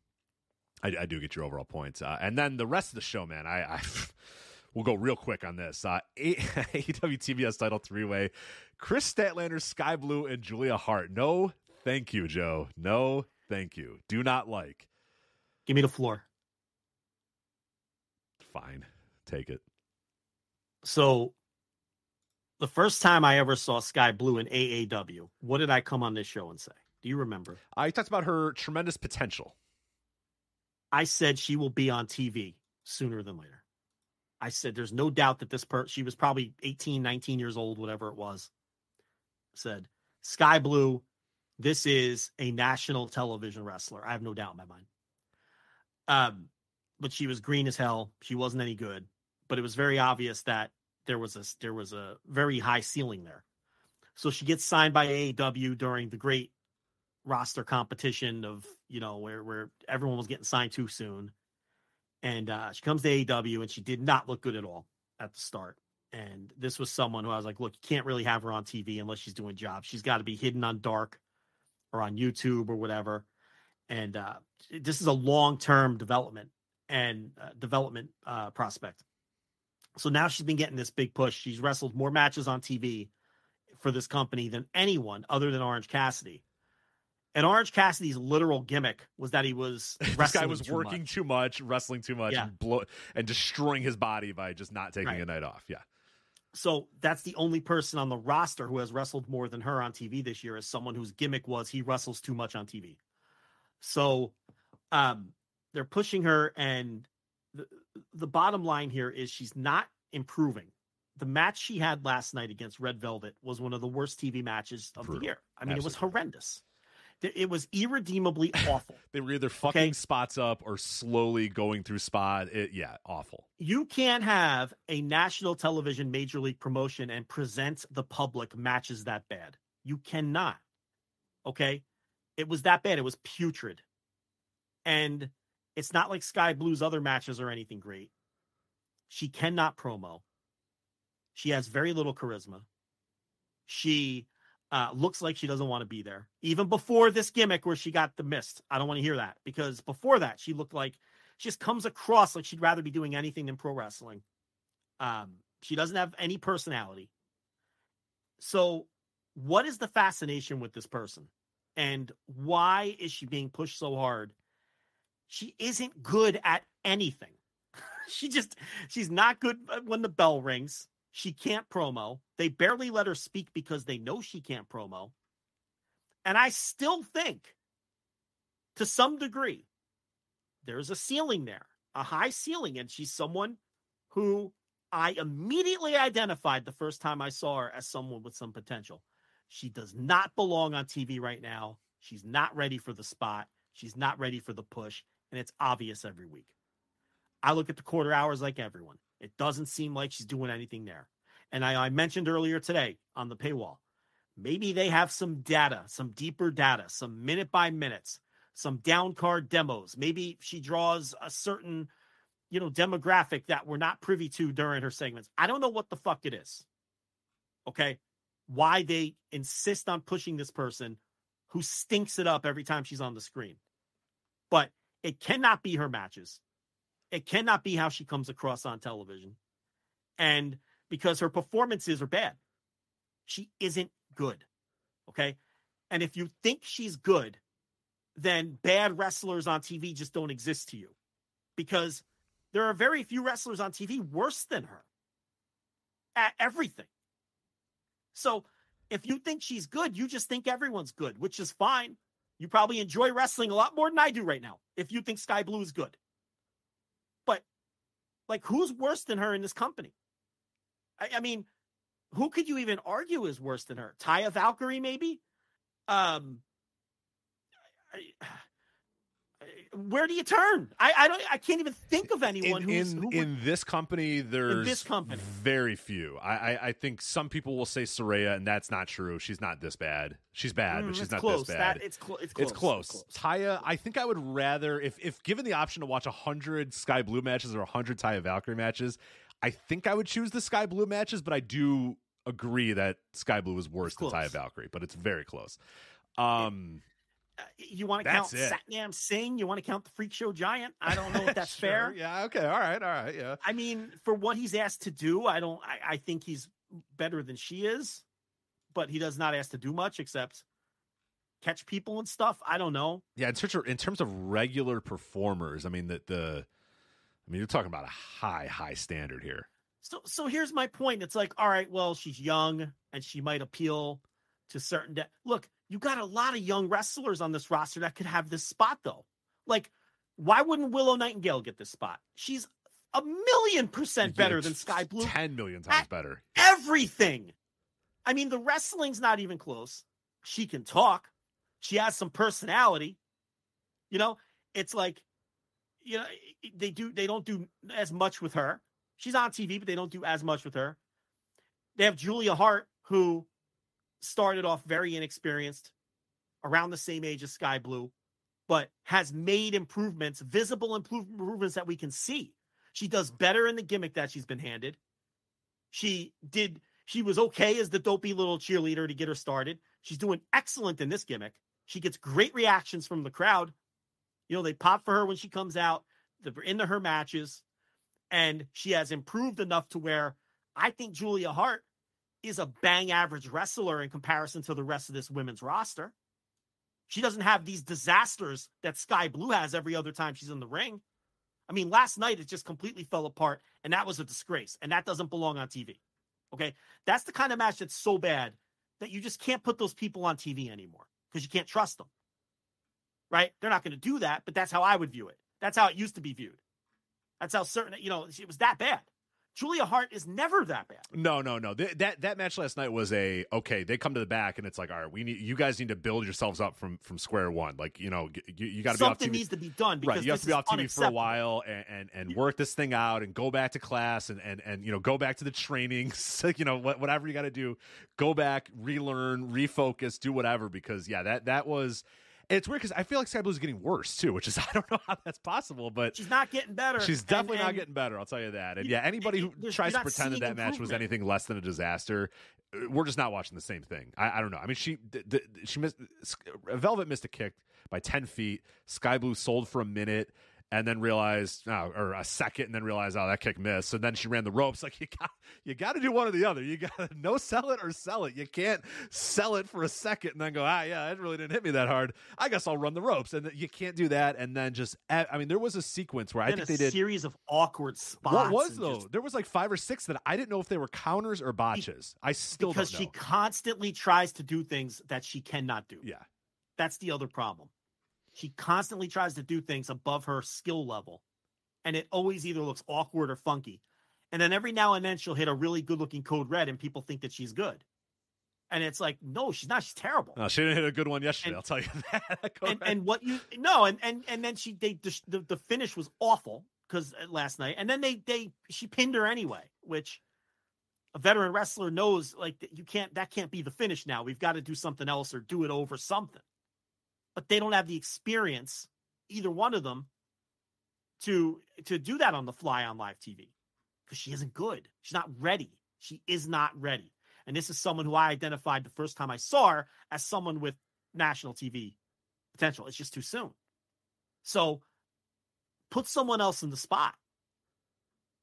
I, I do get your overall points, uh, and then the rest of the show, man. I, I we'll go real quick on this. Uh, A- AEW TBS title three way: Kris Statlander, Sky Blue, and Julia Hart. No, thank you, Joe. No, thank you. Do not like. give me the floor. Fine, take it. So, the first time I ever saw Sky Blue in AAW, what did I come on this show and say? Do you remember? I talked about her tremendous potential. I said she will be on TV sooner than later. I said there's no doubt that this per she was probably 18, 19 years old, whatever it was. Said Sky Blue, this is a national television wrestler. I have no doubt in my mind. Um, but she was green as hell. She wasn't any good. But it was very obvious that there was a there was a very high ceiling there. So she gets signed by AEW during the great roster competition of you know where where everyone was getting signed too soon and uh she comes to AEW and she did not look good at all at the start and this was someone who I was like look you can't really have her on TV unless she's doing jobs she's got to be hidden on dark or on YouTube or whatever and uh this is a long-term development and uh, development uh, prospect. So now she's been getting this big push. She's wrestled more matches on TV for this company than anyone other than Orange Cassidy. And Orange Cassidy's literal gimmick was that he was this guy was too working much. too much, wrestling too much, Yeah. and blow and destroying his body by just not taking Right. a night off. Yeah, So that's the only person on the roster who has wrestled more than her on TV this year is someone whose gimmick was he wrestles too much on TV. So um they're pushing her and the, the bottom line here is she's not improving. The match she had last night against Red Velvet was one of the worst TV matches of Brutal. the year. I mean, it was horrendous. It was irredeemably awful. they were either fucking spots up or slowly going through spot. It, yeah, awful. you can't have a national television major league promotion and present the public matches that bad. You cannot. Okay? It was that bad. It was putrid. And it's not like Sky Blue's other matches or anything great. She cannot promo. She has very little charisma. She uh, looks like she doesn't want to be there. Even before this gimmick where she got the mist. I don't want to hear that because before that, she looked like she just comes across like she'd rather be doing anything than pro wrestling. Um, she doesn't have any personality. So, what is the fascination with this person? And why is she being pushed so hard? She isn't good at anything. she just, she's not good when the bell rings. She can't promo. They barely let her speak because they know she can't promo. And I still think, to some degree, there's a ceiling there, a high ceiling. And she's someone who I immediately identified the first time I saw her as someone with some potential. She does not belong on TV right now. She's not ready for the spot. She's not ready for the push. And it's obvious every week. I look at the quarter hours like everyone. It doesn't seem like she's doing anything there. And I, I mentioned earlier today on the paywall, maybe they have some data, some deeper data, some minute by minutes, some down card demos. Maybe she draws a certain, you know, demographic that we're not privy to during her segments. I don't know what the fuck it is. Okay. Why they insist on pushing this person who stinks it up every time she's on the screen. But it cannot be her matches. It cannot be how she comes across on television. And because her performances are bad, she isn't good. Okay. And if you think she's good, then bad wrestlers on TV just don't exist to you because there are very few wrestlers on TV worse than her at everything. So if you think she's good, you just think everyone's good, which is fine. You probably enjoy wrestling a lot more than I do right now if you think Sky Blue is good. Like, who's worse than her in this company? I, I mean, who could you even argue is worse than her? Taya Valkyrie, maybe? Um, I- where do you turn? I, I don't. I can't even think of anyone in who's in, who would- in this company there's this company. very few I, I i think some people will say Saraya and that's not true she's not this bad she's bad Mm, but she's not close. this bad That- it's clo- it's close. it's close. It's Taya, I think I would rather if if given the option to watch hundred Sky Blue matches or hundred Taya Valkyrie matches, I think I would choose the Sky Blue matches. But I do agree that Sky Blue is worse than Taya close. Valkyrie, but it's very close. Um, Uh, you want to count. Satnam Singh? You want to count the Freak Show Giant? I don't know if that's Sure, fair. Yeah. Okay. All right. All right. Yeah. I mean, for what he's asked to do, I don't. I, I think he's better than she is, but he does not ask to do much except catch people and stuff. I don't know. Yeah. In terms of in terms of regular performers, I mean that the, I mean you're talking about a high high standard here. So, so here's my point. It's like, all right, well, she's young and she might appeal to certain. De- Look, you got a lot of young wrestlers on this roster that could have this spot, though. Like, why wouldn't Willow Nightingale get this spot? She's a million percent better than Sky Blue. Ten million times better. Everything. I mean, the wrestling's not even close. She can talk. She has some personality. You know, it's like, you know, they do they don't do as much with her. She's on TV, but they don't do as much with her. They have Julia Hart, who started off very inexperienced, around the same age as Sky Blue, but has made improvements, visible improvements that we can see. She does mm-hmm. better in the gimmick that she's been handed. She did, she was okay as the dopey little cheerleader to get her started. She's doing excellent in this gimmick. She gets great reactions from the crowd. You know, they pop for her when she comes out. they're into her matches, and she has improved enough to where I think Julia Hart is a bang average wrestler in comparison to the rest of this women's roster. She doesn't have these disasters that Sky Blue has every other time she's in the ring. I mean, last night it just completely fell apart, and that was a disgrace, and that doesn't belong on TV. Okay. That's the kind of match that's so bad that you just can't put those people on TV anymore because you can't trust them. Right? They're not going to do that, but that's how I would view it. That's how it used to be viewed. That's how certain, you know, it was that bad. Julia Hart is never that bad. No, no, no. Th- that that match last night was a okay. They come to the back, and it's like, all right, we need you guys need to build yourselves up from from square one. Like you know, you, you got to be off TV. needs to be done. Because right, you have to be off TV for a while and, and and work this thing out and go back to class and and and you know go back to the trainings. you know whatever you got to do, go back, relearn, refocus, do whatever. Because yeah, that that was it's weird because I feel like Sky Blue is getting worse too, which is I don't know how that's possible, but she's not getting better. She's definitely and, and not getting better. I'll tell you that. And yeah, anybody who tries to pretend that that match was anything less than a disaster, uh, we're just not watching the same thing. I, I don't know. I mean, she the, the, she missed Velvet missed a kick by ten feet. Sky Blue sold for a minute and then realized, oh, or a second, and then realized, oh, that kick missed. So then she ran the ropes. Like you got, you got to do one or the other. You got to no sell it or sell it. You can't sell it for a second and then go, ah, yeah, it really didn't hit me that hard. I guess I'll run the ropes, and you can't do that. And then just, I mean, there was a sequence where I think they did a series of awkward spots. What was though? Just, there was like five or six that I didn't know if they were counters or botches. I still because she constantly tries to do things that she cannot do. Yeah, that's the other problem. She constantly tries to do things above her skill level, and it always either looks awkward or funky. And then every now and then she'll hit a really good looking code red, and people think that she's good. And it's like, no, she's not. She's terrible. No, she didn't hit a good one yesterday. And, I'll tell you that. and, and, what you no, and and and then she they the, the finish was awful because uh, last night, and then they they she pinned her anyway, which a veteran wrestler knows like you can't that can't be the finish now. We've got to do something else or do it over something but they don't have the experience, either one of them, to to do that on the fly on live TV because she isn't good. She's not ready. She is not ready. And this is someone who I identified the first time I saw her as someone with national TV potential. It's just too soon. So put someone else in the spot.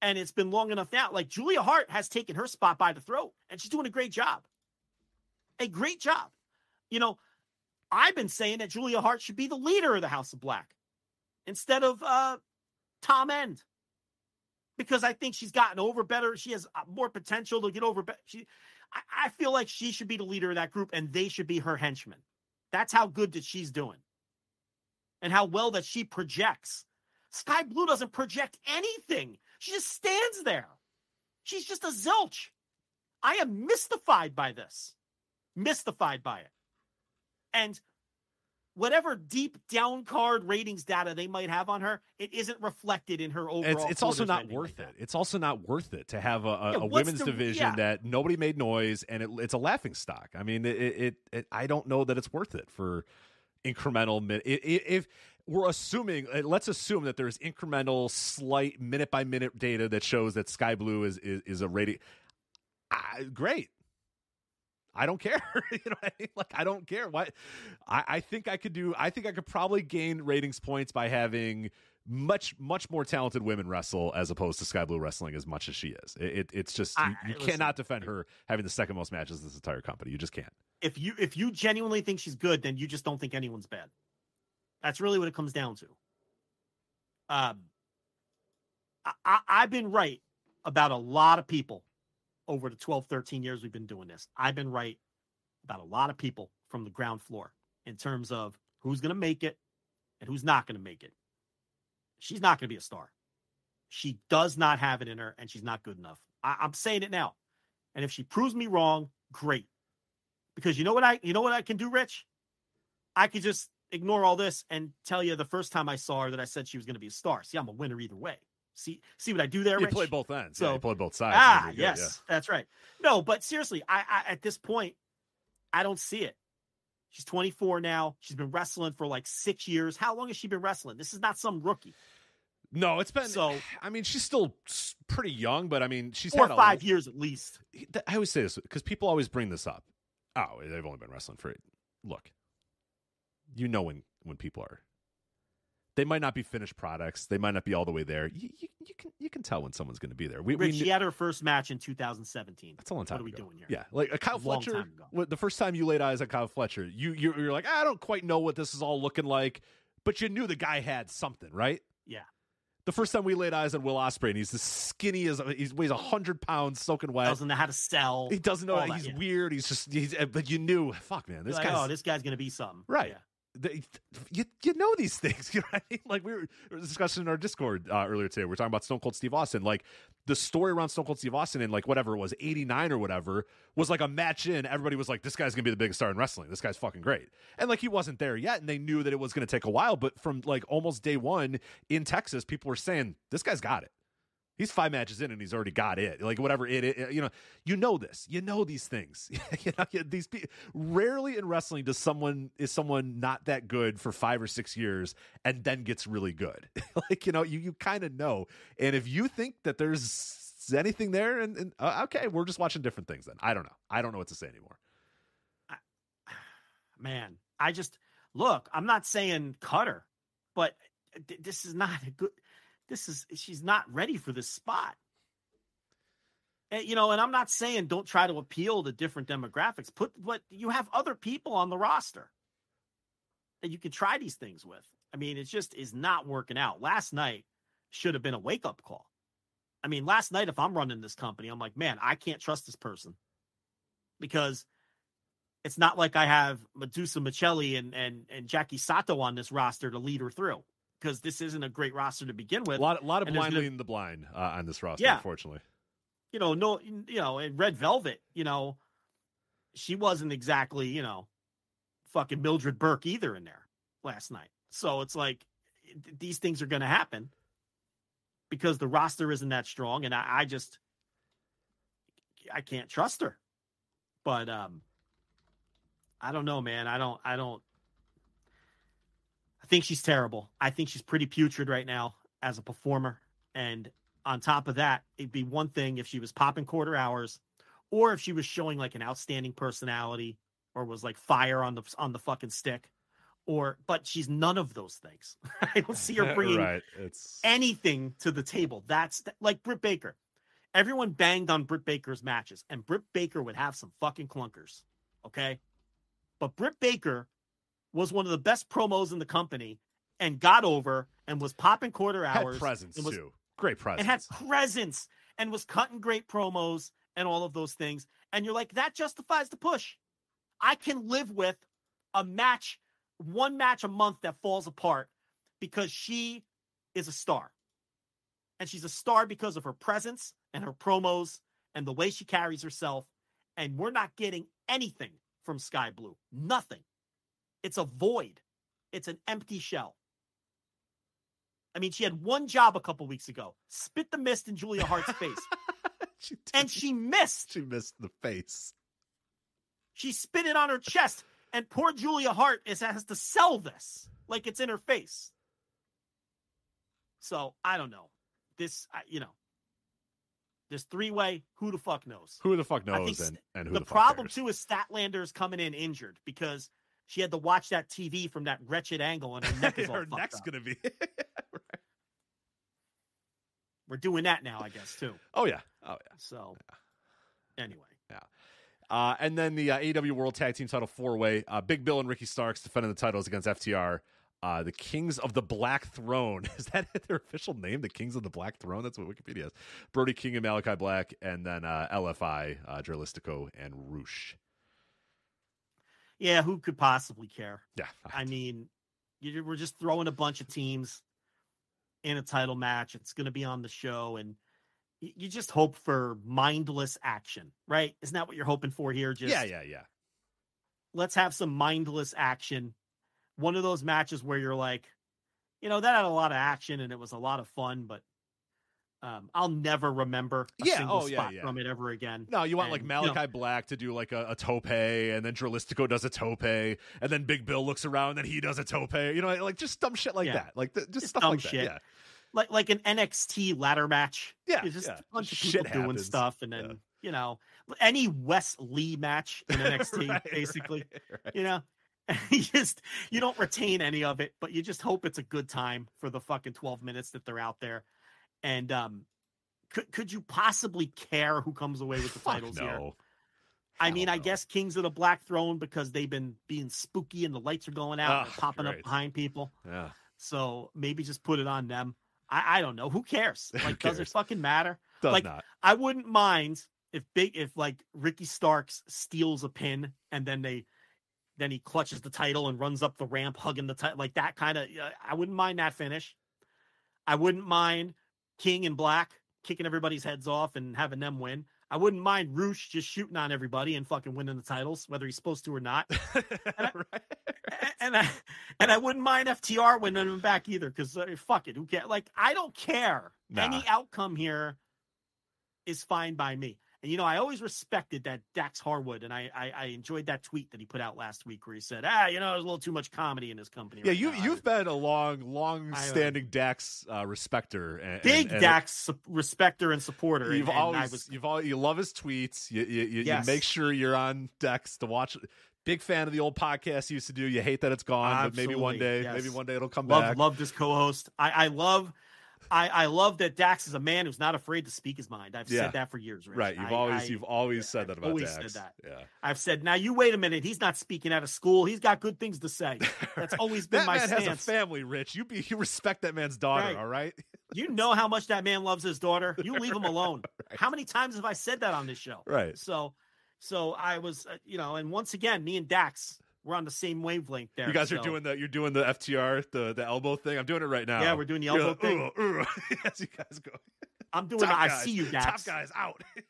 And it's been long enough now. Like Julia Hart has taken her spot by the throat, and she's doing a great job. A great job. You know, I've been saying that Julia Hart should be the leader of the House of Black instead of uh, Tommy End because I think she's gotten over better. She has uh, more potential to get over. Be- she, I, I feel like she should be the leader of that group, and they should be her henchmen. That's how good that she's doing, and how well that she projects. Sky Blue doesn't project anything. She just stands there. She's just a zilch. I am mystified by this. Mystified by it. And whatever deep down card ratings data they might have on her, it isn't reflected in her overall. It's, it's also not worth like it. It's also not worth it to have a, a, yeah, a women's the, division yeah. that nobody made noise and it, it's a laughing stock. I mean, it, it, it, I don't know that it's worth it for incremental. If we're assuming, uh, let's assume that there's incremental, slight minute by minute data that shows that Sky Blue is is, is a rating. Uh, great. I don't care. you know what I mean? Like I don't care. What I, I think I could do I think I could probably gain ratings points by having much much more talented women wrestle as opposed to Sky Blue wrestling as much as she is. It, it it's just you, you cannot defend her having the second most matches in this entire company. You just can't. If you if you genuinely think she's good, then you just don't think anyone's bad. That's really what it comes down to. Um, I, I've been right about a lot of people over the 12, 13 years we've been doing this. I've been right about a lot of people from the ground floor in terms of who's going to make it and who's not going to make it. She's not going to be a star. She does not have it in her, and she's not good enough. I, I'm saying it now. And if she proves me wrong, great. Because you know what I you know what I can do, Rich? I could just ignore all this and tell you the first time I saw her that I said she was going to be a star. See, I'm a winner either way. See, see what I do there? You Rich? play both ends. So yeah, play both sides. Ah, yes, yeah. that's right. No, but seriously, I, I at this point, I don't see it. She's 24 now. She's been wrestling for like six years. How long has she been wrestling? This is not some rookie. No, it's been so. I mean, she's still pretty young, but I mean, she's four had or five years at least. I always say this because people always bring this up. Oh, they've only been wrestling for. Look, you know when when people are they might not be finished products. They might not be all the way there. You, you, you can you can tell when someone's going to be there. We, Rich, we, she had her first match in 2017. That's a long time What are we ago. doing here? Yeah, like a Kyle A Fletcher. The first time you laid eyes on Kyle Fletcher, you you you're like, I don't quite know what this is all looking like, but you knew the guy had something, right? Yeah. The first time we laid eyes on Will Ospreay, and he's as skinny as he weighs hundred pounds, soaking wet. Doesn't know how to sell. He doesn't know. that, he's yeah. weird. He's just. He's. uh, But you knew. Fuck, man. This You're like, guy's. oh, this guy's gonna be something. Right. Yeah. The- you you know these things, you know? Like we were, we were discussing in our Discord uh, earlier today. We are talking about Stone Cold Steve Austin. Like the story around Stone Cold Steve Austin in like whatever it was, eighty nine or whatever, was like a match in. Everybody was like, "This guy's gonna be the biggest star in wrestling. This guy's fucking great." And like he wasn't there yet, and they knew that it was gonna take a while. But from like almost day one in Texas, people were saying, "This guy's got it." He's five matches in and he's already got it. Like whatever it, it you know, you know this. You know these things. you know these people. Rarely in wrestling does someone is someone not that good for five or six years and then gets really good. like you know, you you kind of know. And if you think that there's anything there, and, and uh, okay, we're just watching different things. Then I don't know. I don't know what to say anymore. man, I just look. I'm not saying Cutter, but th- this is not a good. This is she's not ready for this spot. And, you know, and I'm not saying don't try to appeal to different demographics. Put but you have other people on the roster that you can try these things with. I mean, it just is not working out. Last night should have been a wake up call. I mean, last night, if I'm running this company, I'm like, man, I can't trust this person because it's not like I have Madusa Miceli and and and Jackie Sato on this roster to lead her through because this isn't a great roster to begin with. A lot, a lot of And blind leading the blind uh, on this roster, Yeah. unfortunately. you know, no, you know, in Red Velvet, you know, she wasn't exactly, you know, fucking Mildred Burke either in there last night. So it's like th- these things are going to happen because the roster isn't that strong, and I, I just I can't trust her. But um, I don't know, man. I don't. I don't. I think she's terrible. I think she's pretty putrid right now as a performer. And on top of that, it'd be one thing if she was popping quarter hours, or if she was showing like an outstanding personality, or was like fire on the on the fucking stick, or but she's none of those things. I don't see her bringing right. Anything to the table. That's like Britt Baker. Everyone banged on Britt Baker's matches, and Britt Baker would have some fucking clunkers. Okay. But Britt Baker was one of the best promos in the company and got over and was popping quarter had hours. presence and was, too. Great presence. And had presence and was cutting great promos and all of those things. And you're like, that justifies the push. I can live with a match, one match a month that falls apart because she is a star. And she's a star because of her presence and her promos and the way she carries herself. And we're not getting anything from Sky Blue. Nothing. It's a void. It's an empty shell. I mean, she had one job a couple weeks ago. Spit the mist in Julia Hart's face. she and she missed. She missed the face. She spit it on her chest. And poor Julia Hart is has to sell this like it's in her face. So I don't know. This, I- you know, this three way. Who the fuck knows? Who the fuck knows? And, and who the, the, problem cares? too is Statlander's coming in injured because she had to watch that TV from that wretched angle and her neck is all her neck's up. gonna be. We're doing that now, I guess too. oh yeah. Oh yeah. So anyway, Yeah. Uh, and then the uh, AEW World Tag Team Title four way. Uh, Big Bill and Ricky Starks defending the titles against FTR. Uh, the Kings of the Black Throne. Is that their official name? The Kings of the Black Throne? That's what Wikipedia is. Brody King and Malakai Black, and then uh, LFI, uh, and Rush. Yeah, who could possibly care? Yeah. I mean, you, we're just throwing a bunch of teams in a title match. It's going to be on the show, and you just hope for mindless action, right? Isn't that what you're hoping for here? Just yeah, yeah, yeah. let's have some mindless action. One of those matches where you're like, you know, that had a lot of action and it was a lot of fun, but um, I'll never remember a Yeah, single oh, yeah, spot yeah. from it ever again. No, you want like And, you know, Malakai Black to do like a, a tope, and then Dralistico does a tope, and then Big Bill looks around, and he does a tope. You know, like just dumb shit like Yeah. that. Like the, just, Just stuff dumb like shit. that. Yeah. like like an NXT ladder match. Yeah, It's just yeah. a bunch of Shit people doing happens. stuff, and then you know any Wes Lee match in NXT, Right, basically. right, right. You know, you just you don't retain any of it, but you just hope it's a good time for the fucking 12 minutes that they're out there. And um could could you possibly care who comes away with the titles here? no. I mean, I guess Kings of the Black Throne because they've been being spooky and the lights are going out and Ah, popping up behind people. Yeah. So maybe just put it on them. I, I don't know. Who cares? Like, does it fucking matter? Does like, not. I wouldn't mind if big if like Ricky Starks steals a pin and then they then he clutches the title and runs up the ramp hugging the title like that kind of. I wouldn't mind that finish. I wouldn't mind King and Black kicking everybody's heads off and having them win. I wouldn't mind Rush just shooting on everybody and fucking winning the titles, whether he's supposed to or not. And I, and I and I wouldn't mind FTR winning them back either, because uh, fuck it, who cares? Like I don't care. Any outcome here is fine by me. And you know, I always respected that Dax Harwood, and I, I I enjoyed that tweet that he put out last week where he said, ah, you know, there's a little too much comedy in this company. Yeah, right you now. you've been a long, long I, uh, standing Dax uh, respector, and, big and, and Dax su- respecter and supporter. You've and, always I was you've all you love his tweets. You you, you, Yes. you make sure you're on Dex to watch. Big fan of the old podcast you used to do. You hate that it's gone, but maybe one day, yes. maybe one day it'll come love back. love this co-host. I I love. I, I love that Dax is a man who's not afraid to speak his mind. I've Yeah. said that for years. Rich. Right, you've I- always I- you've always said that about Dax. always Dax. said that. Yeah, I've said, now you wait a minute. He's not speaking out of school. He's got good things to say. That's always been that my man stance. has a family, Rich. You be you respect that man's daughter, Right. all right? You know how much that man loves his daughter. You leave him alone. How many times have I said that on this show? Right. So, so I was, uh, you know, and once again, me and Dax, we're on the same wavelength there. You guys are doing the you're doing the FTR the the elbow thing. I'm doing it right now. Yeah, we're doing the elbow like, thing. "Ooh, ooh." Yes, you guys go. I'm doing Top the I guys. see you, Top guys out.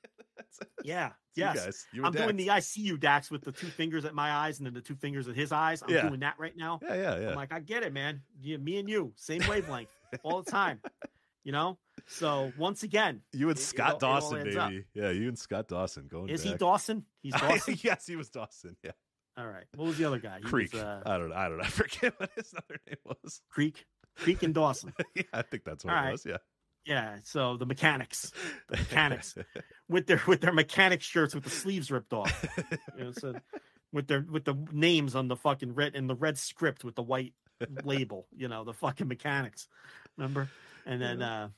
Yeah. You guys, you I'm doing the I see you, Dax, with the two fingers at my eyes and then the two fingers at his eyes. I'm Yeah. doing that right now. Yeah, yeah, yeah. I'm like, I get it, man. You, me and you, same wavelength all the time. You know? So once again, You and it- it Scott it Dawson, up. baby. Yeah, you and Scott Dawson going. Is he. Dawson? He's Dawson. yes, he was Dawson. Yeah, all right. What was the other guy? He was, Creek. uh, I don't. know. I don't. know. I forget what his other name was. Creek. Creek and Dawson. yeah, I think that's what All it right. was. Yeah. Yeah. So the mechanics, the mechanics with their with their mechanic shirts with the sleeves ripped off. You know, so with their with the names on the fucking red and the red script with the white label. You know, the fucking mechanics. Remember? And then uh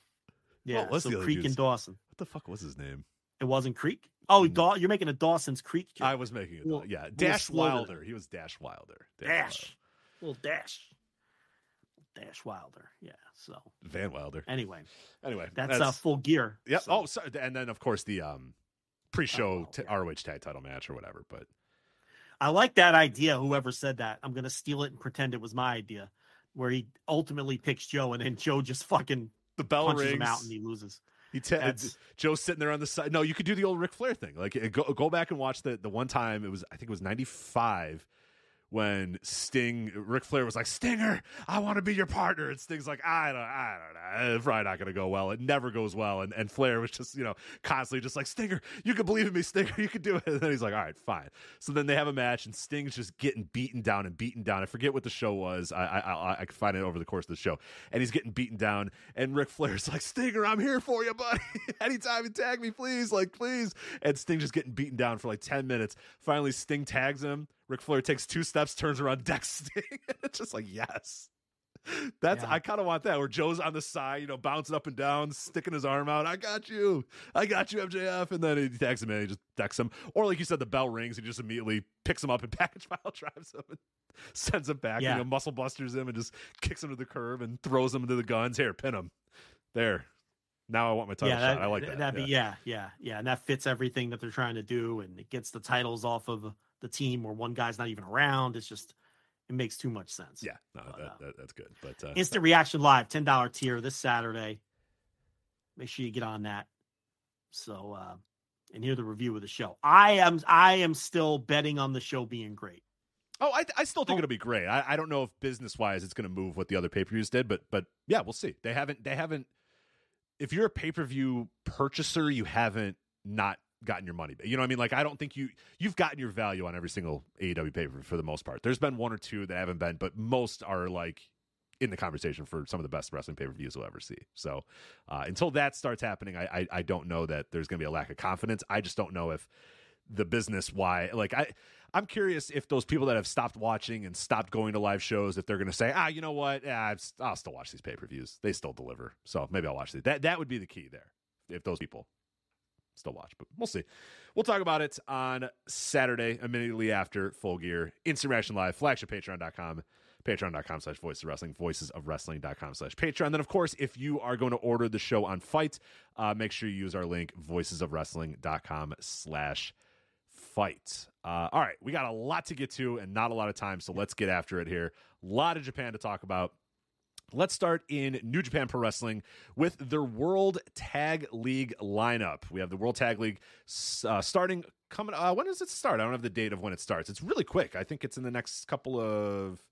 yeah, What was so the other Creek dude's- and Dawson. What the fuck was his name? It wasn't Creek. Oh, Daw- you're making a Dawson's Creek. joke. I was making it. Little- yeah, Dash Wilder. He was Dash Wilder. Dash. Little dash. Dash Wilder. Yeah. So Van Wilder. anyway, Anyway, that's, uh full gear. Yep. So- Oh, so, and then of course the um pre-show Oh, t- ROH tag title match or whatever. But I like that idea. Whoever said that, I'm gonna steal it and pretend it was my idea, where he ultimately picks Joe and then Joe just fucking the bell punches rings. him out and he loses. He ta- That's- Joe's sitting there on the side. No, you could do the old Ric Flair thing. Like uh, go go back and watch the the one time it was I think it was ninety five when Sting Ric Flair was like Stinger, I want to be your partner, and Sting's like I don't I don't know, it's probably not going to go well. It never goes well, and and Flair was just you know constantly just like Stinger, you can believe in me, Stinger, you can do it. And then he's like, all right, fine. So then they have a match, and Sting's just getting beaten down and beaten down. I forget what the show was. I I I, I can find it over the course of the show, and he's getting beaten down, and Ric Flair's like Stinger, I'm here for you, buddy. Anytime you tag me, please, like please. And Sting just getting beaten down for like ten minutes. Finally, Sting tags him. Ric Flair takes two steps, turns around, decks Sting. it's just like yes. That's Yeah. I kind of want that where Joe's on the side, you know, bouncing up and down, sticking his arm out. I got you, I got you, MJF, and then he tags him in, he just decks him, or like you said, the bell rings, he just immediately picks him up and package file drives him, and sends him back, Yeah. you know, muscle busters him, and just kicks him to the curb and throws him into the guns. Here, pin him. There. Now I want my title yeah, shot. I like that. That'd yeah. be yeah, yeah, yeah, and that fits everything that they're trying to do, and it gets the titles off of the team where one guy's not even around. It's just it makes too much sense. Yeah, no, But, that, uh, that, that's good. But uh, Instant Reaction Live, ten dollar tier this Saturday. Make sure you get on that. So uh, and hear the review of the show. I am I am still betting on the show being great. Oh, I, I still think it'll be great. I, I don't know if business wise it's going to move what the other pay per views did, but but yeah, we'll see. They haven't they haven't. If you're a pay per view purchaser, you haven't not gotten your money. You know what I mean? Like I don't think you you've gotten your value on every single AEW paper for the most part. There's been one or two that haven't been, but most are like in the conversation for some of the best wrestling pay per views we'll ever see. So uh, until that starts happening, I, I I don't know that there's going to be a lack of confidence. I just don't know if the business why like I I'm curious if those people that have stopped watching and stopped going to live shows, if they're going to say, ah, you know what, yeah, I'll still watch these pay per views. They still deliver, so maybe I'll watch. That that would be the key there. If those people still watch, but we'll see. We'll talk about it on Saturday, immediately after Full Gear, Instant Reaction Live, flagship patreon.com, patreon.com slash voices of wrestling, voices of wrestling.com slash patreon. Then, of course, if you are going to order the show on Fight, uh, make sure you use our link, voices of wrestling.com slash fight. Uh, all right, we got a lot to get to and not a lot of time, so let's get after it here. A lot of Japan to talk about. Let's start in New Japan Pro Wrestling with their World Tag League lineup. We have the World Tag League uh, starting coming. Uh, when does it start? I don't have the date of when it starts. It's really quick. I think it's in the next couple of.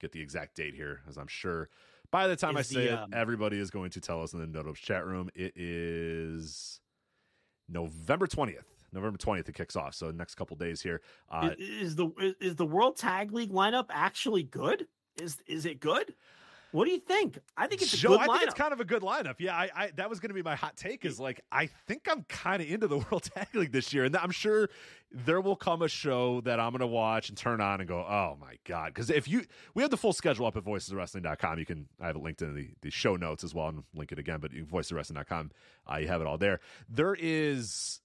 Get the exact date here, as I'm sure by the time I say the, it, um, everybody is going to tell us in the Notos chat room. It is November 20th. November 20th it kicks off. So next couple days here. Uh, is, is the is the World Tag League lineup actually good? Is is it good? What do you think? I think it's a Joe, good lineup. I think it's kind of a good lineup. Yeah, I, I that was going to be my hot take. Is like I think I'm kind of into the World Tag League this year, and I'm sure there will come a show that I'm going to watch and turn on and go, oh my god! Because if you, we have the full schedule up at voiceswrestling.com. You can I have it linked in the, the show notes as well, and link it again. But you voiceswrestling.com, uh, you have it all there. There is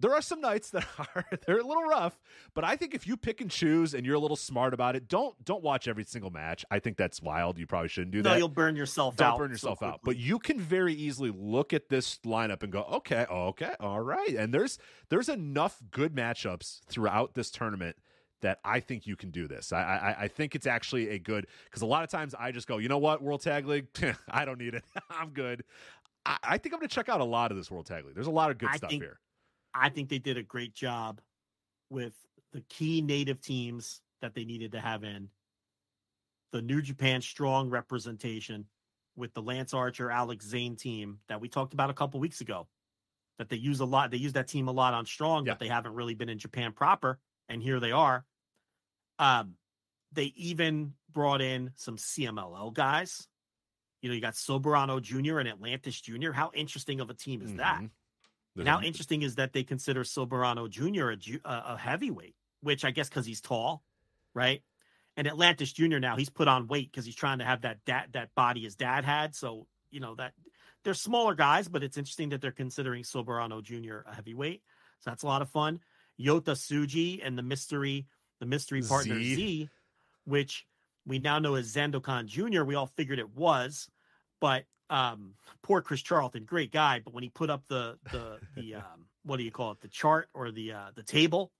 there are some nights that are they're a little rough, but I think if you pick and choose and you're a little smart about it, don't don't watch every single match. I think that's wild. You probably shouldn't do that. No, you'll burn yourself out. don't out. burn yourself so out. But you can very easily look at this lineup and go, okay, okay, all right. And there's there's enough good matchups throughout this tournament that I think you can do this. I I, I think it's actually a good because a lot of times I just go, you know what, World Tag League, I don't need it. I'm good. I, I, think I'm going to check out a lot of this World Tag League. There's a lot of good I stuff here. I think they did a great job with the key native teams that they needed to have in. The New Japan strong representation with the Lance Archer, Alex Zayne team that we talked about a couple weeks ago. That they use a lot. They use that team a lot on strong, yeah. but they haven't really been in Japan proper. And here they are. Um, they even brought in some CMLL guys. You know, you got Soberano Jr. and Atlantis Jr. How interesting of a team is mm-hmm. that? And how interesting is that they consider Soberano Jr. A, a heavyweight, which I guess because he's tall, right? And Atlantis Jr. now he's put on weight because he's trying to have that dad, that body his dad had. So you know that they're smaller guys, but it's interesting that they're considering Soberano Jr. a heavyweight. So that's a lot of fun. Yota Tsuji and the mystery the mystery partner Z, Z which we now know as Zandokan Jr. We all figured it was, but um, poor Chris Charlton, great guy, but when he put up the the the um, what do you call it, the chart or the uh, the table,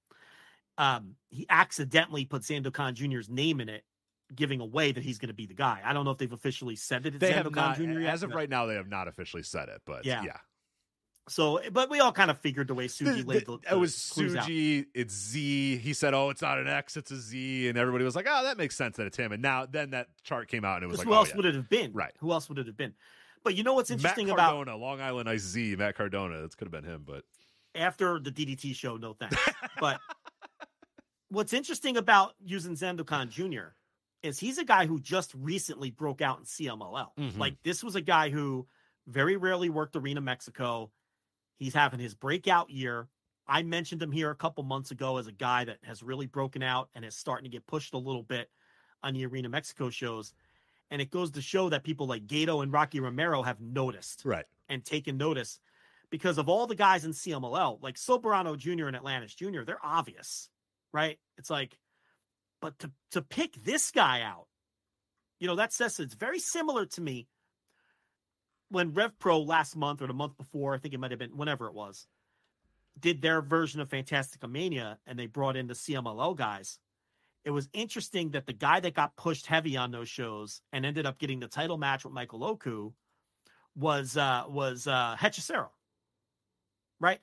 um, he accidentally put Zandokan Jr.'s name in it, giving away that he's going to be the guy. I don't know if they've officially said it. They Zandokan have not, Jr. As of right now, they have not officially said it, but yeah. yeah. So, but we all kind of figured the way Tsuji laid the, the, It was Tsuji, it's Z. He said, "Oh, it's not an X, it's a Z," and everybody was like, "Oh, that makes sense that it's him." And now, then that chart came out, and it was like, "Who oh, else yeah. would it have been? Right? Who else would it have been?" But you know what's interesting Matt about Cardona, Long Island Ice Z, Matt Cardona. This could have been him, but after the DDT show, no thanks. but what's interesting about using Zandokan Jr. is he's a guy who just recently broke out in CMLL. Mm-hmm. Like this was a guy who very rarely worked Arena Mexico. He's having his breakout year. I mentioned him here a couple months ago as a guy that has really broken out and is starting to get pushed a little bit on the Arena Mexico shows. And it goes to show that people like Gedo and Rocky Romero have noticed right. and taken notice because of all the guys in CMLL, like Soberano Jr. and Atlantis Jr., they're obvious, right? It's like, but to, to pick this guy out, you know, that says it's very similar to me when Rev Pro last month or the month before, I think it might have been whenever it was, did their version of Fantastica Mania and they brought in the CMLL guys it was interesting that the guy that got pushed heavy on those shows and ended up getting the title match with Michael Oku was uh was uh Hechicero. Right?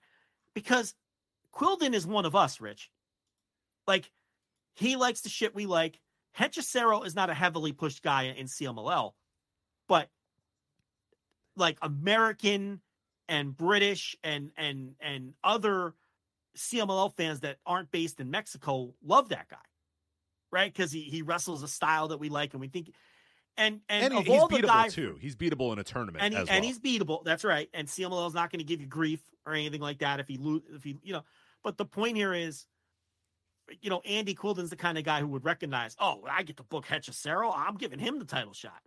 Because Quildan is one of us, Rich. Like he likes the shit we like. Hechicero is not a heavily pushed guy in CMLL, but like American and British and and and other CMLL fans that aren't based in Mexico love that guy right? Because he he wrestles a style that we like, and we think. and and, And he- he's all the beatable guys, too. He's beatable in a tournament and, he, as well. and he's beatable. That's right. And CMLL is not going to give you grief or anything like that if he lose. If he, you know, but the point here is, you know, Andy Quildan's the kind of guy who would recognize, oh, I get to book Hechicero. I'm giving him the title shot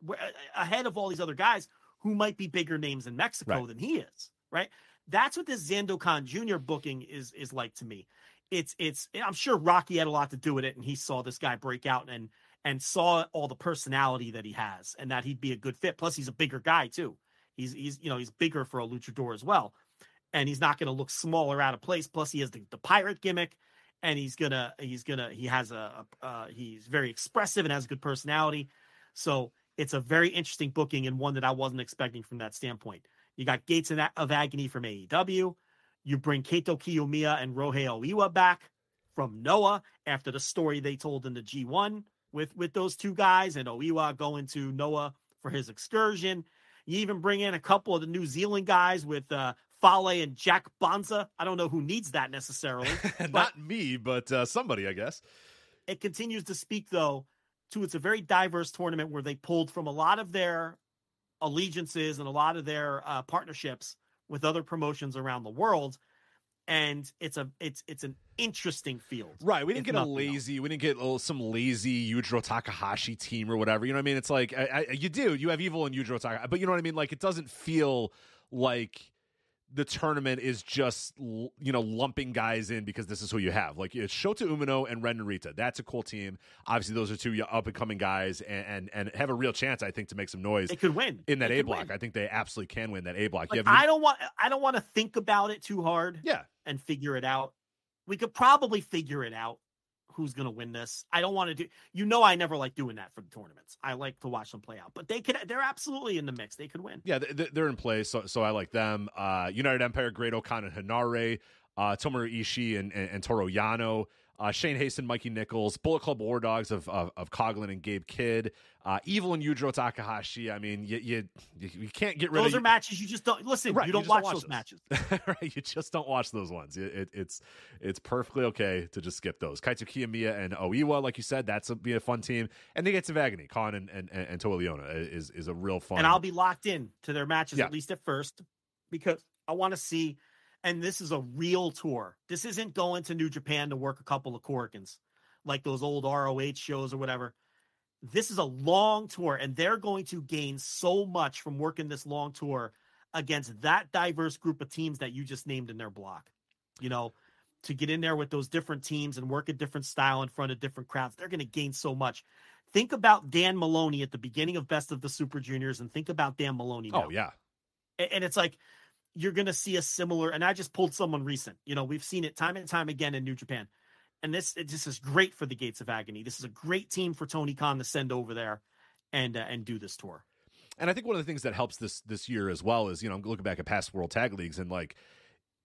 ahead of all these other guys who might be bigger names in Mexico Right. than he is. Right. That's what this Zandokan Jr. booking is is like to me. It's it's. I'm sure Rocky had a lot to do with it, and he saw this guy break out and and saw all the personality that he has, and that he'd be a good fit. Plus, he's a bigger guy too. He's he's you know he's bigger for a luchador as well, and he's not going to look smaller out of place. Plus, he has the, the pirate gimmick, and he's gonna he's gonna he has a, a uh, he's very expressive and has a good personality. So it's a very interesting booking and one that I wasn't expecting from that standpoint. You got Gates of Agony from AEW. You bring Kaito Kiyomiya and Ryohei Oiwa back from Noah after the story they told in the G1 with with those two guys and Oiwa going to Noah for his excursion. You even bring in a couple of the New Zealand guys with uh, Fale and Jack Bonza. I don't know who needs that necessarily. but Not me, but uh, somebody, I guess. it continues to speak though to it's a very diverse tournament where they pulled from a lot of their allegiances and a lot of their uh, partnerships with other promotions around the world and it's a it's it's an interesting field Right. We didn't get a nothing else. lazy, we didn't get oh, some lazy Yujiro Takahashi team or whatever. You know what I mean? It's like, I, I, you do, you have evil and Yujiro Takahashi, but you know what I mean? Like, it doesn't feel like the tournament is just, you know, lumping guys in because this is who you have. Like, it's Shota Umino and Ren Narita. That's a cool team. Obviously, those are two up and coming guys and, and, and have a real chance, I think, to make some noise they could win in that They A block. win. I think they absolutely can win that A block. Like, I don't want I don't want to think about it too hard yeah. and figure it out. We could probably figure it out who's going to win this. I don't want to do you know I never like doing that for the tournaments. I like to watch them play out. But they could they're absolutely in the mix. They could win. Yeah, th- th- they're in place, so so I like them. Uh, United Empire, Great-O-Khan and Henare, uh, Tomoru Ishii and, and, and Toru Yano, uh, Shane Haston, Mikey Nichols, Bullet Club War Dogs of of, of Coughlin and Gabe Kidd, uh, Evil and Yujiro Takahashi. I mean, you you, you, you can't get rid Those of those are matches you just don't listen. Right, you you don't just watch don't those matches. right, you just don't watch those ones. It, it, it's it's perfectly okay to just skip those. Kaito Kiyomiya and Oiwa, like you said, that's a, be a fun team. And they get to agony. Kaun and and, and, and Toa Liona is is a real fun. and I'll be locked in to their matches Yeah. at least at first because I want to see. And this is a real tour. This isn't going to New Japan to work a couple of Corkins like those old ROH shows or whatever. This is a long tour, and they're going to gain so much from working this long tour against that diverse group of teams that you just named in their block. You know, to get in there with those different teams and work a different style in front of different crowds, they're going to gain so much. Think about Dan Moloney at the beginning of Best of the Super Juniors, and think about Dan Moloney. Oh, now. oh yeah, and it's like you're going to see a similar. And I just pulled someone recent. You know, we've seen it time and time again in New Japan, and this it, this is great for the Gates of Agony. This is a great team for Tony Khan to send over there and uh, and do this tour. And I think one of the things that helps this this year as well is, you know, I'm looking back at past World Tag Leagues and like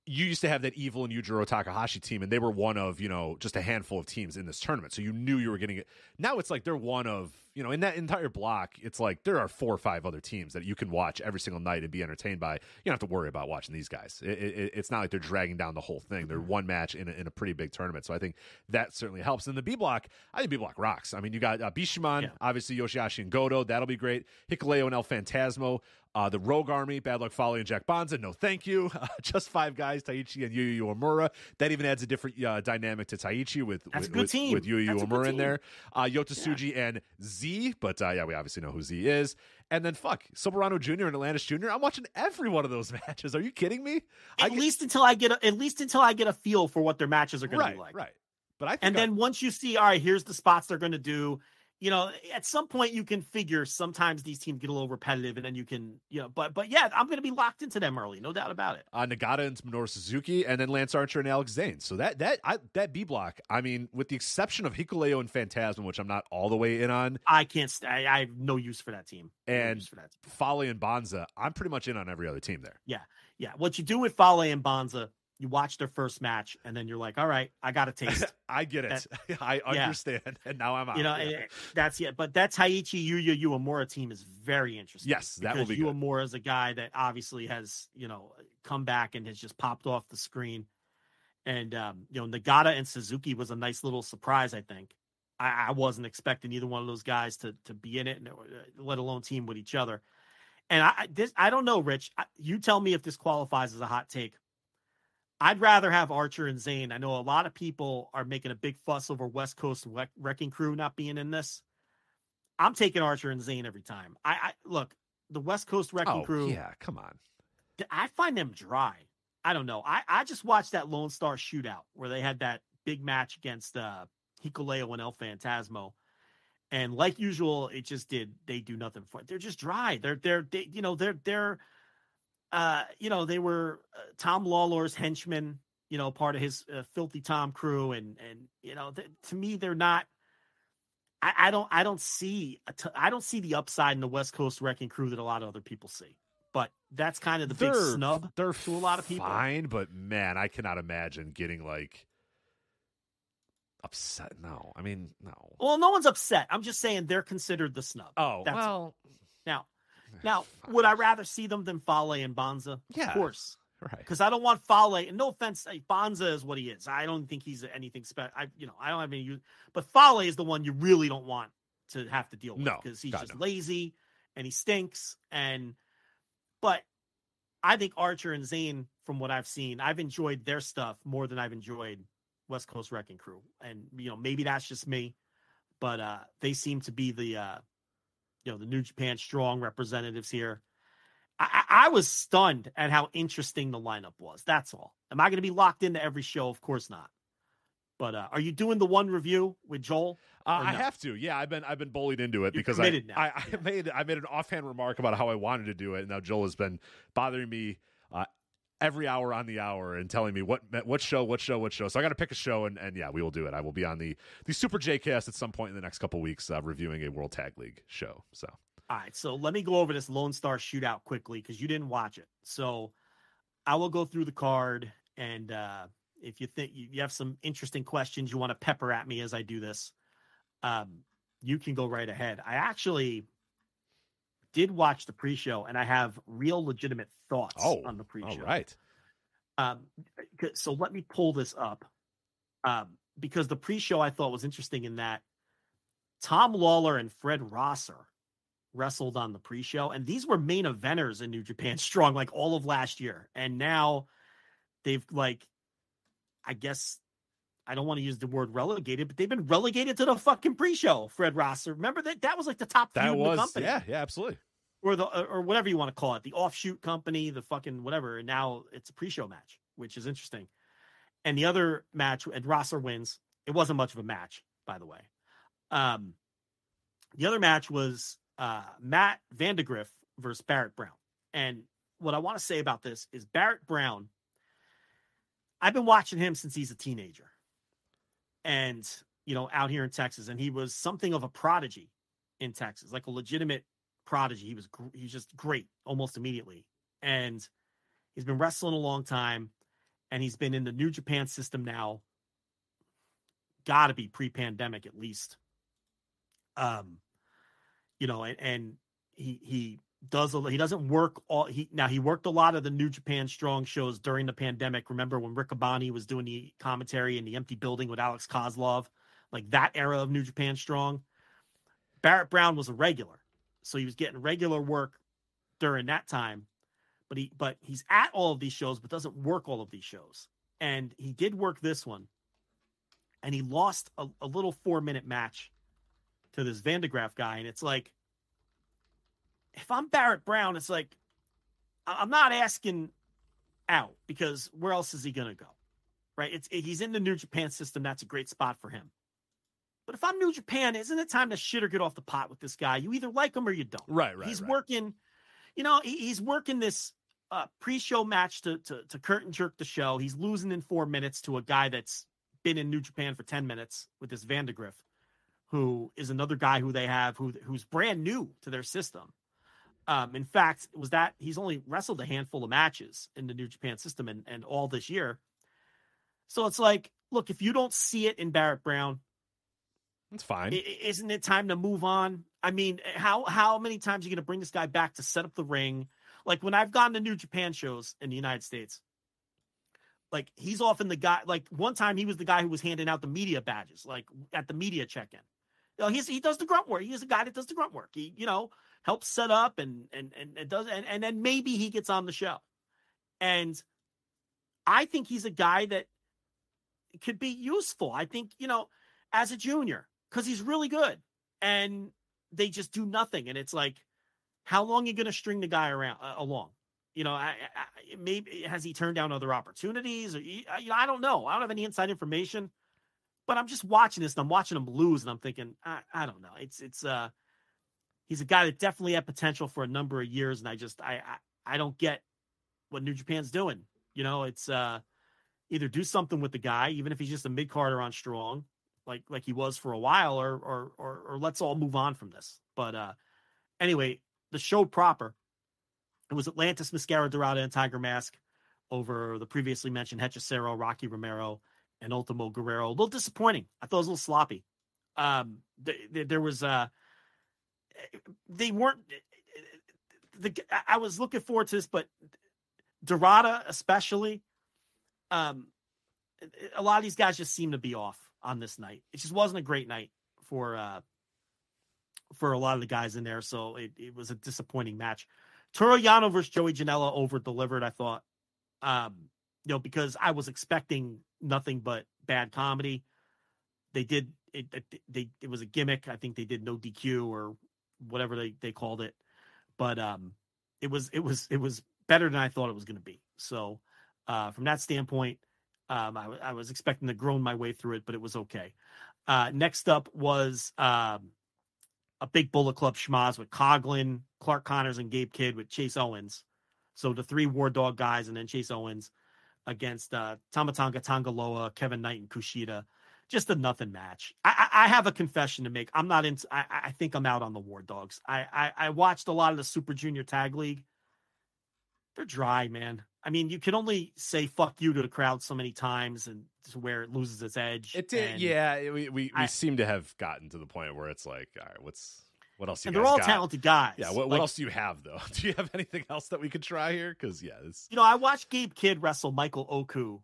you used to have that evil and Yujiro Takahashi team, and they were one of, you know, just a handful of teams in this tournament. So you knew you were getting it. Now it's like they're one of, you know, in that entire block, it's like there are four or five other teams that you can watch every single night and be entertained by. You don't have to worry about watching these guys. It, it, it's not like they're dragging down the whole thing. They're one match in a, in a pretty big tournament. So I think that certainly helps. And the B block, I think B block rocks. I mean, you got uh, Bishamon, Yeah. obviously Yoshihashi and Goto. That'll be great. Hikuleo and El Phantasmo. Uh, the Rogue Army, Bad Luck Fale and Jack Bonza. No, thank you. Uh, just five guys, Taichi and Yu Uemura. That even adds a different uh, dynamic to Taichi with with, with, with Yu Yu That's a good Uemura in there. Uh, Yota Tsuji and Z, but uh, yeah, we obviously know who Z is. And then fuck Soberano Jr. and Atlantis Jr. I'm watching every one of those matches. Are you kidding me? At least until I get a, at least until I get a feel for what their matches are going right, to be like. right. But I think And I- then once you see, all right, here's the spots they're going to do. You know, at some point you can figure sometimes these teams get a little repetitive, and then you can, you know, but but yeah, I'm going to be locked into them early, no doubt about it. uh, Nagata and Minoru Suzuki, and then Lance Archer and Alex Zayne. So that that I, that B block, I mean, with the exception of Hikuleo and Phantasm, which I'm not all the way in on, I can't. St- I, I have no use for that team. And use for that team. Fale and Bonza, I'm pretty much in on every other team there. Yeah, yeah. What you do with Fale and Bonza, you watch their first match, and then you're like, all right, I got a taste. I get it. I yeah. understand, and now I'm out. you know, Yeah. that's it. But that Taichi Yuya Uemura team is very interesting. Yes, that will be good. Uemura is a guy that obviously has you know come back and has just popped off the screen, and um, you know Nagata and Suzuki was a nice little surprise. I think I, I wasn't expecting either one of those guys to to be in it, and uh, let alone team with each other. And I this I don't know, Rich. I, you tell me if this qualifies as a hot take. I'd rather have Archer and Zane. I know a lot of people are making a big fuss over West Coast Wrecking Crew not being in this. I'm taking Archer and Zane every time. I, I look the West Coast Wrecking oh, Crew. Yeah, come on. I find them dry. I don't know. I, I just watched that Lone Star shootout where they had that big match against uh Hikuleo and El Phantasmo. And like usual, it just did they do nothing for it. They're just dry. They're they're they, you know, they're they're uh you know, they were uh, Tom Lawlor's henchmen, you know, part of his uh, filthy Tom crew and and you know, th- to me they're not I, I don't I don't see I don't see the upside in the West Coast Wrecking Crew that a lot of other people see but that's kind of the they're, big snub they're to a lot of people. Fine, but man, I cannot imagine getting like upset. No, I mean, no. Well, no one's upset. I'm just saying they're considered the snub. Oh, that's well. Now, now, would I rather see them than Fale and Bonza? Yeah, of course. Right. Because I don't want Fale, and no offense, Bonza is what he is. I don't think he's anything special. I, you know, I don't have any. But Fale is the one you really don't want to have to deal with no, because he's God, just no. lazy and he stinks and but I think Archer and Zane, from what I've seen, I've enjoyed their stuff more than I've enjoyed West Coast Wrecking Crew. And you know, maybe that's just me, but uh they seem to be the uh you know the New Japan strong representatives here. I, I was stunned at how interesting the lineup was. That's all. Am I going to be locked into every show? Of course not. But uh, are you doing the one review with Joel? Uh, Or I have to. Yeah, I've been I've been bullied into it You're because I. I I made I made an offhand remark about how I wanted to do it, and now Joel has been bothering me every hour on the hour and telling me what what show, what show, what show. So I got to pick a show, and, and yeah, we will do it. I will be on the the Super J Cast at some point in the next couple weeks, uh, reviewing a World Tag League show. So All right, so let me go over this Lone Star shootout quickly because you didn't watch it. So I will go through the card, and uh, if you think you have some interesting questions you want to pepper at me as I do this, um, you can go right ahead. I actually did watch the pre-show, and I have real legitimate thoughts oh, on the pre-show. all right, Um, so let me pull this up um, because the pre-show I thought was interesting in that Tom Lawlor and Fred Rosser wrestled on the pre-show, and these were main eventers in New Japan Strong like all of last year, and now they've like, I guess. I don't want to use the word relegated, but they've been relegated to the fucking pre-show. Fred Rosser, remember that? That was like the top that in was the company yeah, yeah, absolutely. or the or whatever you want to call it, the offshoot company, the fucking whatever. And now it's a pre-show match, which is interesting. And the other match, and Rosser wins. It wasn't much of a match, by the way. Um, the other match was uh, Matt Vandegrift versus Barrett Brown. And what I want to say about this is Barrett Brown. I've been watching him since he's a teenager, and you know, out here in Texas, and he was something of a prodigy in Texas, like a legitimate prodigy. He was he's just great almost immediately, and he's been wrestling a long time, and he's been in the New Japan system now. Got to be pre-pandemic at least. Um, you know, and, and he he does a, he doesn't work all he now he worked a lot of the New Japan Strong shows during the pandemic. Remember when Rick Abani was doing the commentary in the empty building with Alex Koslov, like that era of New Japan Strong. Barrett Brown was a regular, so he was getting regular work during that time. But he but he's at all of these shows, but doesn't work all of these shows. And he did work this one, and he lost a, a little four minute match to this Vandegraff guy, and it's like if I'm Barrett Brown, it's like I'm not asking out because where else is he going to go? Right? It's he's in the New Japan system. That's a great spot for him. But if I'm New Japan, isn't it time to shit or get off the pot with this guy? You either like him or you don't. Right, right. he's right. working, you know, he, he's working this uh, pre-show match to, to to curtain jerk the show. He's losing in four minutes to a guy that's been in New Japan for ten minutes with this Vandegrift, who is another guy who they have who who's brand new to their system. Um, in fact, was that he's only wrestled a handful of matches in the New Japan system and, and all this year. So it's like, look, if you don't see it in Barrett Brown, It's fine. isn't it time to move on? I mean, how how many times are you going to bring this guy back to set up the ring? Like when I've gone to New Japan shows in the United States, Like he's often the guy. Like one time he was the guy who was handing out the media badges, like at the media check-in. You know, he's he does the grunt work. He's a guy that does the grunt work. He you know helps set up and and and, and does and, and then maybe he gets on the show. And I think he's a guy that could be useful. I think you know as a junior because he's really good, and they just do nothing. And it's like, how long are you going to string the guy around uh, along? You know, I, I, maybe has he turned down other opportunities? Or you know, I don't know. I don't have any inside information, but I'm just watching this and I'm watching him lose, and I'm thinking, I, I don't know. It's it's uh, he's a guy that definitely had potential for a number of years, and I just I I, I don't get what New Japan's doing. You know, it's uh, either do something with the guy, even if he's just a mid carder on strong, like like he was for a while, or or or, or let's all move on from this. But uh, anyway, the show proper it was Atlantis, Mascara Dorada, and Tiger Mask over the previously mentioned Hechicero, Rocky Romero, and Ultimo Guerrero. A little disappointing. I thought it was a little sloppy. Um, th- th- there was uh, they weren't. The I was looking forward to this, but Dorada especially. Um, a lot of these guys just seem to be off on this night. It just wasn't a great night for uh for a lot of the guys in there, so it, it was a disappointing match. Toru Yano versus Joey Janela over delivered, I thought. Um, you know, because I was expecting nothing but bad comedy. They did it, it they it was a gimmick. I think they did no DQ or whatever they, they called it. But um it was it was it was better than I thought it was gonna be. So uh from that standpoint, um I, I was expecting to groan my way through it, but it was okay. Uh next up was um a big Bullet Club schmaz with Coughlin, Clark Connors, and Gabe Kidd with Chase Owens. So the three War Dog guys and then Chase Owens against uh, Tama Tonga Tanga Loa, Kevin Knight, and Kushida. Just a nothing match. I, I, I have a confession to make. I'm not into. I, I think I'm out on the War Dogs. I, I I watched a lot of the Super Junior Tag League. They're dry, man. I mean, you can only say "fuck you" to the crowd so many times, and to where it loses its edge. It did, And- yeah. We we, we I- seem to have gotten to the point where it's like, all right, what's what else? You and they're all got? talented guys. Yeah. What, what else do you have though? Do you have anything else that we could try here? Because yeah, this You know, I watched Gabe Kidd wrestle Michael Oku.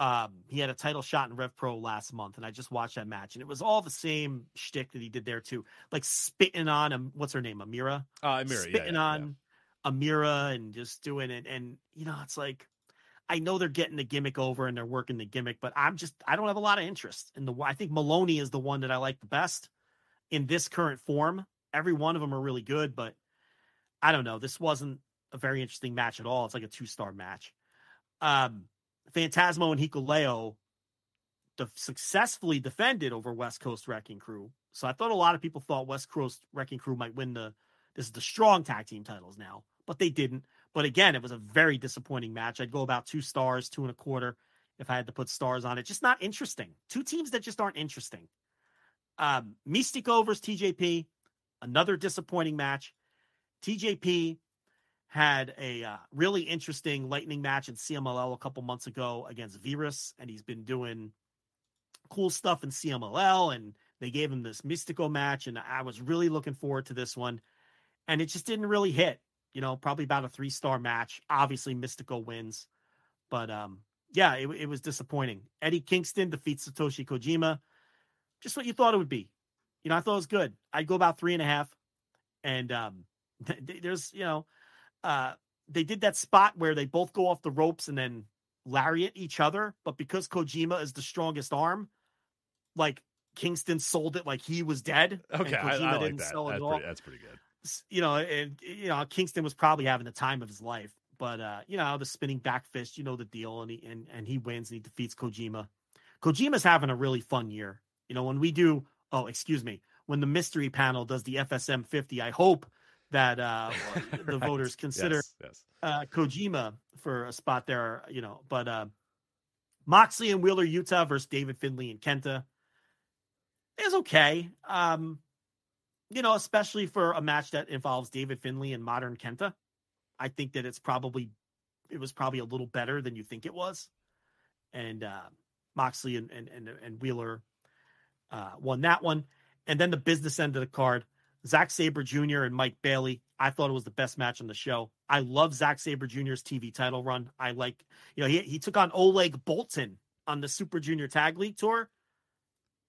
Um, he had a title shot in Rev Pro last month, and I just watched that match, and it was all the same shtick that he did there too, like spitting on um, what's her name, Amira, uh, Amira, spitting yeah, on Amira, and just doing it, and you know, it's like I know they're getting the gimmick over and they're working the gimmick, but I'm just I don't have a lot of interest in the. I think Moloney is the one that I like the best in this current form. Every one of them are really good, but I don't know. This wasn't a very interesting match at all. It's like a two star match. Um, Phantasmo and Hikuleo de- successfully defended over West Coast Wrecking Crew. So I thought a lot of people thought West Coast Wrecking Crew might win the this is the strong tag team titles now, but they didn't. But again, it was a very disappointing match. I'd go about two stars, two and a quarter, if I had to put stars on it. Just not interesting. Two teams that just aren't interesting. Um, Mystico versus TJP, another disappointing match. TJP had a uh, really interesting lightning match in CMLL a couple months ago against Virus, and he's been doing cool stuff in CMLL. And they gave him this Mystico match, and I was really looking forward to this one. And it just didn't really hit. You know, probably about a three star match. Obviously, Mystico wins, but um, yeah, it, it was disappointing. Eddie Kingston defeats Satoshi Kojima. Just what you thought it would be. You know, I thought it was good. I'd go about three and a half. And um, there's, you know, uh, they did that spot where they both go off the ropes and then lariat each other. But because Kojima is the strongest arm, like Kingston sold it like he was dead. okay. I, Kojima I like didn't that. sell it That's at all pretty, that's pretty good. you know, and you know, Kingston was probably having the time of his life. But uh, you know, the spinning back fist, you know the deal, and he and, and he wins and he defeats Kojima. Kojima's having a really fun year. You know, when we do oh, excuse me, when the mystery panel does the FSM 50, I hope that uh the Right. voters consider Yes, yes. uh Kojima for a spot there, you know, but uh Moxley and Wheeler Yuta versus David Finley and Kenta is okay. Um, you know, especially for a match that involves David Finley and modern Kenta. I think that it's probably it was probably a little better than you think it was. And uh Moxley and and and, and Wheeler uh won that one. And then the business end of the card, Zack Sabre Jr. and Mike Bailey. I thought it was the best match on the show. I love Zack Sabre Jr.'s TV title run. I like, you know, he he took on Oleg Boltin on the Super Junior Tag League tour.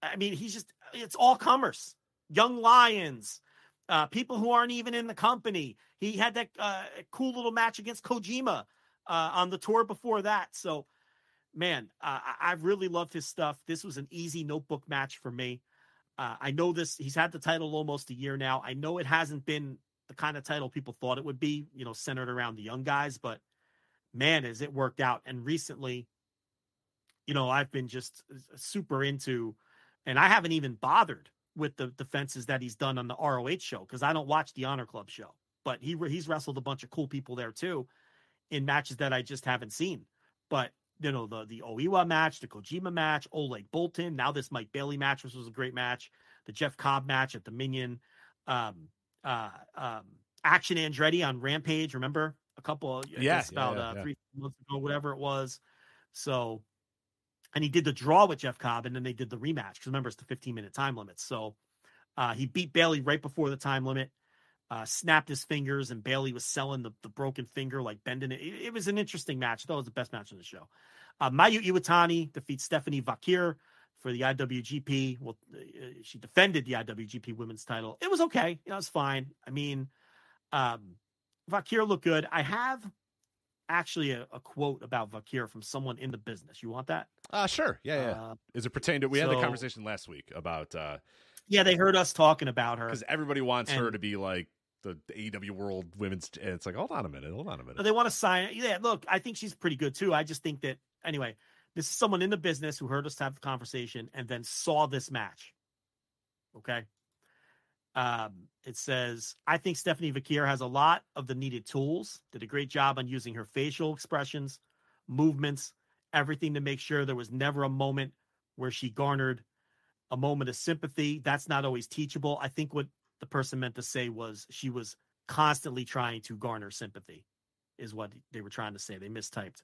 I mean, he's just it's all comers, young lions, uh, people who aren't even in the company. He had that uh, cool little match against Kojima uh, on the tour before that. So, man, uh, I really loved his stuff. This was an easy notebook match for me. Uh, I know this. He's had the title almost a year now. I know it hasn't been the kind of title people thought it would be, you know, centered around the young guys, but man, has it worked out. And recently, you know, I've been just super into, and I haven't even bothered with the defenses that he's done on the ROH show because I don't watch the Honor Club show, but he he's wrestled a bunch of cool people there too in matches that I just haven't seen. But you know the the Oiwa match, the Kojima match, Oleg Boltin. now this Mike Bailey match, which was a great match, the Jeff Cobb match at Dominion, um, uh, um, Action Andretti on Rampage. Remember a couple, yeah, about yeah, yeah, uh, yeah. three months ago, whatever it was. So, and he did the draw with Jeff Cobb, and then they did the rematch because remember it's the 15 minute time limit. So, uh, he beat Bailey right before the time limit. Uh, snapped his fingers, and Bailey was selling the, the broken finger, like bending it. it. It was an interesting match. I thought it was the best match on the show. Uh, Mayu Iwatani defeats Stephanie Vaquer for the IWGP. Well, uh, she defended the IWGP Women's title. It was okay. You know, it's fine. I mean, um, Vaquer looked good. I have actually a, a quote about Vaquer from someone in the business. You want that? Uh sure. Yeah, yeah. Uh, Is it pertained to we had the conversation last week about uh yeah, they heard us talking about her. because everybody wants her to be like the AEW World Women's. And it's like, hold on a minute, hold on a minute. They want to sign. Yeah, look, I think she's pretty good too. I just think that anyway, this is someone in the business who heard us have the conversation and then saw this match. Okay. Um, it says, I think Stephanie Vaquer has a lot of the needed tools, did a great job on using her facial expressions, movements, everything to make sure there was never a moment where she garnered a moment of sympathy. That's not always teachable. I think what the person meant to say was she was constantly trying to garner sympathy, is what they were trying to say. They mistyped.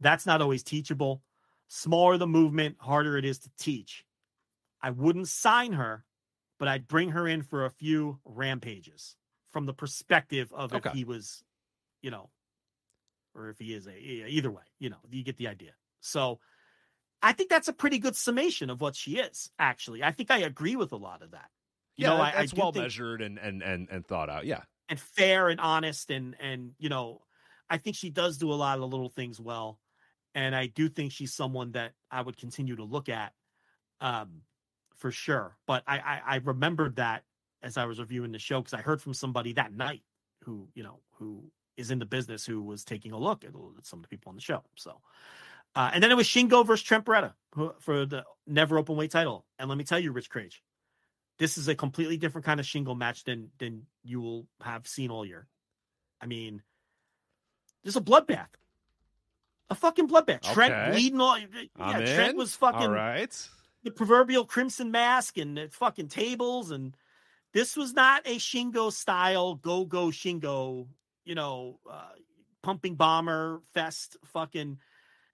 That's not always teachable. Smaller the movement, harder it is to teach. I wouldn't sign her, but I'd bring her in for a few rampages from the perspective of if he was, you know, or if he is a either way, you know, you get the idea. So I think that's a pretty good summation of what she is, actually. I think I agree with a lot of that. You yeah, know, that- I, I well think- measured and and and and thought out. Yeah, and fair and honest and and you know i think she does do a lot of the little things well and i do think she's someone that i would continue to look at um for sure but i i, I remembered that as i was reviewing the show because i heard from somebody that night who you know who is in the business who was taking a look at some of the people on the show so uh, and then it was Shingo versus Trent Beretta for the never open weight title. And let me tell you, Rich Kraetsch, this is a completely different kind of Shingo match than than you will have seen all year. I mean, there's a bloodbath, a fucking bloodbath. Trent Okay. bleeding all. Yeah, Trent was fucking all right. the proverbial crimson mask and the fucking tables and this was not a Shingo style go go Shingo, you know, uh, pumping bomber fest fucking.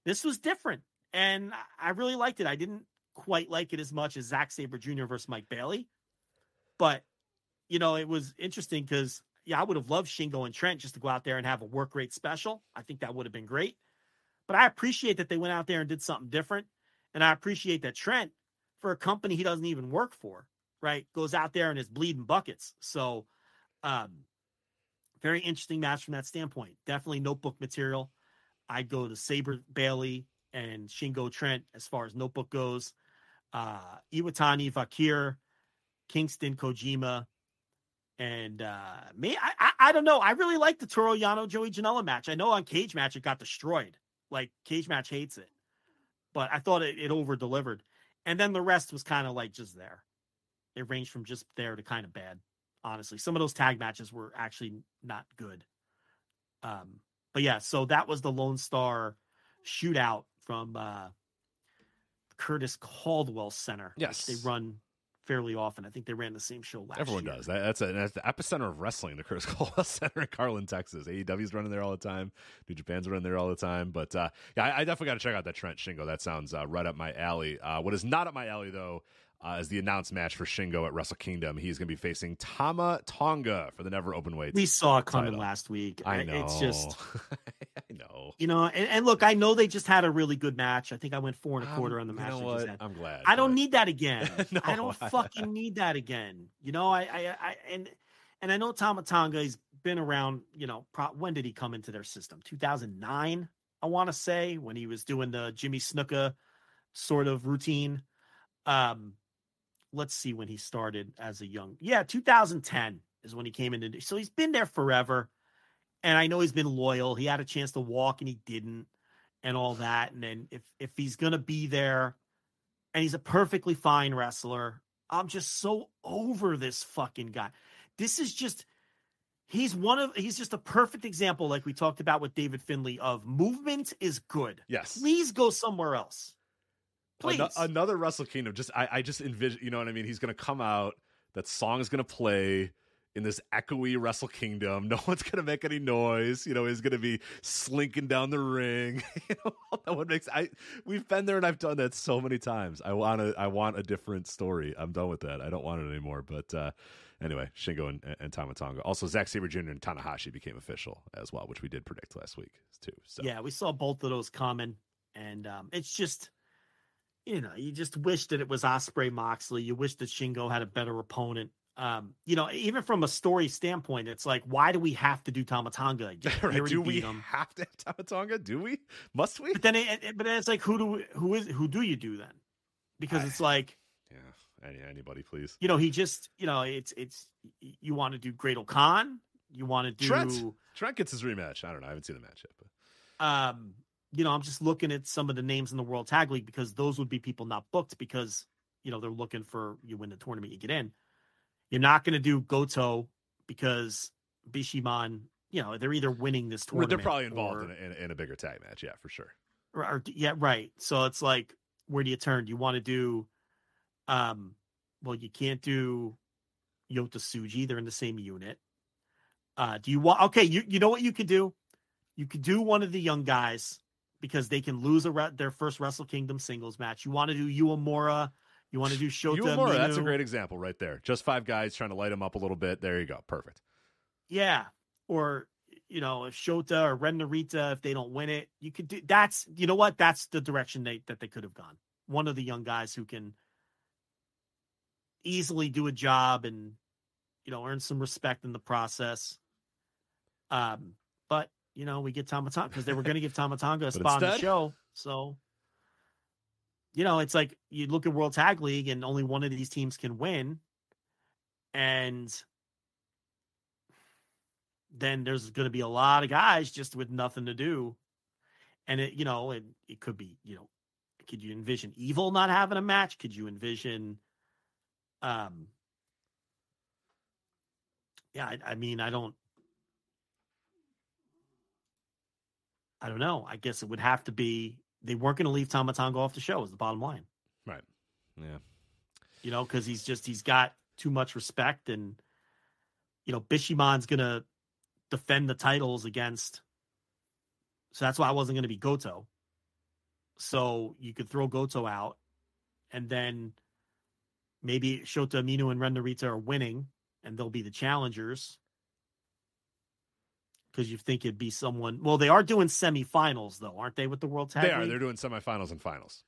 This was different, and I really liked it. I didn't quite like it as much as Zack Sabre Jr. versus Mike Bailey, but you know, it was interesting because yeah, I would have loved Shingo and Trent just to go out there and have a work rate special. I think that would have been great. But I appreciate that they went out there and did something different. And I appreciate that Trent, for a company he doesn't even work for, right, goes out there and is bleeding buckets. So, um, very interesting match from that standpoint. Definitely notebook material. I'd go to Sabre Bailey and Shingo Trent as far as notebook goes. Uh, Iwatani, Vaquer, Kingston, Kojima, and uh, me. I, I I don't know. I really like the Toru Yano Joey Janela match. I know on Cage Match it got destroyed. Like Cage Match hates it, but I thought it, it over delivered. And then the rest was kind of like just there. It ranged from just there to kind of bad. Honestly, some of those tag matches were actually not good. Um, but yeah, so that was the Lone Star shootout from uh, Curtis Culwell Center. Yes. they run fairly often. I think they ran the same show last Everyone year. does. That, that's, a, that's the epicenter of wrestling, the Curtis Culwell Center in Garland, Texas. AEW's running there all the time. New Japan's running there all the time. But uh, yeah, I, I definitely got to check out that Trent Shingo. That sounds uh, right up my alley. Uh, what is not up my alley, though, uh, as the announced match for Shingo at Wrestle Kingdom. He's going to be facing Tama Tonga for the Never Open Weight. We saw it coming title. last week. I know. It's just, I know. you know, and, and look, I know they just had a really good match. I think I went four and a quarter Um, on the match. I'm glad. I don't but- need that again. No, I don't fucking need that again. You know, I, I, I, and, and I know Tama Tonga. He's been around. You know, pro, when did he come into their system? 2009, I want to say, when he was doing the Jimmy Snuka sort of routine. Um, let's see when he started as a young. Yeah, 2010 is when he came into. So he's been there forever, and I know he's been loyal. He had a chance to walk and he didn't, and all that. And then if if he's gonna be there, and he's a perfectly fine wrestler, I'm just so over this fucking guy. This is just. He's one of he's just a perfect example, like we talked about with David Finley, of movement is good. Yes. Please go somewhere else. Please. Ano- another Wrestle Kingdom. Just I, I just envision. You know what I mean? He's going to come out. That song is going to play in this echoey Wrestle Kingdom. No one's going to make any noise. You know, he's going to be slinking down the ring. you know, that what makes I. We've been there and I've done that so many times. I want to. I want a different story. I'm done with that. I don't want it anymore. But uh anyway, Shingo and, and Tamatonga. Also, Zack Sabre Jr. and Tanahashi became official as well, which we did predict last week too. So Yeah, we saw both of those coming, and um, it's just, you know, you just wish that it was Ospreay Moxley. You wish that Shingo had a better opponent. Um, you know, even from a story standpoint, it's like, why do we have to do Tamatonga again? Right, do we him. have to have Tamatonga? Do we? Must we? But then, it, it- but then it's like, who do we, who is who do you do then? Because I- it's like, Yeah, any anybody, please. you know, he just, you know, it's it's you want to do Great Khan, you want to do Trent. Trent gets his rematch. I don't know. I haven't seen the match yet, but um, you know, I'm just looking at some of the names in the World Tag League because those would be people not booked because you know they're looking for you win the tournament, you get in. You're not going to do Goto because Bishamon, you know, they're either winning this tournament. they're probably involved or, in, a, in, a, in a bigger tag match. Yeah, for sure. or, or- yeah, right. So it's like, where do you turn? Do you want to do, um, well, you can't do Yota Tsuji. They're in the same unit. Uh, do you want? Okay, you you know what you could do? You could do one of the young guys because they can lose a re- their first Wrestle Kingdom singles match. You want to do Uemura? You want to do Shota? Uemura, that's a great example right there. Just five guys trying to light him up a little bit. There you go. Perfect. Yeah. Or, you know, if Shota or Ren Narita, if they don't win it, you could do that's, you know what? That's the direction they, that they could have gone. One of the young guys who can easily do a job and, you know, earn some respect in the process. Um, but, you know, we get Tama Tonga because they were going to give Tama Tonga a spot on the show. So, you know, it's like you look at World Tag League and only one of these teams can win. And then there's going to be a lot of guys just with nothing to do. And it, you know, it, it could be, you know, could you envision evil not having a match? Could you envision, um, yeah, I, I mean, I don't, I don't know. I guess it would have to be, they weren't going to leave Tama Tonga off the show is the bottom line, Right. Yeah. you know, cause he's just, he's got too much respect and, you know, Bishamon's going to defend the titles against. So that's why I wasn't going to be Goto. So you could throw Goto out, and then maybe Shota Umino and Ren Narita are winning, and they'll be the challengers. Because you think it'd be someone. Well, they are doing semifinals though, aren't they? With the World Tag They are. League? They're doing semifinals and finals.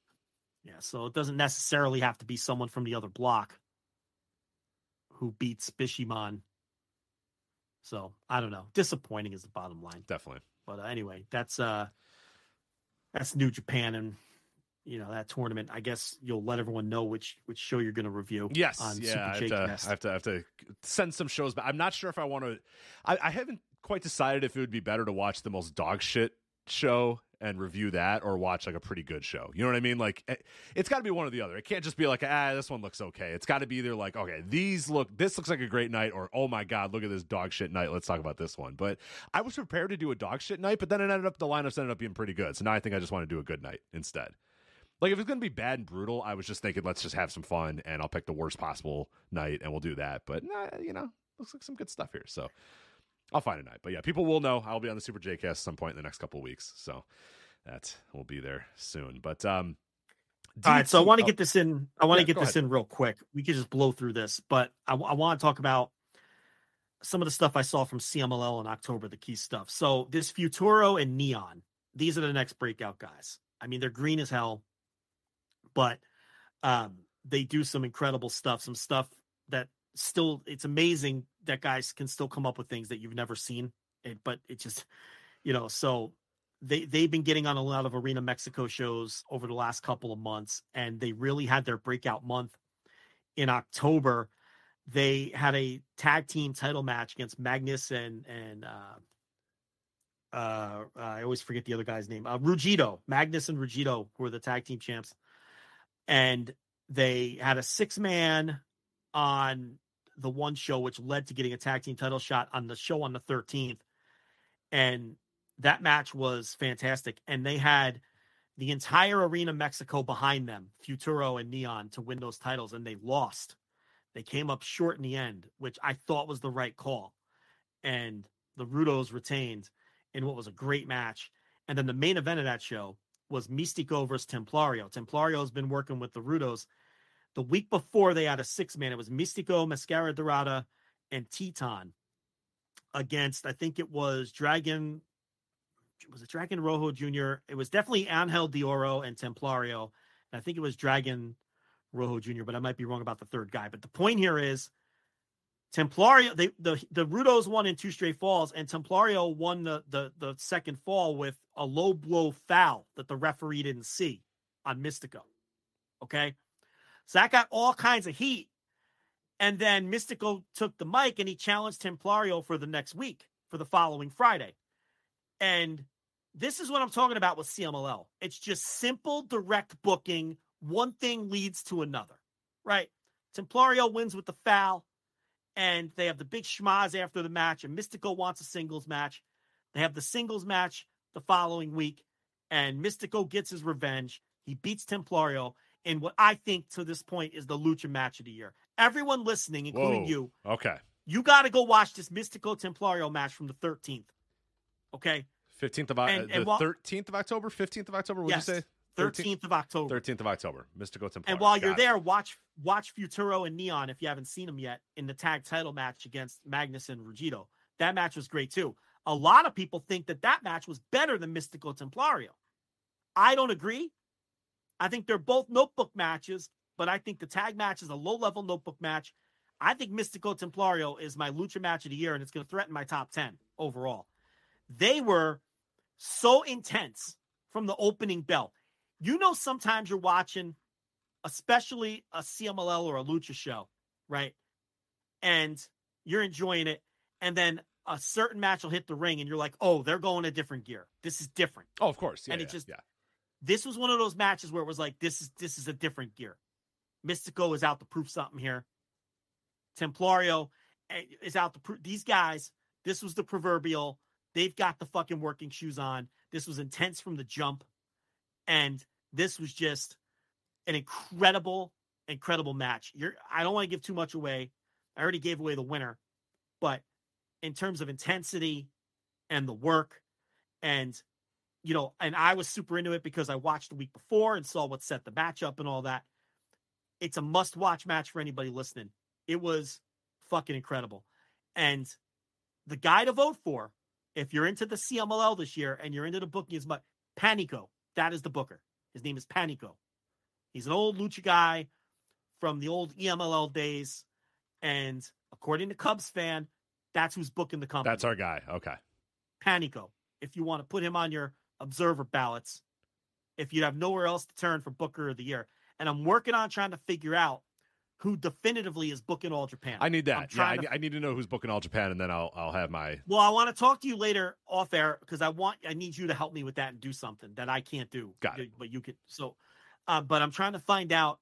Yeah, so it doesn't necessarily have to be someone from the other block who beats Bishamon. So I don't know. Disappointing is the bottom line. Definitely. But uh, anyway, that's uh that's New Japan and you know that tournament. I guess you'll let everyone know which which show you're going to review. Yes, on yeah, I have, to, I have to I have to send some shows, but I'm not sure if I want to. I, I haven't quite decided if it would be better to watch the most dog shit show and review that, or watch like a pretty good show. You know what I mean? Like it, it's got to be one or the other. It can't just be like ah, this one looks okay. It's got to be either like okay, these look, this looks like a great night, or oh my god, look at this dog shit night. Let's talk about this one. But I was prepared to do a dog shit night, but then it ended up the lineups ended up being pretty good. So now I think I just want to do a good night instead. Like if it's gonna be bad and brutal, I was just thinking let's just have some fun and I'll pick the worst possible night and we'll do that. But nah, you know, looks like some good stuff here. So I'll find a night. But yeah, people will know I'll be on the Super J cast at some point in the next couple of weeks. So that will be there soon. But um All right, so I want to oh, get this in. I want to Yeah, get this ahead. in real quick. We could just blow through this, but I, want to talk about some of the stuff I saw from CMLL in October, the key stuff. So this Futuro and Neon, these are the next breakout guys. I mean, they're green as hell, but um, they do some incredible stuff. Some stuff that still, it's amazing that guys can still come up with things that you've never seen. It, but it just, you know, so they they've been getting on a lot of Arena Mexico shows over the last couple of months, and they really had their breakout month in October. They had a tag team title match against Magnus and and uh, uh, I always forget the other guy's name. Uh, Rugido, Magnus and Rugido were the tag team champs, and they had a six man on the one show, which led to getting a tag team title shot on the show on the 13th. And that match was fantastic. And they had the entire Arena Mexico behind them, Futuro and Neon, to win those titles, and they lost. They came up short in the end, which I thought was the right call. And the Rudos retained in what was a great match. And then the main event of that show was Mystico versus Templario. Templario has been working with the Rudos. The week before they had a six man, it was Mystico, Mascara Dorada, and Titán against, I think it was Dragon. Was it Dragon Rojo Jr.? It was definitely Angel de Oro and Templario. And I think it was Dragon Rojo Jr., but I might be wrong about the third guy. But the point here is Templario, they the the Rudos won in two straight falls, and Templario won the the the second fall with a low blow foul that the referee didn't see on Mystico. Okay. So that got all kinds of heat. And then Mystico took the mic and he challenged Templario for the next week, for the following Friday. And this is what I'm talking about with CMLL. It's just simple, direct booking. One thing leads to another, right? Templario wins with the foul, and they have the big schmaz after the match, and Mystico wants a singles match. They have the singles match the following week, and Mystico gets his revenge. He beats Templario in what I think to this point is the Lucha match of the year. Everyone listening, including Whoa. you, Okay. you got to go watch this Mystico Templario match from the 13th. Okay. 15th of And- and the while- 13th of October, 15th of October, what Yes, you say? 13th of October. 13th of October. Mystico Templario. And while Got you're it. there, watch watch Futuro and Neon if you haven't seen them yet in the tag title match against Magnus and Rugido. That match was great too. A lot of people think that that match was better than Mystico Templario. I don't agree. I think they're both notebook matches, but I think the tag match is a low level notebook match. I think Mystico Templario is my lucha match of the year, and it's going to threaten my top 10 overall. They were so intense from the opening bell. You know, sometimes you're watching, especially a CMLL or a lucha show, right? And you're enjoying it. And then a certain match will hit the ring, and you're like, oh, they're going a different gear. This is different. Oh, of course. Yeah, and it yeah, just yeah. This was one of those matches where it was like this is this is a different gear. Mystico is out to prove something here. Templario eh, is out to prove these guys. This was the proverbial. They've got the fucking working shoes on. This was intense from the jump, and this was just an incredible, incredible match. You're. I don't want to give too much away. I already gave away the winner, but in terms of intensity and the work, and you know, and I was super into it because I watched the week before and saw what set the match up and all that. It's a must watch match for anybody listening. It was fucking incredible. And the guy to vote for, if you're into the CMLL this year and you're into the booking as much, Panico. That is the booker. His name is Panico. He's an old lucha guy from the old EMLL days. And according to Cubs fan, that's who's booking the company. That's our guy. Okay. Panico, if you want to put him on your observer ballots, if you have nowhere else to turn for Booker of the Year. And I'm working on trying to figure out who definitively is booking All Japan. I need that. Yeah, I, to- I need to know who's booking All Japan, and then I'll I'll have my. well, I want to talk to you later off air because I want I need you to help me with that and do something that I can't do. Got it. But you could so, uh, but I'm trying to find out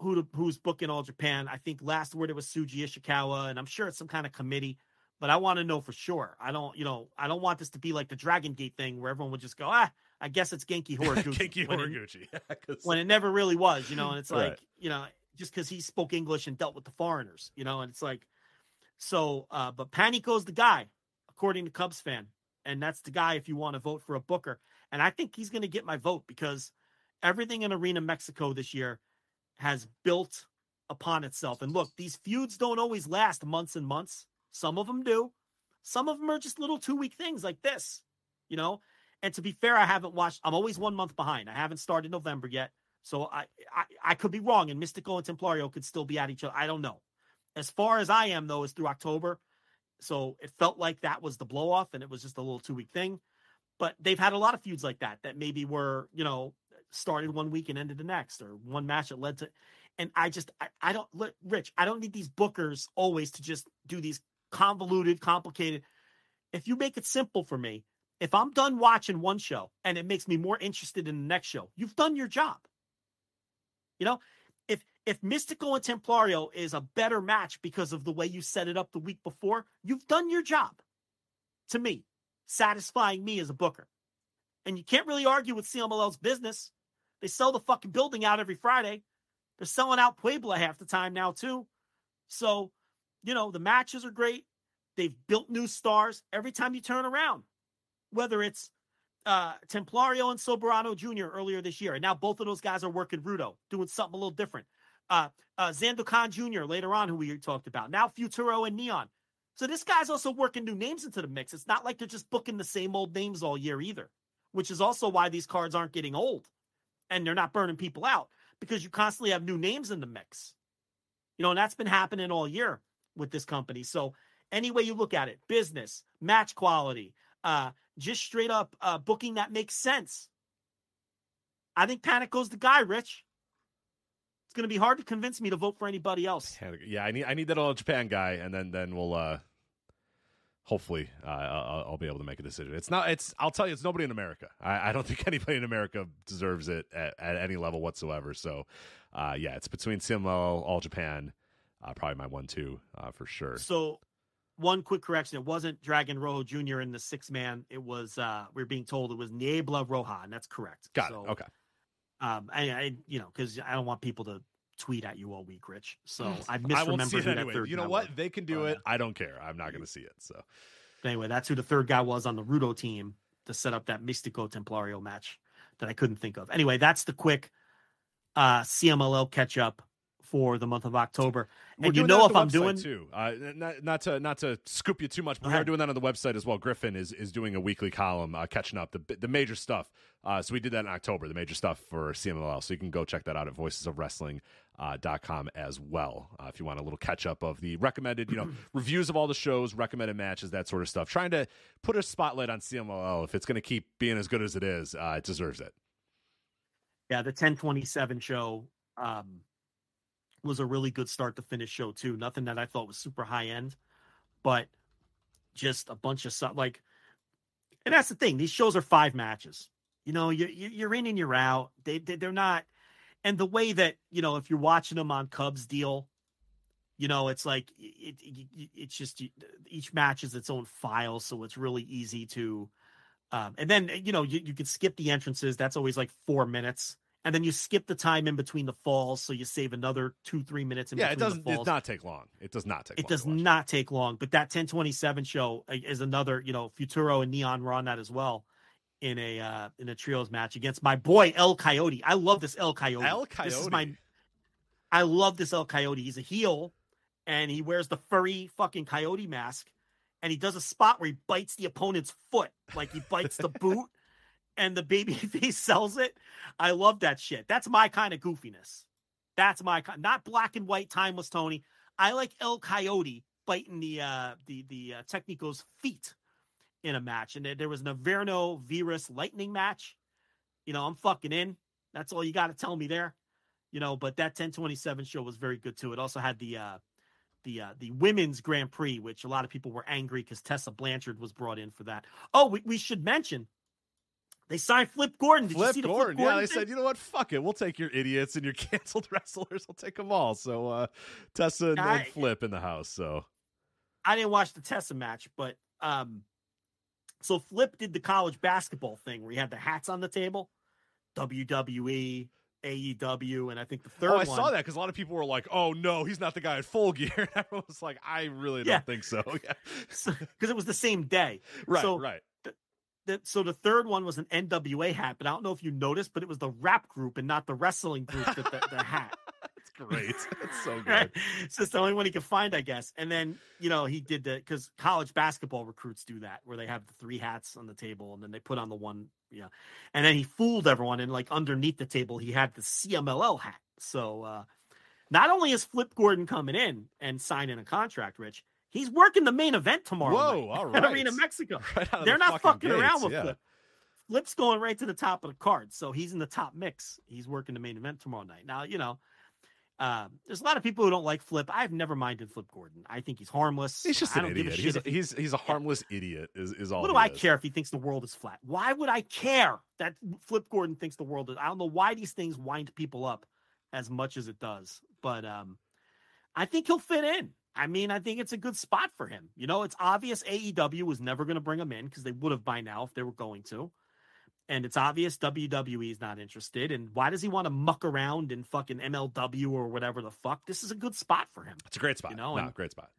who to, who's booking All Japan. I think last word it was Shuji Ishikawa, and I'm sure it's some kind of committee. But I want to know for sure. I don't, you know, I don't want this to be like the Dragon Gate thing where everyone would just go, ah, I guess it's Genki Horiguchi. Kinky when it- when it never really was, you know, and it's Right. like, you know, just because he spoke English and dealt with the foreigners, you know, and it's like, so, uh, but Panico's the guy, according to Cubs fan. And that's the guy if you want to vote for a Booker. And I think he's going to get my vote because everything in Arena Mexico this year has built upon itself. And look, these feuds don't always last months and months. Some of them do. Some of them are just little two week things like this, you know. And to be fair, I haven't watched. I'm always one month behind. I haven't started November yet, so I I, I could be wrong. And Mystico and Templario could still be at each other. I don't know. As far as I am though, is through October, so it felt like that was the blow off, and it was just a little two week thing. But they've had a lot of feuds like that that maybe were you know started one week and ended the next, or one match that led to. And I just I, I don't look Rich. I don't need these bookers always to just do these convoluted, complicated. If you make it simple for me, if I'm done watching one show and it makes me more interested in the next show, you've done your job. You know, if if Mystico and Templario is a better match because of the way you set it up the week before, you've done your job. To me, satisfying me as a booker. And you can't really argue with CMLL's business. They sell the fucking building out every Friday. They're selling out Puebla half the time now, too. So, you know, the matches are great. They've built new stars every time you turn around, whether it's uh, Templario and Soberano Jr. earlier this year. And now both of those guys are working Rudo, doing something a little different. Uh, uh, Jr. later on, who we talked about. Now Futuro and Neon. So this guy's also working new names into the mix. It's not like they're just booking the same old names all year either, which is also why these cards aren't getting old and they're not burning people out because you constantly have new names in the mix. You know, and that's been happening all year with this company. So any way you look at it, business, match quality, uh, just straight up uh, booking that makes sense. I think Panico's the guy, Rich. It's going to be hard to convince me to vote for anybody else. Yeah, I need I need that all Japan guy, and then then we'll uh hopefully uh, I'll, I'll, be able to make a decision. It's not. It's. I'll tell you, it's nobody in America. I, I don't think anybody in America deserves it at, at any level whatsoever. So, uh, yeah, it's between CMLL, All Japan, uh, probably my one-two uh, for sure. So, one quick correction: it wasn't Dragon Rojo Jr. in the six man. It was. uh We are being told it was Niebla Roja, and that's correct. Got so, it. Okay. Um, I, I you know, because I don't want people to tweet at you all week, Rich. So I misremembered I won't see it who that anyway. third You know what? They can do it. I don't care. I'm not going to see it. So anyway, that's who the third guy was on the Rudo team to set up that Mystico Templario match that I couldn't think of. Anyway, that's the quick uh, CMLL catch up for the month of October. And you know if I'm doing too, uh, not not to not to scoop you too much, but Go we are doing that on the website as well. Griffin is is doing a weekly column uh, catching up the the major stuff. Uh, so we did that in October, the major stuff for CMLL. So you can go check that out at voicesofwrestling. Uh, dot com as well uh, if you want a little catch up of the recommended you know reviews of all the shows recommended matches that sort of stuff trying to put a spotlight on cmll if it's going to keep being as good as it is uh, it deserves it yeah the 1027 show um, was a really good start to finish show too. Nothing that I thought was super high end, but just a bunch of stuff like. And that's the thing; these shows are five matches. You know, you you- you're in and you're out. They, they they're not, and the way that you know if you're watching them on Cubs deal, you know it's like it, it, it- it's just each match is its own file, so it's really easy to. Um, and then you know you, you could skip the entrances. That's always like four minutes, and then you skip the time in between the falls, so you save another two three minutes. In yeah it doesn't it does not take long it does not take It long does not take long, but that 1027 show uh, is another, you know, Futuro and Neon were on that as well in a uh in a trios match against my boy El Coyote. I love this El Coyote. El This is my I love this El Coyote. He's a heel and he wears the furry fucking coyote mask and he does a spot where he bites the opponent's foot, like he bites the boot and the baby face sells it. I love that shit. That's my kind of goofiness. That's my kind, not black and white timeless Toni. I like El Coyote biting the uh the the uh, Technico's feet in a match, and there, was an Averno Virus Lightning match. You know, I'm fucking in. That's all you got to tell me there. You know, but that 1027 show was very good too. It also had the uh the uh, the women's Grand Prix, which a lot of people were angry because Tessa Blanchard was brought in for that. Oh, we, we should mention they signed Flip Gordon. Did you Flip see the Gordon. Flip Gordon? yeah, they thing? said, you know what? Fuck it. We'll take your idiots and your canceled wrestlers. We'll take them all. So uh, Tessa and, and Flip in the house. So I didn't watch the Tessa match, but um, so Flip did the college basketball thing where he had the hats on the table, WWE, AEW, and I think the third oh, I one. saw that because a lot of people were like, "Oh no, he's not the guy at Full Gear." And everyone was like, "I really don't think so." Yeah, because it was the same day. right, So right. The, so the third one was an NWA hat, but I don't know if you noticed, but it was the rap group and not the wrestling group that the, the hat. It's great. It's so good. Right? It's just the only one he could find, I guess. And then, you know, he did the because college basketball recruits do that where they have the three hats on the table and then they put on the one, yeah. And then he fooled everyone and like underneath the table he had the CMLL hat. So uh not only is Flip Gordon coming in and signing a contract, Rich, he's working the main event tomorrow. Whoa, night all at. Arena Mexico. Right They're the not fucking gates, around with yeah. Flip. Flip's going right to the top of the card, so he's in the top mix. He's working the main event tomorrow night. Now, you know, um, there's a lot of people who don't like Flip. I've never minded Flip Gordon. I think he's harmless. He's just I an don't give a idiot. He's he- he's he's a harmless idiot. Is is all. what do I is. care if he thinks the world is flat? Why would I care that Flip Gordon thinks the world is? I don't know why these things wind people up as much as it does, but um, I think he'll fit in. I mean, I think it's a good spot for him. You know, it's obvious AEW was never going to bring him in because they would have by now if they were going to. And it's obvious WWE is not interested. And why does he want to muck around in fucking MLW or whatever the fuck? This is a good spot for him. It's a great spot. You know, no, and- great spot.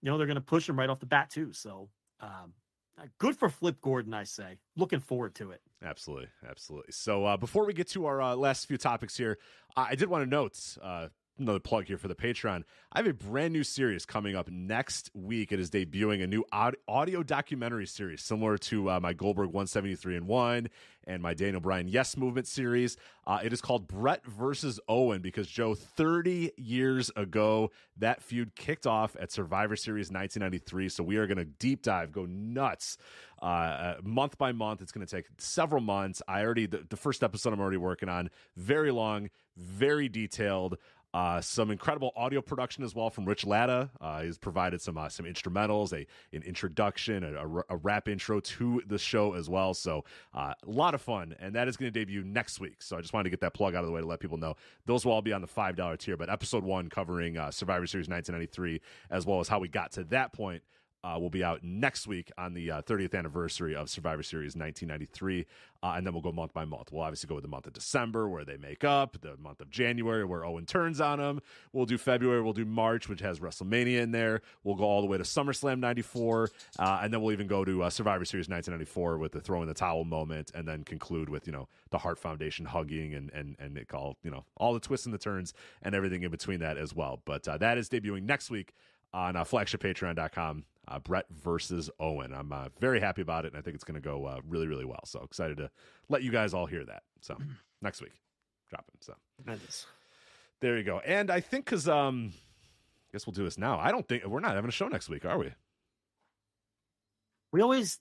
You know, they're going to push him right off the bat, too. So, um, uh, good for Flip Gordon, I say. Looking forward to it. Absolutely, absolutely. So uh, before we get to our uh, last few topics here, I, I did want to note uh, another plug here for the Patreon. I have a brand new series coming up next week. It is debuting a new audio documentary series similar to uh, my Goldberg 173 and one and my Daniel Bryan Yes Movement series. Uh, it is called Bret versus Owen because Joe, 30 years ago, that feud kicked off at Survivor Series 1993. So we are going to deep dive, go nuts uh, uh, month by month. It's going to take several months. I already the, the first episode I'm already working on. Very long, very detailed. Uh, some incredible audio production as well from Rich Latta. Uh, he's provided some uh, some instrumentals, a an introduction, a, a, a rap intro to the show as well. So uh, a lot of fun, and that is going to debut next week. So I just wanted to get that plug out of the way to let people know those will all be on the five dollar tier. But episode one covering uh, Survivor Series 1993, as well as how we got to that point uh, will be out next week on the uh, 30th anniversary of Survivor Series 1993. Uh, and then we'll go month by month. We'll obviously go with the month of December where they make up, the month of January where Owen turns on them. We'll do February, we'll do March, which has WrestleMania in there. We'll go all the way to SummerSlam 94. Uh, and then we'll even go to uh, Survivor Series 1994 with the throw in the towel moment and then conclude with, you know, the Hart Foundation hugging and, and, and it all, you know, all the twists and the turns and everything in between that as well. But uh, that is debuting next week on uh, flagshippatreon.com. Uh, Bret versus Owen. I'm uh, very happy about it, and I think it's going to go uh, really, really well. So excited to let you guys all hear that. So next week, dropping. So there you go. And I think because um, I guess we'll do this now. I don't think we're not having a show next week, are we? We always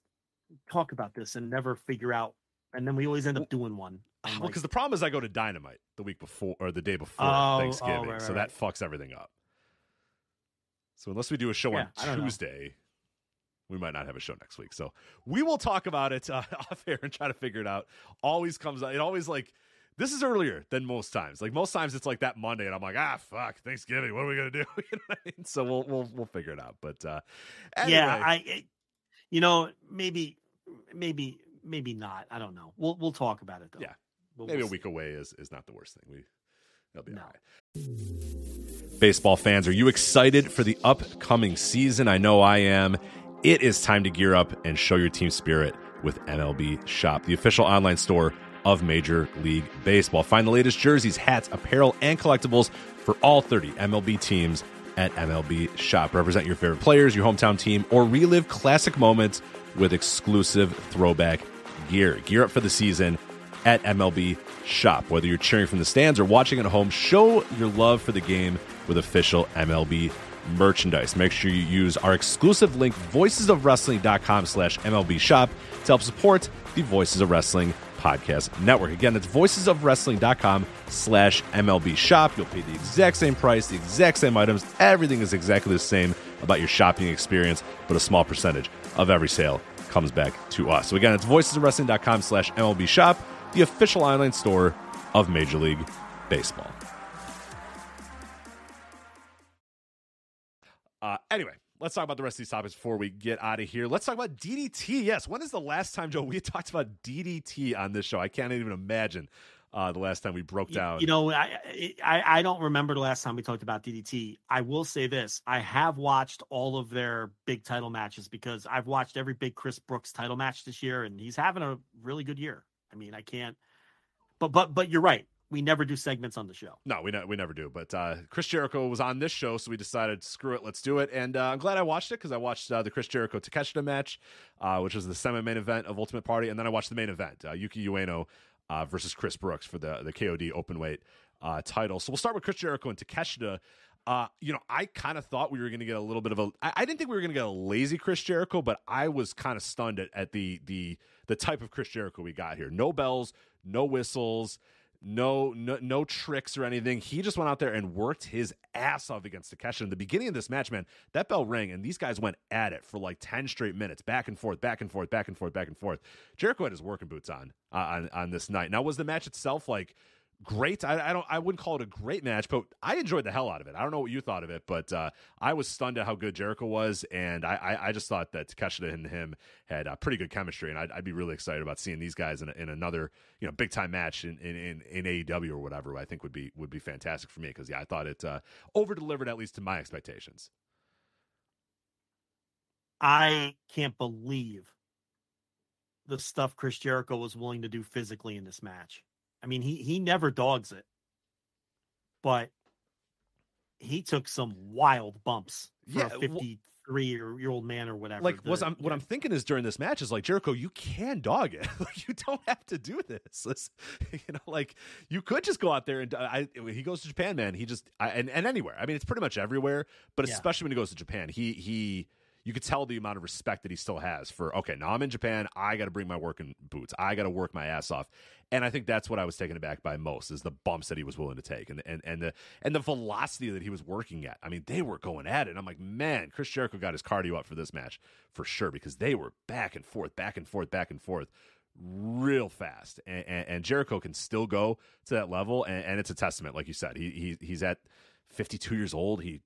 talk about this and never figure out, and then we always end up doing one. I'm Well, like, because the problem is I go to Dynamite the week before or the day before Oh, oh, Thanksgiving, right, so right, that fucks everything up. So unless we do a show Yeah, on know. Tuesday, we might not have a show next week. So we will talk about it uh, off air and try to figure it out. Always comes out. It always like this is earlier than most times. Like most times it's like that Monday, and I'm like, ah, fuck, Thanksgiving. What are we gonna do? you know what I mean? So we'll we'll we'll figure it out. But uh, anyway, yeah, I, it- you know, maybe, maybe, maybe not. I don't know. We'll we'll talk about it though. Yeah. We'll- maybe we'll a see. week away is is not the worst thing. We that'll be No. all right. Baseball fans, are you excited for the upcoming season? I know I am. It is time to gear up and show your team spirit with MLB Shop, the official online store of Major League Baseball. Find the latest jerseys, hats, apparel, and collectibles for all 30 MLB teams at MLB Shop. Represent your favorite players, your hometown team, or relive classic moments with exclusive throwback gear. Gear up for the season at MLB Shop. Whether you're cheering from the stands or watching at home, show your love for the game with official MLB merchandise. Make sure you use our exclusive link, voicesofwrestling.com slash MLB shop to help support the Voices of Wrestling podcast network. Again, that's voicesofwrestling.com slash MLB shop. You'll pay the exact same price, the exact same items. Everything is exactly the same about your shopping experience, but a small percentage of every sale comes back to us. So again, it's voicesofwrestling.com slash MLB shop, the official online store of Major League Baseball. Uh, anyway, let's talk about the rest of these topics before we get out of here. Let's talk about DDT. Yes, when is the last time, Joe, we talked about DDT on this show? I can't even imagine uh, the last time we broke down. You know, I, I I don't remember the last time we talked about DDT. I will say this: I have watched all of their big title matches because I've watched every big Chris Brooks title match this year, and he's having a really good year. I mean, I can't. But but but you're right. We never do segments on the show. No, we ne- we never do. But uh, Chris Jericho was on this show, so we decided screw it, let's do it. And uh, I'm glad I watched it because I watched uh, the Chris Jericho Takeshita match, uh, which was the semi-main event of Ultimate Party, and then I watched the main event, uh, Yuki Ueno uh, versus Chris Brooks for the the KOD openweight title. So we'll start with Chris Jericho and Takeshita. You know, I kind of thought we were going to get a little bit of a. I, I didn't think we were going to get a lazy Chris Jericho, but I was kind of stunned at, at the the the type of Chris Jericho we got here. No bells, no whistles, no no no tricks or anything. He just went out there and worked his ass off against Takeshita. In the beginning of this match, man, that bell rang and these guys went at it for like ten straight minutes, back and forth, back and forth, back and forth, back and forth. Jericho had his working boots on uh, on on this night. Now, was the match itself like? Great. I, I, don't. I wouldn't call it a great match, but I enjoyed the hell out of it. I don't know what you thought of it, but uh, I was stunned at how good Jericho was, and I, I, I just thought that Takeshita and him had uh, pretty good chemistry, and I'd, I'd, be really excited about seeing these guys in, in another you know big time match in, in, in, AEW or whatever. I think would be would be fantastic for me because yeah, I thought it uh, over delivered at least to my expectations. I can't believe the stuff Chris Jericho was willing to do physically in this match. I mean, he he never dogs it, but he took some wild bumps for Yeah, a fifty-three year old man or whatever. Like, was I'm, what I'm thinking is during this match is like Jericho, you can dog it. you don't have to do this. You know, like you could just go out there and I, he goes to Japan, man. He just I, and and anywhere. I mean, it's pretty much everywhere, but Yeah. especially when he goes to Japan, he he. You could tell the amount of respect that he still has for. Okay, now I'm in Japan. I got to bring my working boots. I got to work my ass off, and I think that's what I was taken aback by most is the bumps that he was willing to take, and and and the and the velocity that he was working at. I mean, they were going at it. I'm like, man, Chris Jericho got his cardio up for this match for sure because they were back and forth, back and forth, back and forth, real fast. And, and, and Jericho can still go to that level, and, and it's a testament, like you said. He, he he's at 52 years old. He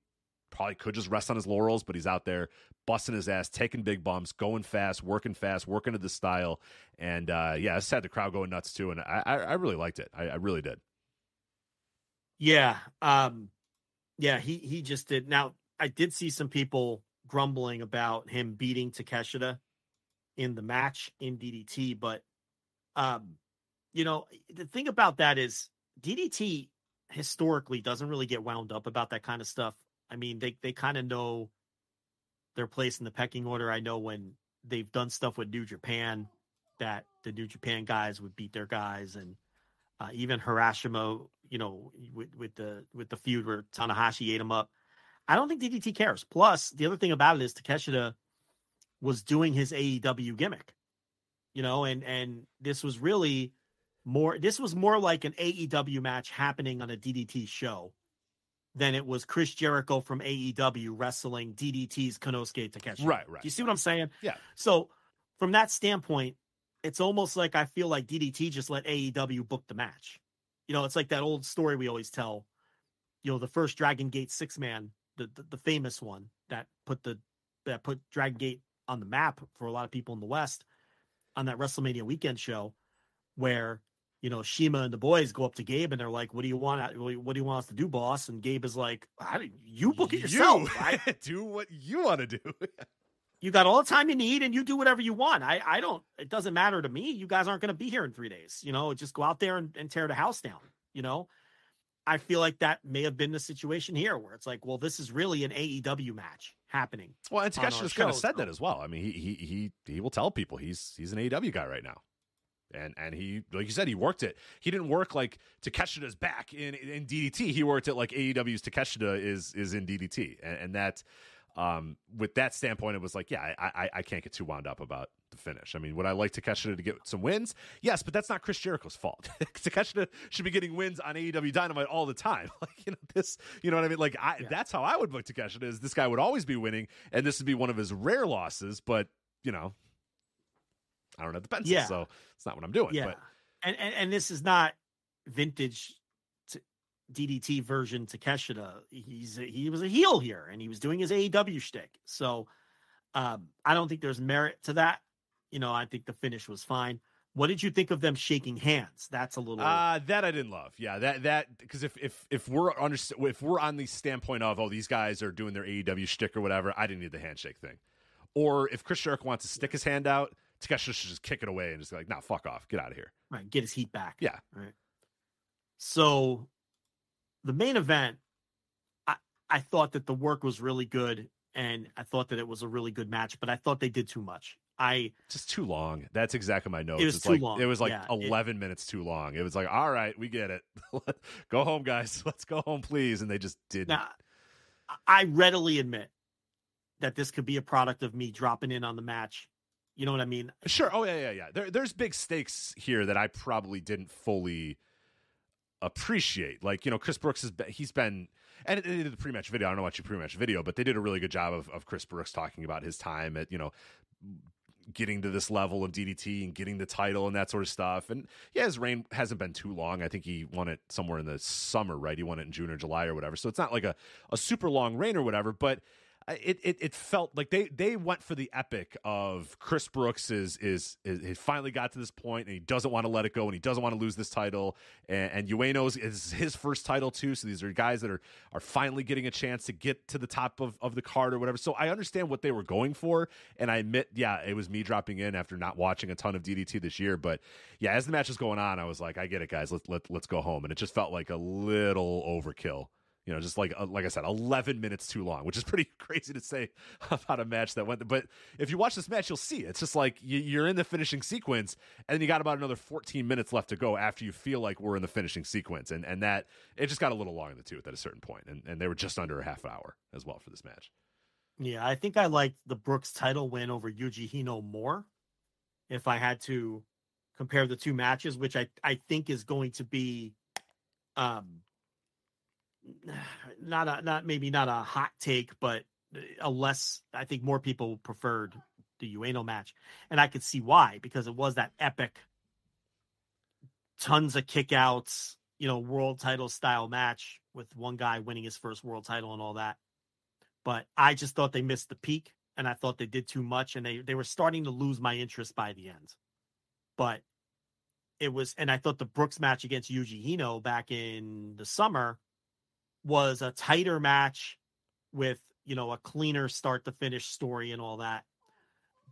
probably could just rest on his laurels, but he's out there busting his ass, taking big bumps, going fast, working fast, working to the style, and uh, yeah, it's had the crowd going nuts too. And I I, I really liked it. I, I really did. Yeah. Um yeah, he he just did. Now, I did see some people grumbling about him beating Takeshita in the match in DDT, but um you know, the thing about that is DDT historically doesn't really get wound up about that kind of stuff. I mean, they they kind of know their place in the pecking order. I know when they've done stuff with New Japan that the New Japan guys would beat their guys and uh, even HARASHIMA, you know, with, with the with the feud where Tanahashi ate him up. I don't think DDT cares. Plus, the other thing about it is Takeshita was doing his AEW gimmick, you know, and and this was really more. This was more like an AEW match happening on a DDT show than it was Chris Jericho from AEW wrestling DDT's Konosuke Takeshita. Right, right. Do you see what I'm saying? Yeah. So from that standpoint, it's almost like I feel like DDT just let AEW book the match. You know, it's like that old story we always tell. You know, the first Dragon Gate six man, the, the the famous one that put the that put Dragon Gate on the map for a lot of people in the West on that WrestleMania weekend show, where you know CIMA and the boys go up to Gabe and they're like, "What do you want? Uh, what do you want us to do, boss?" And Gabe is like, "I "You book it yourself. You I, do what you want to do. you got all the time you need and you do whatever you want. I, I don't, it doesn't matter to me. You guys aren't going to be here in three days. You know, just go out there and, and tear the house down. You know, I feel like that may have been the situation here where it's like, well, this is really an AEW match happening. Well, and Takeshita's kind of said that as well. I mean, he he he he will tell people he's he's an AEW guy right now. And and he like you said, he worked it. He didn't work like Takeshita's back in in DDT. He worked it like AEW's Takeshita is is in DDT. And, and that um with that standpoint, it was like, yeah, I, I I can't get too wound up about the finish. I mean, would I like Takeshita to get some wins? Yes, but that's not Chris Jericho's fault. Takeshita should be getting wins on AEW Dynamite all the time. Like you know this, you know what I mean? Like I, that's how I would book Takeshita. Is this guy would always be winning, and this would be one of his rare losses. But you know, I don't have the pencil, Yeah. so it's not what I'm doing. Yeah. But And, and, and this is not vintage t- DDT version Takeshita. He's, a, he was a heel here and he was doing his AEW shtick. So um, I don't think there's merit to that. You know, I think the finish was fine. What did you think of them shaking hands? That's a little. Uh that I didn't love. Yeah, that that because if if if we're under if we're on the standpoint of oh these guys are doing their AEW shtick or whatever, I didn't need the handshake thing. Or if Chris Jericho wants to stick his hand out, Takeshita should just kick it away and just be like, nah, fuck off, get out of here. right, get his heat back. Yeah. Right. So, the main event, I I thought that the work was really good, and I thought that it was a really good match, but I thought they did too much. I Just too long. That's exactly my notes. was it's too like long. it was like Yeah, it- eleven minutes too long. It was like, all right, we get it. go home, guys. Let's go home, please. And they just didn't. now I readily admit that this could be a product of me dropping in on the match. You know what I mean? Sure. Oh yeah, yeah, yeah. There, there's big stakes here that I probably didn't fully appreciate. Like you know, Chris Brooks has been, he's been, and they did the pre-match video. I don't know what your pre-match video, but they did a really good job of, of Chris Brooks talking about his time at you know getting to this level of DDT and getting the title and that sort of stuff. And yeah, his reign hasn't been too long. I think he won it somewhere in the summer, right? He won it in June or July or whatever. So it's not like a, a super long reign or whatever, but it, it it felt like they they went for the epic of Chris Brooks is is, is he finally got to this point and he doesn't want to let it go and he doesn't want to lose this title. And, and Ueno's is his first title too so these are guys that are are finally getting a chance to get to the top of, of the card or whatever. So I understand what they were going for and I admit yeah it was me dropping in after not watching a ton of DDT this year but yeah as the match was going on I was like I get it guys. Let's let, let's go home. And it just felt like a little overkill you know, just like uh, like I said, eleven minutes too long, which is pretty crazy to say about a match that went. But if you watch this match, you'll see it's just like you, you're in the finishing sequence, and then you got about another fourteen minutes left to go after you feel like we're in the finishing sequence, and and that it just got a little long in the tooth at a certain point, and and they were just under a half hour as well for this match. Yeah, I think I liked the Brooks title win over Yuji Hino more. If I had to compare the two matches, which I, I think is going to be um not a not maybe not a hot take, but uh, a less I think more people preferred the Ueno match. And I could see why, because it was that epic tons of kickouts, you know, world title style match with one guy winning his first world title and all that but I just thought they missed the peak and I thought they did too much and they they were starting to lose my interest by the end. But it was and I thought the Brooks match against Yuji Hino back in the summer was a tighter match with, you know, a cleaner start to finish story and all that.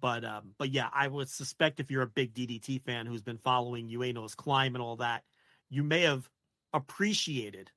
But um but yeah, I would suspect if you're a big DDT fan who's been following Ueno's climb and all that, you may have appreciated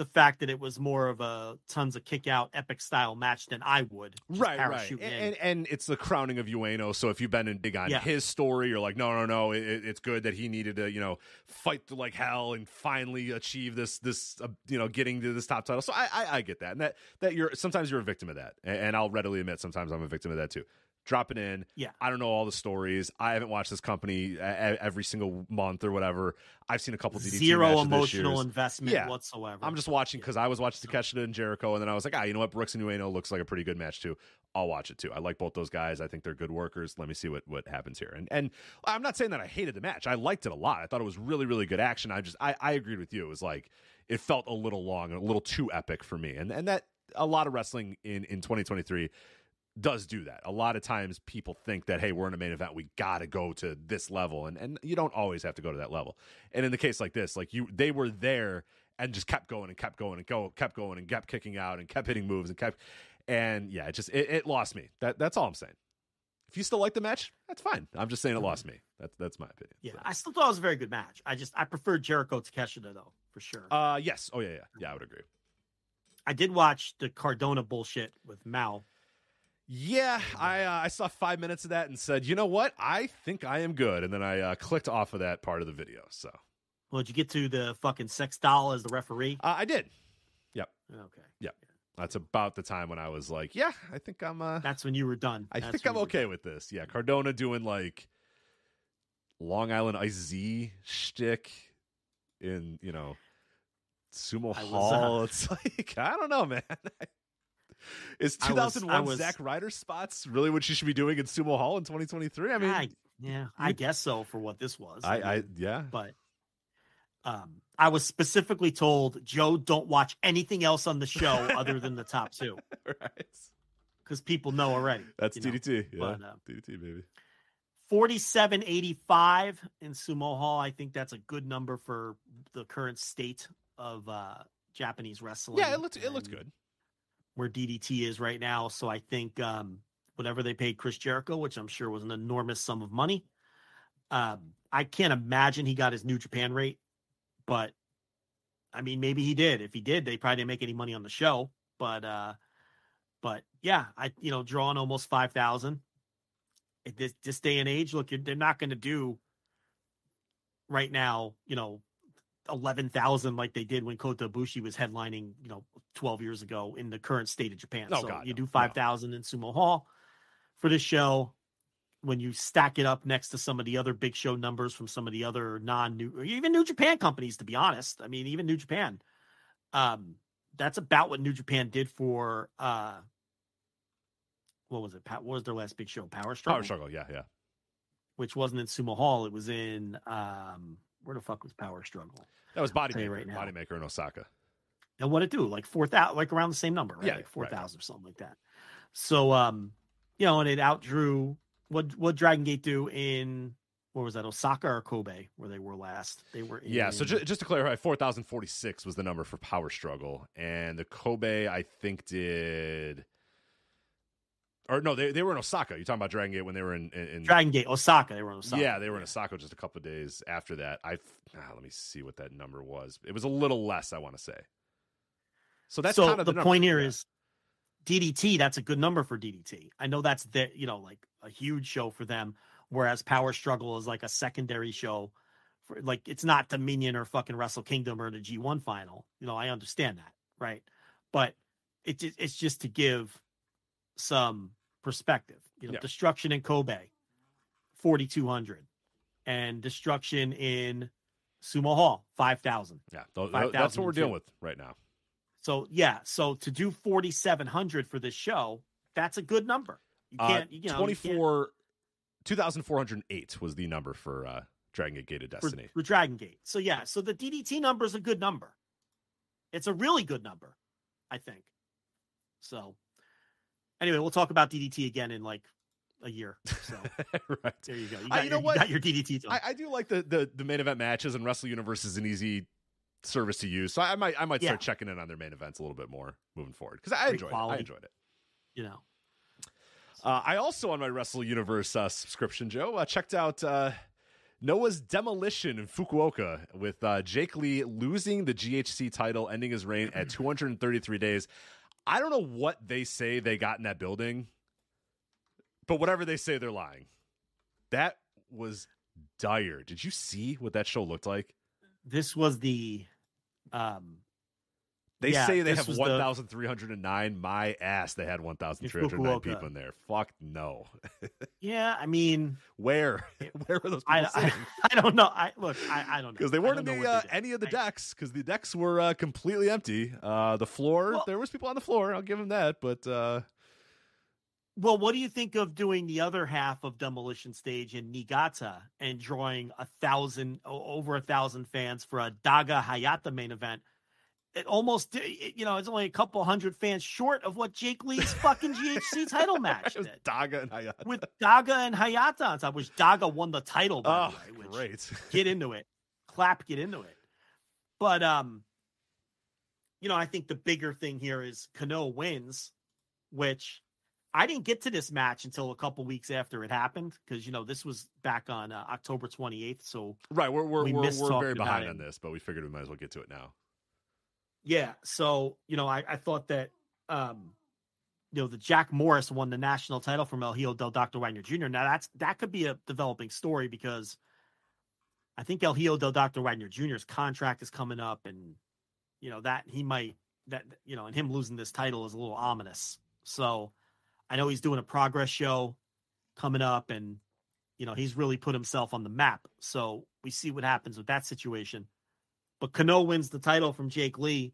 the fact that it was more of a tons of kick out epic style match than I would. right, right, and, and and it's the crowning of Ueno. So if you've been in big on Yeah. his story, you're like, no, no, no, it, it- it's good that he needed to, you know, fight to like hell and finally achieve this, this, uh, you know, getting to this top title. So I, I, I get that, and that that you're sometimes you're a victim of that, and, and I'll readily admit sometimes I'm a victim of that too. Dropping in, Yeah. I don't know all the stories. I haven't watched this company uh, every single month or whatever. I've seen a couple DDT Zero matches emotional investment Yeah. whatsoever. I'm just watching because I was watching Takeshita and Jericho, and then I was like, ah, you know what? Brooks and Ueno looks like a pretty good match too. I'll watch it too. I like both those guys. I think they're good workers. Let me see what what happens here. And and I'm not saying that I hated the match. I liked it a lot. I thought it was really really good action. I just I I agreed with you. It was like it felt a little long and a little too epic for me. And and that a lot of wrestling in in 2023 does do that. A lot of times people think that hey, we're in a main event, we got to go to this level and and you don't always have to go to that level. And in the case like this, like you they were there and just kept going and kept going and go kept going and kept kicking out and kept hitting moves and kept and yeah, it just it, it lost me. That that's all I'm saying. If you still like the match, that's fine. I'm just saying it lost me. That's that's my opinion. yeah, I still thought it was a very good match. I just I preferred Jericho to Keshida though, for sure. Uh yes. Oh yeah, yeah. Yeah, I would agree. I did watch the Cardona bullshit with Mal. Yeah, I uh, I saw five minutes of that and said, you know what? I think I am good. And then I uh, clicked off of that part of the video. So Well, did you get to the fucking sex doll as the referee? uh, I did. Yep. Okay. Yep. That's about the time when I was like, yeah, I think I'm. Uh, That's when you were done. I think I'm okay with this. Yeah, Cardona doing like Long Island Ice Z shtick in you know Sumo I was, Hall. uh, it's like I don't know, man. Is I was- 2001 I was- Zack Ryder spots really what you should be doing in Sumo Hall in 2023? I mean, I, yeah, I guess so for what this was. I, I mean, yeah. but um, I was specifically told, Joe, don't watch anything else on the show other than the top two right. because people know already. That's you know. Yeah, But, uh, DDT, baby. 4785 in Sumo Hall. I think that's a good number for the current state of uh Japanese wrestling. Yeah, it looks it looks good. Where DDT is right now. So I think um whatever they paid Chris Jericho, which I'm sure was an enormous sum of money. Um, I can't imagine he got his New Japan rate, but I mean, maybe he did. If he did, they probably didn't make any money on the show. But uh, but yeah, I you know drawing almost five thousand. This this day and age, look, they're not going to do right now. You know, eleven thousand like they did when Kota Ibushi was headlining. You know, twelve years ago in the current state of Japan. Oh, so God, you no, do five thousand in Sumo Hall for this show. When you stack it up next to some of the other big show numbers from some of the other non-new, even New Japan companies, to be honest, I mean, even New Japan, um, that's about what New Japan did for uh, what was it? What was their last big show? Power Struggle. Power struggle, yeah, yeah. which wasn't in Sumo Hall. It was in um, where the fuck was Power Struggle? That was bodymaker, you right now. Body Maker in Osaka. And what it do? Like four thousand, like around the same number, right? Yeah, like four right. or something like that. So, um, you know, and it outdrew what what Dragon Gate do in what was that Osaka or Kobe where they were last? They were in, Yeah, so ju- just to clarify, 4,046 was the number for Power Struggle. And the Kobe, I think, did. Or no, they, they were in Osaka. You're talking about Dragon Gate when they were in. in, in- Dragon Gate Osaka. They were in Osaka. Yeah, they were in Osaka just a couple of days after that. I ah, let me see what that number was. It was a little less, I want to say. So that's so kind of the, the, point here is DDT. That's a good number for DDT. I know that's the you know like a huge show for them, whereas Power Struggle is like a secondary show. For like it's not Dominion or fucking Wrestle Kingdom or the G1 final. You know, I understand that, right? But it it's just to give some perspective. You know, Yeah. Destruction in Kobe, forty two hundred, and Destruction in Sumo Hall, five thousand. Yeah, th- th- that's what we're dealing with right now. So yeah, so to do forty seven hundred for this show, that's a good number. You Uh, can't, you know, you can't- 24, 2,408 was the number for uh, Dragon Gate Gated for, Destiny. for Dragon Gate. So yeah, so the DDT number is a good number. It's a really good number, I think. So anyway, we'll talk about DDT again in like a year. So right. there you go. You Uh, got, you your, know you what? got your DDT. I, I do like the, the the main event matches, and Wrestle Universe is an easy service to use. So I might I might start Yeah. checking in on their main events a little bit more moving forward because I Great enjoyed it. I enjoyed it. you know, Uh, I also on my Wrestle Universe uh, subscription, Joe, uh, checked out uh, Noah's Demolition in Fukuoka with uh, Jake Lee losing the GHC title, ending his reign at 233 days. I don't know what they say they got in that building, but whatever they say, they're lying. That was dire. Did you see what that show looked like? this was the um They Yeah, say they have was the- 1,309. My ass, they had 1,309 people in there. Fuck no. yeah, I mean Where? Where were those people I, sitting? I I don't know. I look, I, I don't know. because they weren't in the uh, any of the decks because the decks were uh, completely empty. Uh, the floor Well- there was people on the floor. I'll give them that, but uh, Well, what do you think of doing the other half of Demolition Stage in Niigata and drawing a thousand, over a thousand fans for a Daga Hayata main event? It almost, you know, it's only a couple hundred fans short of what Jake Lee's fucking GHC title match did. Daga and Hayata. with Daga and Hayata on top, which Daga won the title, by oh, the way. Great! get into it. Clap, get into it. But um, you know, I think the bigger thing here is Kano wins, which I didn't get to this match until a couple weeks after it happened because you know this was back on uh, October 28th. So right, we're we're we we're, missed we're very behind on this, but we figured we might as well get to it now. Yeah, so you know, I, I thought that um, you know, the Jack Morris won the national title from El Hijo del Dr. Wagner Jr. Now that's that could be a developing story because I think El Hijo del Dr. Wagner Jr.'s contract is coming up, and you know that he might that you know, and him losing this title is a little ominous. So I know he's doing a progress show coming up, and you know he's really put himself on the map. So we see what happens with that situation. But Kano wins the title from Jake Lee.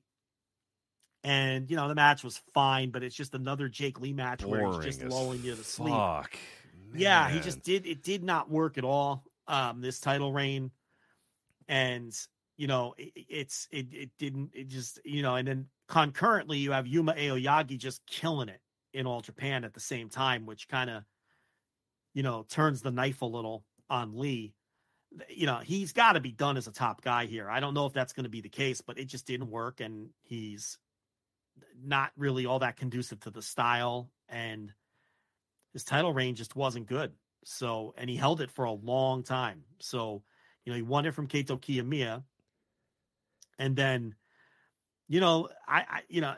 And you know the match was fine, but it's just another Jake Lee match where he's just lulling you to sleep. Fuck. Yeah, he just did. It did not work at all. Um, this title reign, and you know, it, it's it it didn't. It just you know, and then concurrently you have Yuma Aoyagi just killing it in all Japan at the same time, which kind of, you know, turns the knife a little on Lee, you know, he's got to be done as a top guy here. I don't know if that's going to be the case, but it just didn't work. And he's not really all that conducive to the style. And his title reign just wasn't good. So, and he held it for a long time. So, you know, he won it from Kaito Kiyomiya. And then, you know, I, I you know,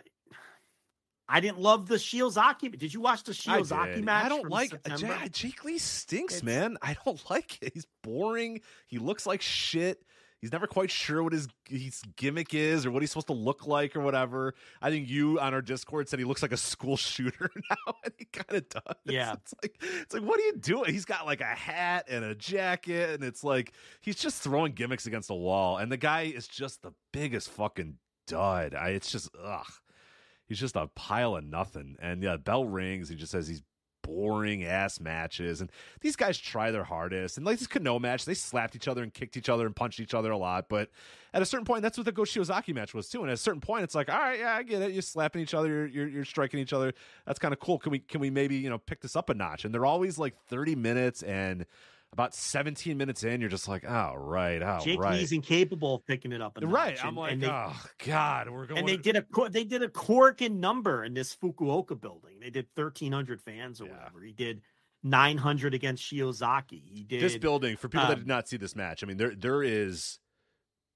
I didn't love the Shiozaki. Did you watch the Shiozaki match? I don't like uh, September? J- Jake Lee stinks, It's- man. I don't like it. He's boring. He looks like shit. He's never quite sure what his his gimmick is or what he's supposed to look like or whatever. I think you on our Discord said he looks like a school shooter now, and he kind of does. Yeah. it's like it's like what are you doing? He's got like a hat and a jacket, and it's like he's just throwing gimmicks against the wall, and the guy is just the biggest fucking dud. I, it's just ugh. He's just a pile of nothing. And yeah, bell rings. He just says these boring ass matches. And these guys try their hardest. And like this Kano match, they slapped each other and kicked each other and punched each other a lot. But at a certain point, that's what the Go Shiozaki match was too. And at a certain point, it's like, all right, yeah, I get it. You're slapping each other, you're you're, you're striking each other. That's kind of cool. Can we can we maybe you know pick this up a notch? And they're always like 30 minutes and. About 17 minutes in, you're just like, oh, right, oh, Jake right. Lee's incapable of picking it up. Right. notch, I'm and- like, and they- oh, God, we're going and they did a they did a Korakuen number in this Fukuoka building. They did thirteen hundred fans or whatever. He did nine hundred against Shiozaki. He did this building for people that um, did not see this match. I mean, there there is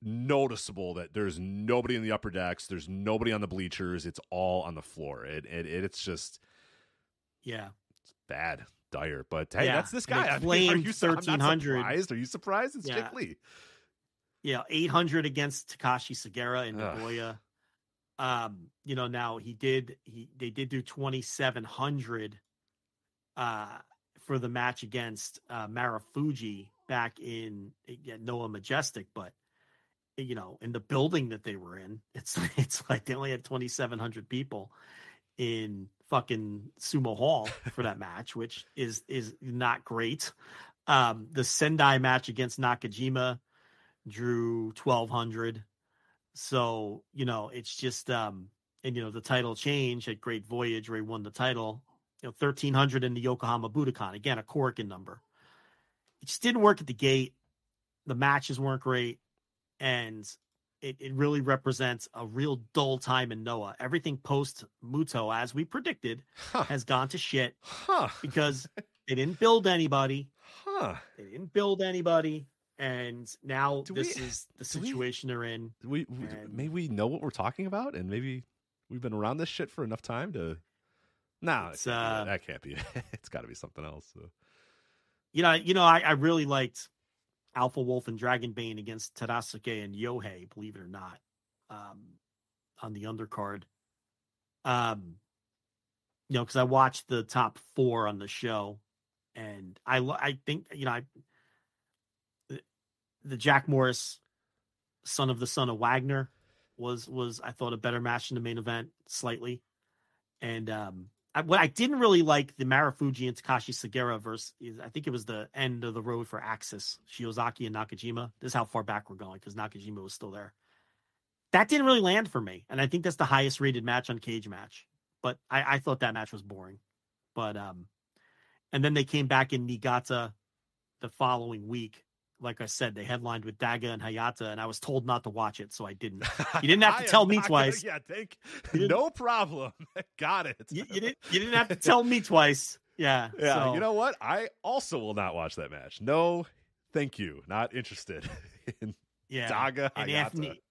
noticeable that there's nobody in the upper decks. There's nobody on the bleachers. It's all on the floor. It, it, it's just Yeah, it's bad, dire. But hey, Yeah, that's this guy. I mean, are you, not 1300. surprised. Are you surprised? It's Yeah. Yeah, eight hundred against Takashi Sagara in Ugh. Nagoya. Um, you know, now he did he they did do twenty seven hundred uh for the match against uh Marufuji back in yeah, Noah Majestic, but you know, in the building that they were in, it's it's like they only had twenty seven hundred people in fucking Sumo Hall for that match, which is is not great. Um, the Sendai match against Nakajima drew 1200 so you know it's just um and you know the title change at great voyage where he won the title. You know 1300 in the yokohama budokan. Again a Korakuen number. It just didn't work at the gate. The matches weren't great. And it, it really represents a real dull time in noah everything post muto as we predicted Huh. has gone to shit Huh. because they didn't build anybody Huh. they didn't build anybody, and now Do this we- is the do we- situation they're in. We, we maybe we know what we're talking about, and maybe we've been around this shit for enough time to. No, It's, it uh, that. that can't be. it. it's got to be something else. So. You know, you know, I, I really liked Alpha Wolf and Dragonbane against Tadasuke and Yohei, believe it or not, um, on the undercard. Um, you know, because I watched the top four on the show, and I I think you know I the, the Jack Morris, son of the son of Wagner, was was I thought a better match in the main event slightly, and um, I, what I didn't really like the Marufuji and Takashi Sagara versus I think it was the end of the road for Axis Shiozaki and Nakajima. This is how far back we're going because Nakajima was still there. That didn't really land for me, and I think that's the highest rated match on Cage Match. But I, I thought that match was boring. But um, and then they came back in Niigata the following week. Like I said, they headlined with Daga and Hayata, and I was told not to watch it, so I didn't. You didn't have to tell me not gonna- twice. yeah, thank. No problem. Got it. You, you didn't. You didn't have to tell me twice. Yeah. Yeah, so- you know what? I also will not watch that match. No, thank you. Not interested in yeah. Daga and Hayata. Anthony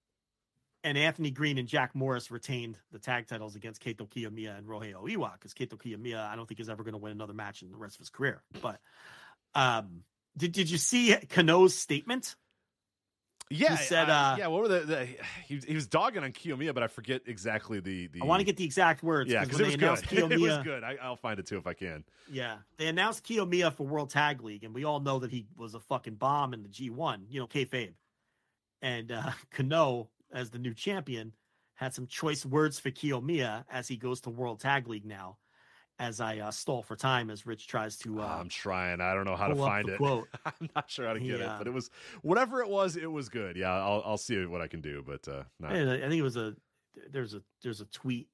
and Anthony Green and Jack Morris retained the tag titles against Kaito Kiyomiya and Ryohei Oiwa because Kaito Kiyomiya I don't think is ever going to win another match in the rest of his career. But um, did did you see Kano's statement? Yeah, He said, I- uh, yeah. What were the, the he, he was dogging on Kiyomiya, but I forget exactly the the. I want to get the exact words. Yeah, because it they was good. it was good. I, I'll find it too if I can. Yeah, they announced Kiyomiya for World Tag League, and we all know that he was a fucking bomb in the G1. You know, kayfabe. And uh, Kano, as the new champion, had some choice words for Kiyomiya as he goes to World Tag League now. As I uh, stall for time, as Rich tries to. Uh, I'm trying. I don't know how to find it. quote. I'm not sure how to get it, uh, but it was whatever it was. It was good. Yeah, I'll I'll see what I can do. But uh, not, I think it was a. There's a there's a tweet.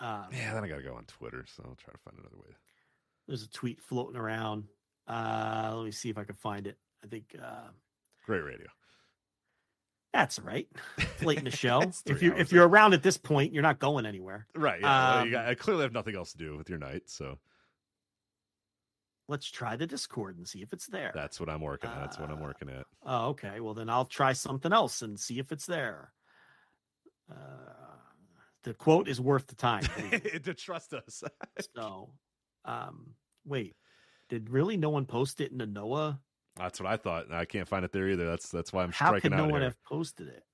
Um, yeah, then I got to go on Twitter, so I'll try to find another way. There's a tweet floating around Uh, let me see if I can find it. I think uh, Great radio. That's right. Late in the show. If you if you're around at this point, you're not going anywhere. Right. Yeah. Um, got, I clearly have nothing else to do with your night, so Let's try the Discord and see if it's there. that's what I'm working at. That's what I'm working at. Oh, okay. Well, then I'll try something else and see if it's there. Uh, the quote is worth the time. to trust us. so, um, wait, did really no one post it in the Noah? That's what I thought. I can't find it there either. That's that's why I'm How striking could no out one here. have posted it?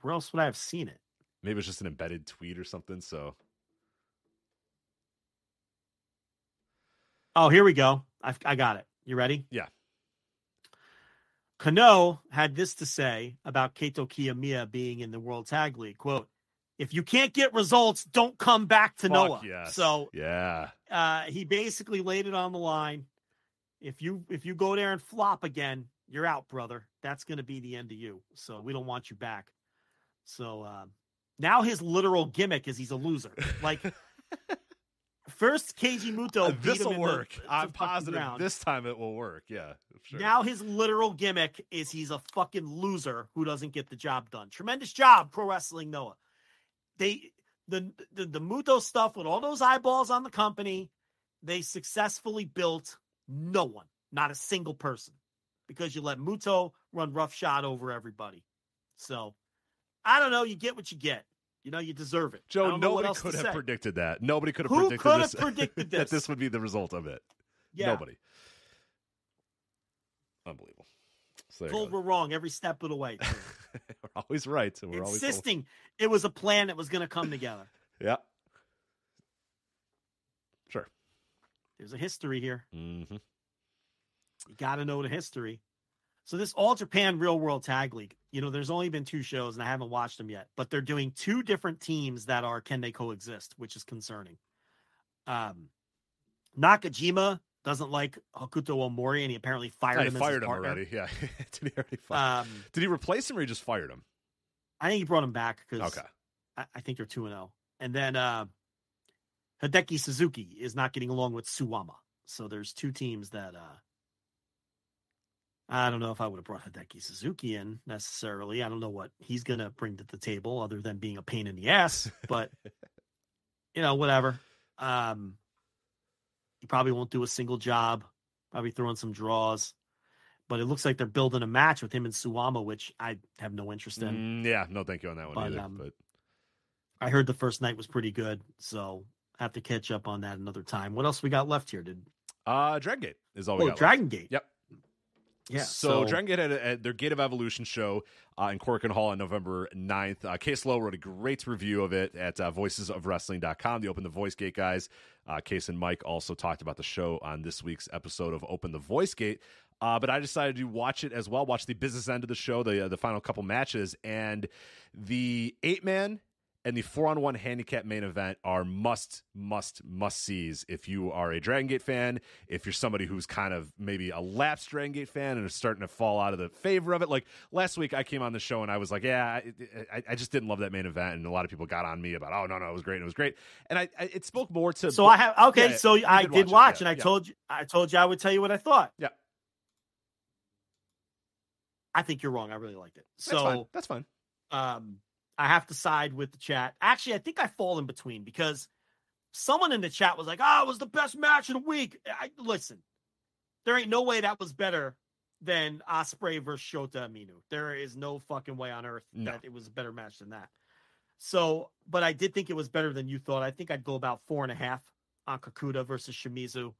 Where else would I have seen it? Maybe it's just an embedded tweet or something. So Oh, here we go. I, I got it. You ready? Yeah. Kano had this to say about Kaito Kiyomiya being in the World Tag League. Quote, if you can't get results, don't come back to Fuck Noah. yes. So yeah, uh, he basically laid it on the line. If you if you go there and flop again, you're out, brother. That's going to be the end of you. So we don't want you back. So um, now his literal gimmick is he's a loser. Like first, Keiji Muto. beat this will work. the I'm positive this time it will work. Yeah, sure. Now his literal gimmick is he's a fucking loser who doesn't get the job done. Tremendous job, pro wrestling Noah. They the the, the Muto stuff with all those eyeballs on the company, they successfully built no one, not a single person, because you let Muto run roughshod over everybody. So I don't know. You get what you get. You know, you deserve it. Joe, don't know what nobody could have say. predicted that. Nobody could have Who predicted could have this, that this? this would be the result of it. Yeah. Nobody. Unbelievable. So Told we're wrong every step of the way. we're always right. and We're always Insisting it was a plan that was going to come together. Yeah. Sure. There's a history here. Mm-hmm. You got to know the history. So this All Japan Real World Tag League, you know, there's only been two shows and I haven't watched them yet, but they're doing two different teams that are can they coexist, which is concerning. Um, Nakajima doesn't like Hokuto Omori and he apparently fired I him. as fired him partner. already. Yeah. Did he already fire? Um, Did he replace him or he just fired him? I think he brought him back because Okay. I, I think they're two and zero. And then uh, Hideki Suzuki is not getting along with Suwama. So there's two teams that uh, I don't know if I would have brought Hideki Suzuki in necessarily. I don't know what he's gonna bring to the table other than being a pain in the ass. But you know, whatever. Um, he probably won't do a single job. Probably throwing some draws. But it looks like they're building a match with him and Suwama, which I have no interest in. Mm, yeah. No, thank you on that one But, either. um, but I heard the first night was pretty good, so have to catch up on that another time. What else we got left here? Did uh, Dragon Gate is all we oh got. left. Dragon Gate? Yep. Yeah. So, Dragon Gate had, a, had their Gate of Evolution show uh, in Korakuen Hall on November 9th. Uh, Case Lowe wrote a great review of it at uh, voicesofwrestling.com. The Open the Voice Gate guys, uh, Case and Mike, also talked about the show on this week's episode of Open the Voice Gate. Uh, but I decided to watch it as well, watch the business end of the show, the, uh, the final couple matches. And the eight man and the four on one handicap main event are must, must, must sees if you are a Dragon Gate fan, if you're somebody who's kind of maybe a lapsed Dragon Gate fan and is starting to fall out of the favor of it. Like last week, I came on the show and I was like, yeah, I, I, just didn't love that main event. And a lot of people got on me about, oh, no, no, it was great. It was great. And I, I it spoke more to. So I have okay. Yeah, so I did watch watch, it, and yeah, I yeah. told you, I told you I would tell you what I thought. Yeah. I think you're wrong. I really liked it. That's fine. So That's fine. um, I have to side with the chat. Actually, I think I fall in between because someone in the chat was like, "Oh, it was the best match of the week." I listen. There ain't no way that was better than Ospreay versus Shota Umino. There is no fucking way on earth No. that it was a better match than that. So, but I did think it was better than you thought. I think I'd go about four and a half on Kakuta versus Shimizu.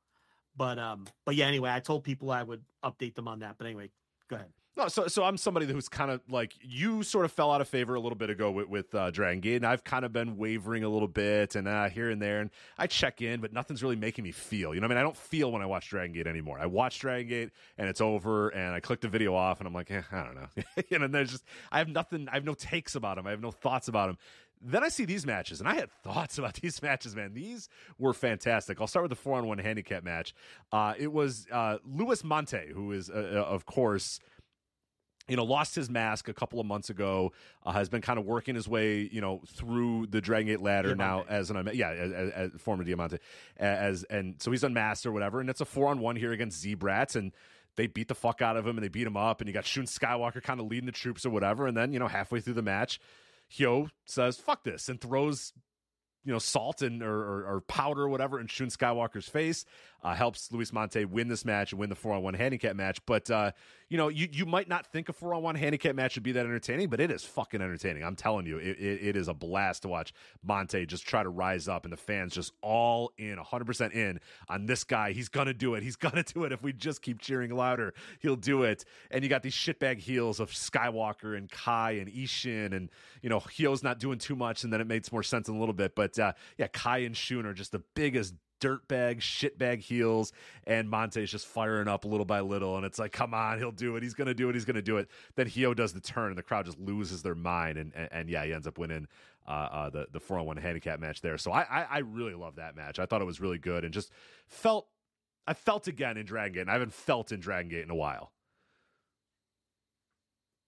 But um, but yeah, anyway, I told people I would update them on that. But anyway, go ahead. No, so so I'm somebody who's kind of like you sort of fell out of favor a little bit ago with, with uh, Dragon Gate, and I've kind of been wavering a little bit and uh, here and there, and I check in, but nothing's really making me feel. You know, I mean, I don't feel when I watch Dragon Gate anymore. I watch Dragon Gate and it's over, and I click the video off, and I'm like, eh, I don't know, you know. And there's just I have nothing, I have no takes about him. I have no thoughts about him. Then I see these matches, and I had thoughts about these matches, man. These were fantastic. I'll start with the four on one handicap match. Uh, it was uh, Luis Monte, who is, uh, uh, of course, you know, lost his mask a couple of months ago. Uh, has been kind of working his way, you know, through the Dragon Gate ladder now as an yeah, as, as, as former Diamante, as and so he's unmasked or whatever, and it's a four on one here against Z Brats, and they beat the fuck out of him and they beat him up, and you got Shun Skywalker kind of leading the troops or whatever, and then you know halfway through the match, Hyo says fuck this and throws you know, salt and or, or, or, powder or whatever in Shun Skywalker's face. Uh, helps Luis Monte win this match and win the four on one handicap match. But uh, you know, you you might not think a four on one handicap match would be that entertaining, but it is fucking entertaining. I'm telling you, it, it, it is a blast to watch Monte just try to rise up and the fans just all in, 100 percent in on this guy. He's gonna do it. He's gonna do it. If we just keep cheering louder, he'll do it. And you got these shitbag heels of Skywalker and Kai and Ishin, and you know, Hyo's not doing too much, and then it makes more sense in a little bit. But uh, yeah, Kai and Shun are just the biggest dirtbag, shitbag heels, and Monte's just firing up little by little. And it's like, come on, he'll do it. He's going to do it. He's going to do it. Then Hyo does the turn, and the crowd just loses their mind. And, and, and yeah, he ends up winning uh, uh, the, the 4 on 1 handicap match there. So I, I, I really love that match. I thought it was really good and just felt, I felt again in Dragon Gate, and I haven't felt in Dragon Gate in a while.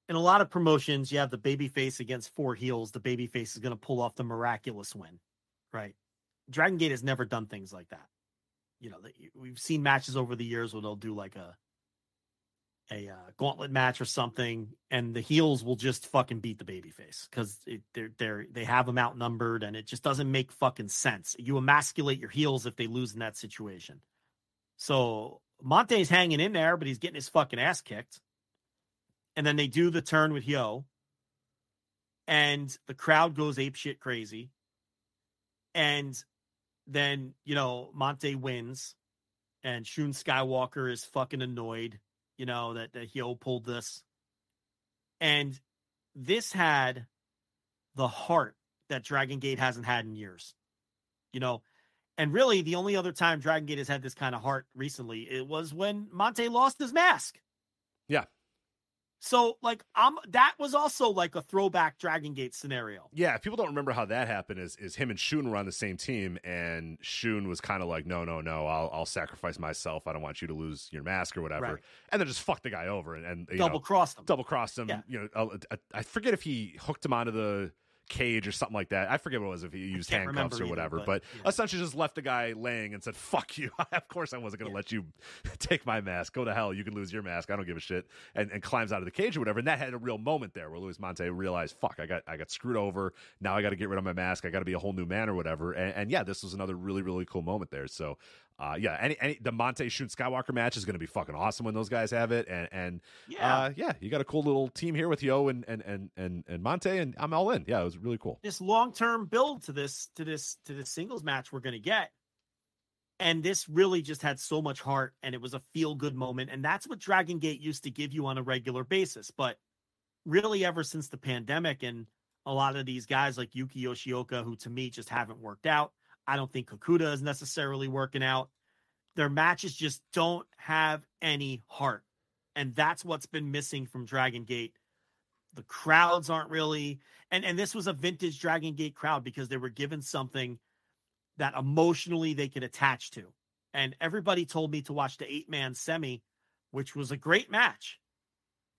In a lot of promotions, you have the baby face against four heels. The baby face is going to pull off the miraculous win, right? Dragon Gate has never done things like that. You know, we've seen matches over the years where they'll do like a a uh, gauntlet match or something, and the heels will just fucking beat the babyface because they're they're they have them outnumbered, and it just doesn't make fucking sense. You emasculate your heels if they lose in that situation. So Monte's hanging in there, but he's getting his fucking ass kicked. And then they do the turn with Hyo, and the crowd goes ape shit crazy. And then you know Monte wins, and Shun Skywalker is fucking annoyed, you know that that Hyo pulled this, and this had the heart that Dragon Gate hasn't had in years, you know. And really, the only other time Dragon Gate has had this kind of heart recently, it was when Monte lost his mask. So like I'm that was also like a throwback Dragon Gate scenario. Yeah, if people don't remember how that happened is is him and Shun were on the same team and Shun was kind of like no no no I'll I'll sacrifice myself I don't want you to lose your mask or whatever right. and then just fuck the guy over and, and double crossed him double crossed him yeah. you know uh, I forget if he hooked him onto the cage or something like that. I forget what it was if he used handcuffs or whatever, either, but, but yeah. essentially just left the guy laying and said, "Fuck you." of course, I wasn't going to yeah. let you take my mask. Go to hell. You can lose your mask. I don't give a shit. And, and climbs out of the cage or whatever. And that had a real moment there where Luis Monte realized, "Fuck, I got I got screwed over. Now I got to get rid of my mask. I got to be a whole new man or whatever." And, and yeah, this was another really really cool moment there. So uh, yeah, any, any the Monte Shun Skywalker match is going to be fucking awesome when those guys have it, and and yeah, uh, yeah, you got a cool little team here with Yo and and and and and Monte, and I'm all in. Yeah, it was really cool. This long term build to this to this to this singles match we're going to get, and this really just had so much heart, and it was a feel good moment, and that's what Dragon Gate used to give you on a regular basis, but really ever since the pandemic and a lot of these guys like Yuki Yoshioka, who to me just haven't worked out I don't think Kakuta is necessarily working out. Their matches just don't have any heart. And that's what's been missing from Dragon Gate. The crowds aren't really and and this was a vintage Dragon Gate crowd because they were given something that emotionally they could attach to. And everybody told me to watch the eight-man semi, which was a great match.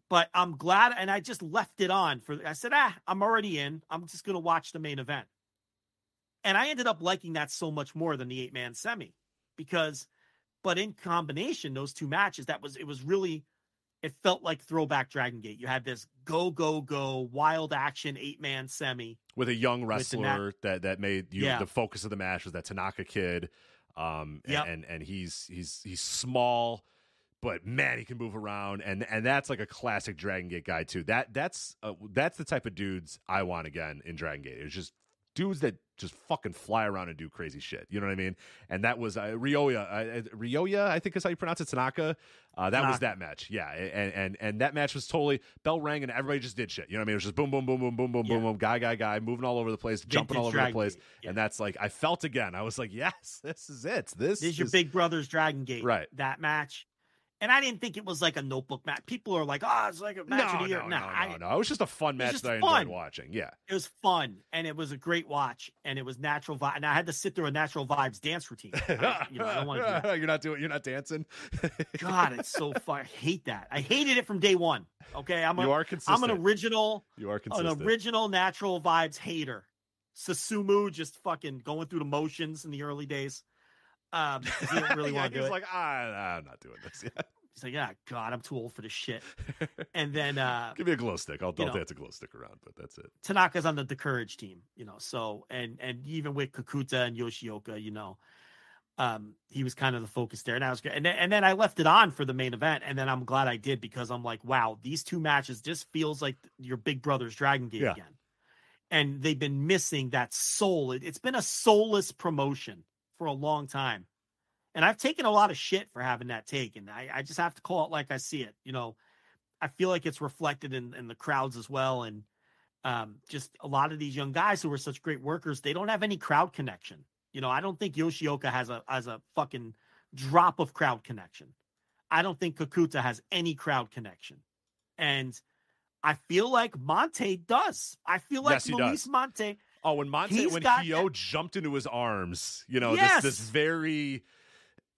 But I'm glad and I just left it on for I said, "Ah, I'm already in. I'm just going to watch the main event." And I ended up liking that so much more than the eight man semi because, but in combination, those two matches, that was, it was really, it felt like throwback Dragon Gate. You had this go, go, go, wild action eight man semi with a young wrestler that, that made you yeah. the focus of the match was that Tanaka kid. Um, yep. and, and he's, he's, he's small, but man, he can move around, and and that's like a classic Dragon Gate guy too. That that's uh, that's the type of dudes I want again in Dragon Gate. It's just dudes that just fucking fly around and do crazy shit. You know what I mean? And that was uh, Ryoya. Uh, Ryoya, I think is how you pronounce it. Tanaka. Uh, that Tanaka. was that match. Yeah, and and and that match was totally bell rang and everybody just did shit. You know what I mean? It was just boom, boom, boom, boom, boom, boom, yeah. boom, boom, guy, guy, guy, moving all over the place, Vintage jumping all over the place. Yeah. And that's like I felt again. I was like, yes, this is it. This, this is your Big Brother's Dragon Gate. Right. That match. And I didn't think it was like a notebook match. People are like, "Oh, it's like a match no, of the year." no, Nah, no, I- no, no. It was just a fun match that I fun. enjoyed watching. Yeah. It was fun and it was a great watch and it was natural vibe. And I had to sit through a natural vibes dance routine. I, you know, I don't want to do that. You're not doing. You're not dancing. God, it's so fun. I hate that. I hated it from day one. Okay, I'm a, You are I'm an original, You are consistent. an original natural vibes hater. Susumu just fucking going through the motions in the early days. Um, he didn't really want to do it. like, ah, I'm not doing this. Yeah. He's like, yeah, God, I'm too old for this shit. And then uh, Give me a glow stick. I'll, I'll know. dance a glow stick around, but that's it. Tanaka's on the, the courage team, you know. So and and even with Kakuta and Yoshioka, you know, um, he was kind of the focus there, and I was good. And then, and then I left it on for the main event, and then I'm glad I did because I'm like, wow, these two matches just feels like your big brother's Dragon Gate Yeah. again, and they've been missing that soul. It, it's been a soulless promotion for a long time, and I've taken a lot of shit for having that take, and I, I just have to call it like I see it, you know. I feel like it's reflected in, in the crowds as well, and um, just a lot of these young guys who are such great workers, they don't have any crowd connection. You know, I don't think Yoshioka has a has a fucking drop of crowd connection. I don't think Kakuta has any crowd connection, and I feel like Monte does. I feel like Yes, Luis does. Monte. Oh, when Monte, when Hyo jumped into his arms, you know, Yes. this this very.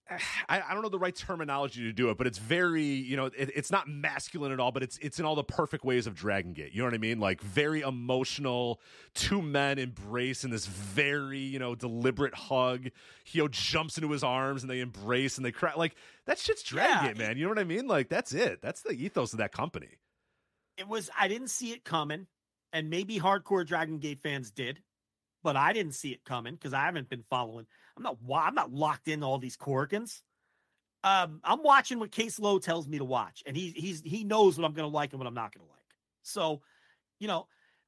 I, I don't know the right terminology to do it, but it's very, you know, it, it's not masculine at all, but it's it's in all the perfect ways of Dragon Gate. You know what I mean? Like very emotional, two men embrace in this very, you know, deliberate hug. Hyo jumps into his arms and they embrace and they cry. Like that shit's Dragon Yeah, Gate, man. You know what I mean? Like that's it. That's the ethos of that company. It was I didn't see it coming, and maybe hardcore Dragon Gate fans did, but I didn't see it coming because I haven't been following. I'm not I'm not locked into all these Korakuens. Um, I'm watching what Case Lowe tells me to watch, and he he's he knows what I'm going to like and what I'm not going to like. So, you know,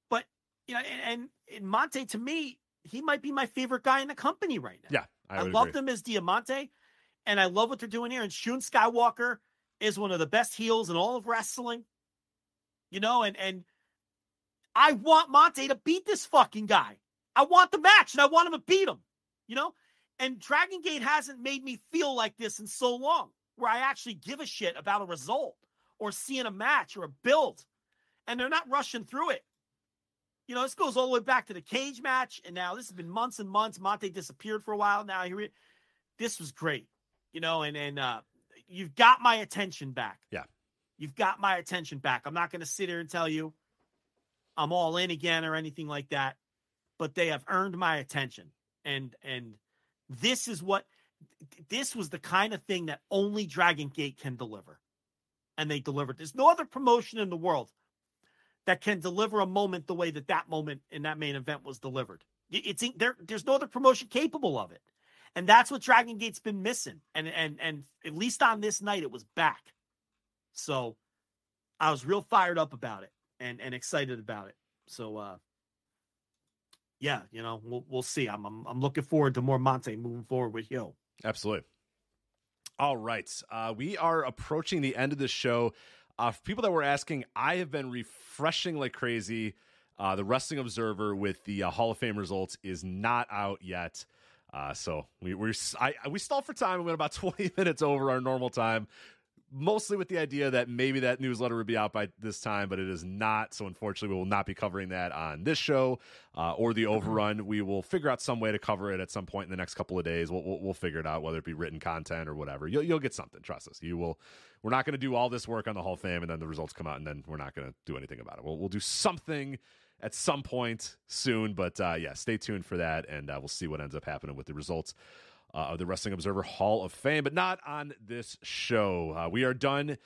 but you know, and, and, and Monte to me, he might be my favorite guy in the company right now. Yeah, I, I, love them as Diamante, and I love what they're doing here. And Shun Skywalker is one of the best heels in all of wrestling. You know, and and I want Monte to beat this fucking guy. I want the match, and I want him to beat him. You know, and Dragon Gate hasn't made me feel like this in so long, where I actually give a shit about a result or seeing a match or a build, and they're not rushing through it. You know, this goes all the way back to the cage match, and now this has been months and months. Monte disappeared for a while. Now here, it- this was great. You know, and and uh, you've got my attention back. Yeah. You've got my attention back. I'm not going to sit here and tell you I'm all in again or anything like that, but they have earned my attention. And and this is what this was the kind of thing that only Dragon Gate can deliver. And they delivered. There's no other promotion in the world that can deliver a moment the way that that moment in that main event was delivered. It- It's there. There's no other promotion capable of it, and that's what Dragon Gate's been missing. And and and at least on this night, it was back. So I was real fired up about it and and excited about it. So uh yeah, you know, we'll we'll see. I'm I'm, I'm looking forward to more Monte moving forward with Yo. Absolutely. All right. Uh, we are approaching the end of the show. Uh, for people that were asking, I have been refreshing like crazy. Uh, the Wrestling Observer with the uh, Hall of Fame results is not out yet. Uh, so we we're, I, we stalled for time. We went about 20 minutes over our normal time, mostly with the idea that maybe that newsletter would be out by this time, but it is not. So unfortunately, we will not be covering that on this show uh, or the overrun. We will figure out some way to cover it at some point in the next couple of days. We'll, we'll, we'll figure it out, whether it be written content or whatever. You'll, you'll get something. Trust us. You will. We're not going to do all this work on the Hall of Fame and then the results come out and then we're not going to do anything about it. We'll, we'll do something at some point soon, but uh, yeah, stay tuned for that and uh, we'll see what ends up happening with the results uh, of the Wrestling Observer Hall of Fame, but not on this show. Uh, we are done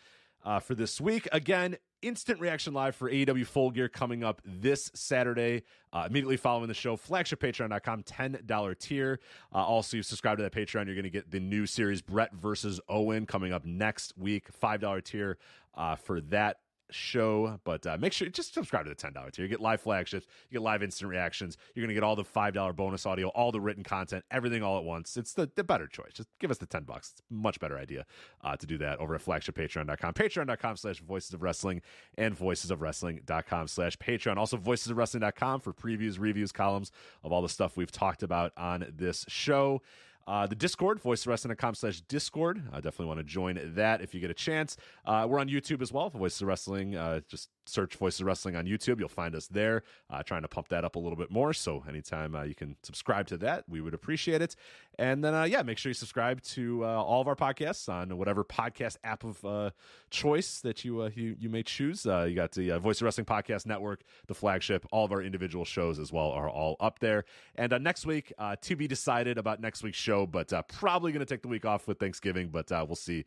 uh, for this week. Again, instant reaction live for AEW Full Gear coming up this Saturday, uh, immediately following the show. Flagshippatreon.com, $10 tier. Uh, also, you subscribe to that Patreon, you're going to get the new series Brett versus Owen coming up next week. $5 tier uh, for that show but uh, make sure you just subscribe to the $10 tier. You get live flagships you get live instant reactions you're to get all the $5 bonus audio all the written content everything all at once. It's the, the better choice. Just give us the 10 bucks. It's a much better idea uh, to do that over at flagshippatreon.com patreon.com slash voices of wrestling and voicesofwrestling.com slash patreon. Also voicesofwrestling.com for previews reviews columns of all the stuff we've talked about on this show Uh, the Discord, voicewrestling.com slash Discord. I definitely want to join that if you get a chance. Uh, we're on YouTube as well, Voices of Wrestling. Uh, just search Voices Wrestling on YouTube. You'll find us there. Uh, trying to pump that up a little bit more. So anytime uh, you can subscribe to that, we would appreciate it. And then, uh, yeah, make sure you subscribe to uh, all of our podcasts on whatever podcast app of uh, choice that you, uh, you you may choose. You got the Voice of Wrestling Podcast Network, the flagship. All of our individual shows as well are all up there. And next week, to be decided about next week's show, but probably going to take the week off with Thanksgiving, but we'll see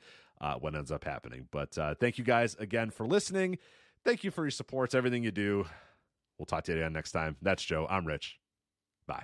what ends up happening. But thank you guys again for listening. Thank you for your supports, everything you do. We'll talk to you again next time. That's Joe. I'm Rich. Bye.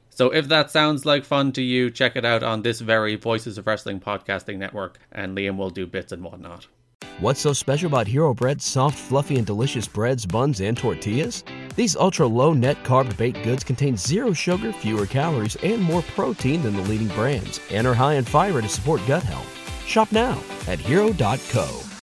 So if that sounds like fun to you, check it out on this very Voices of Wrestling podcasting network, and Liam will do bits and whatnot. What's so special about Hero Bread's soft, fluffy, and delicious breads, buns, and tortillas? These ultra low net carb baked goods contain zero sugar, fewer calories, and more protein than the leading brands, and are high in fiber to support gut health. Shop now at hero.co.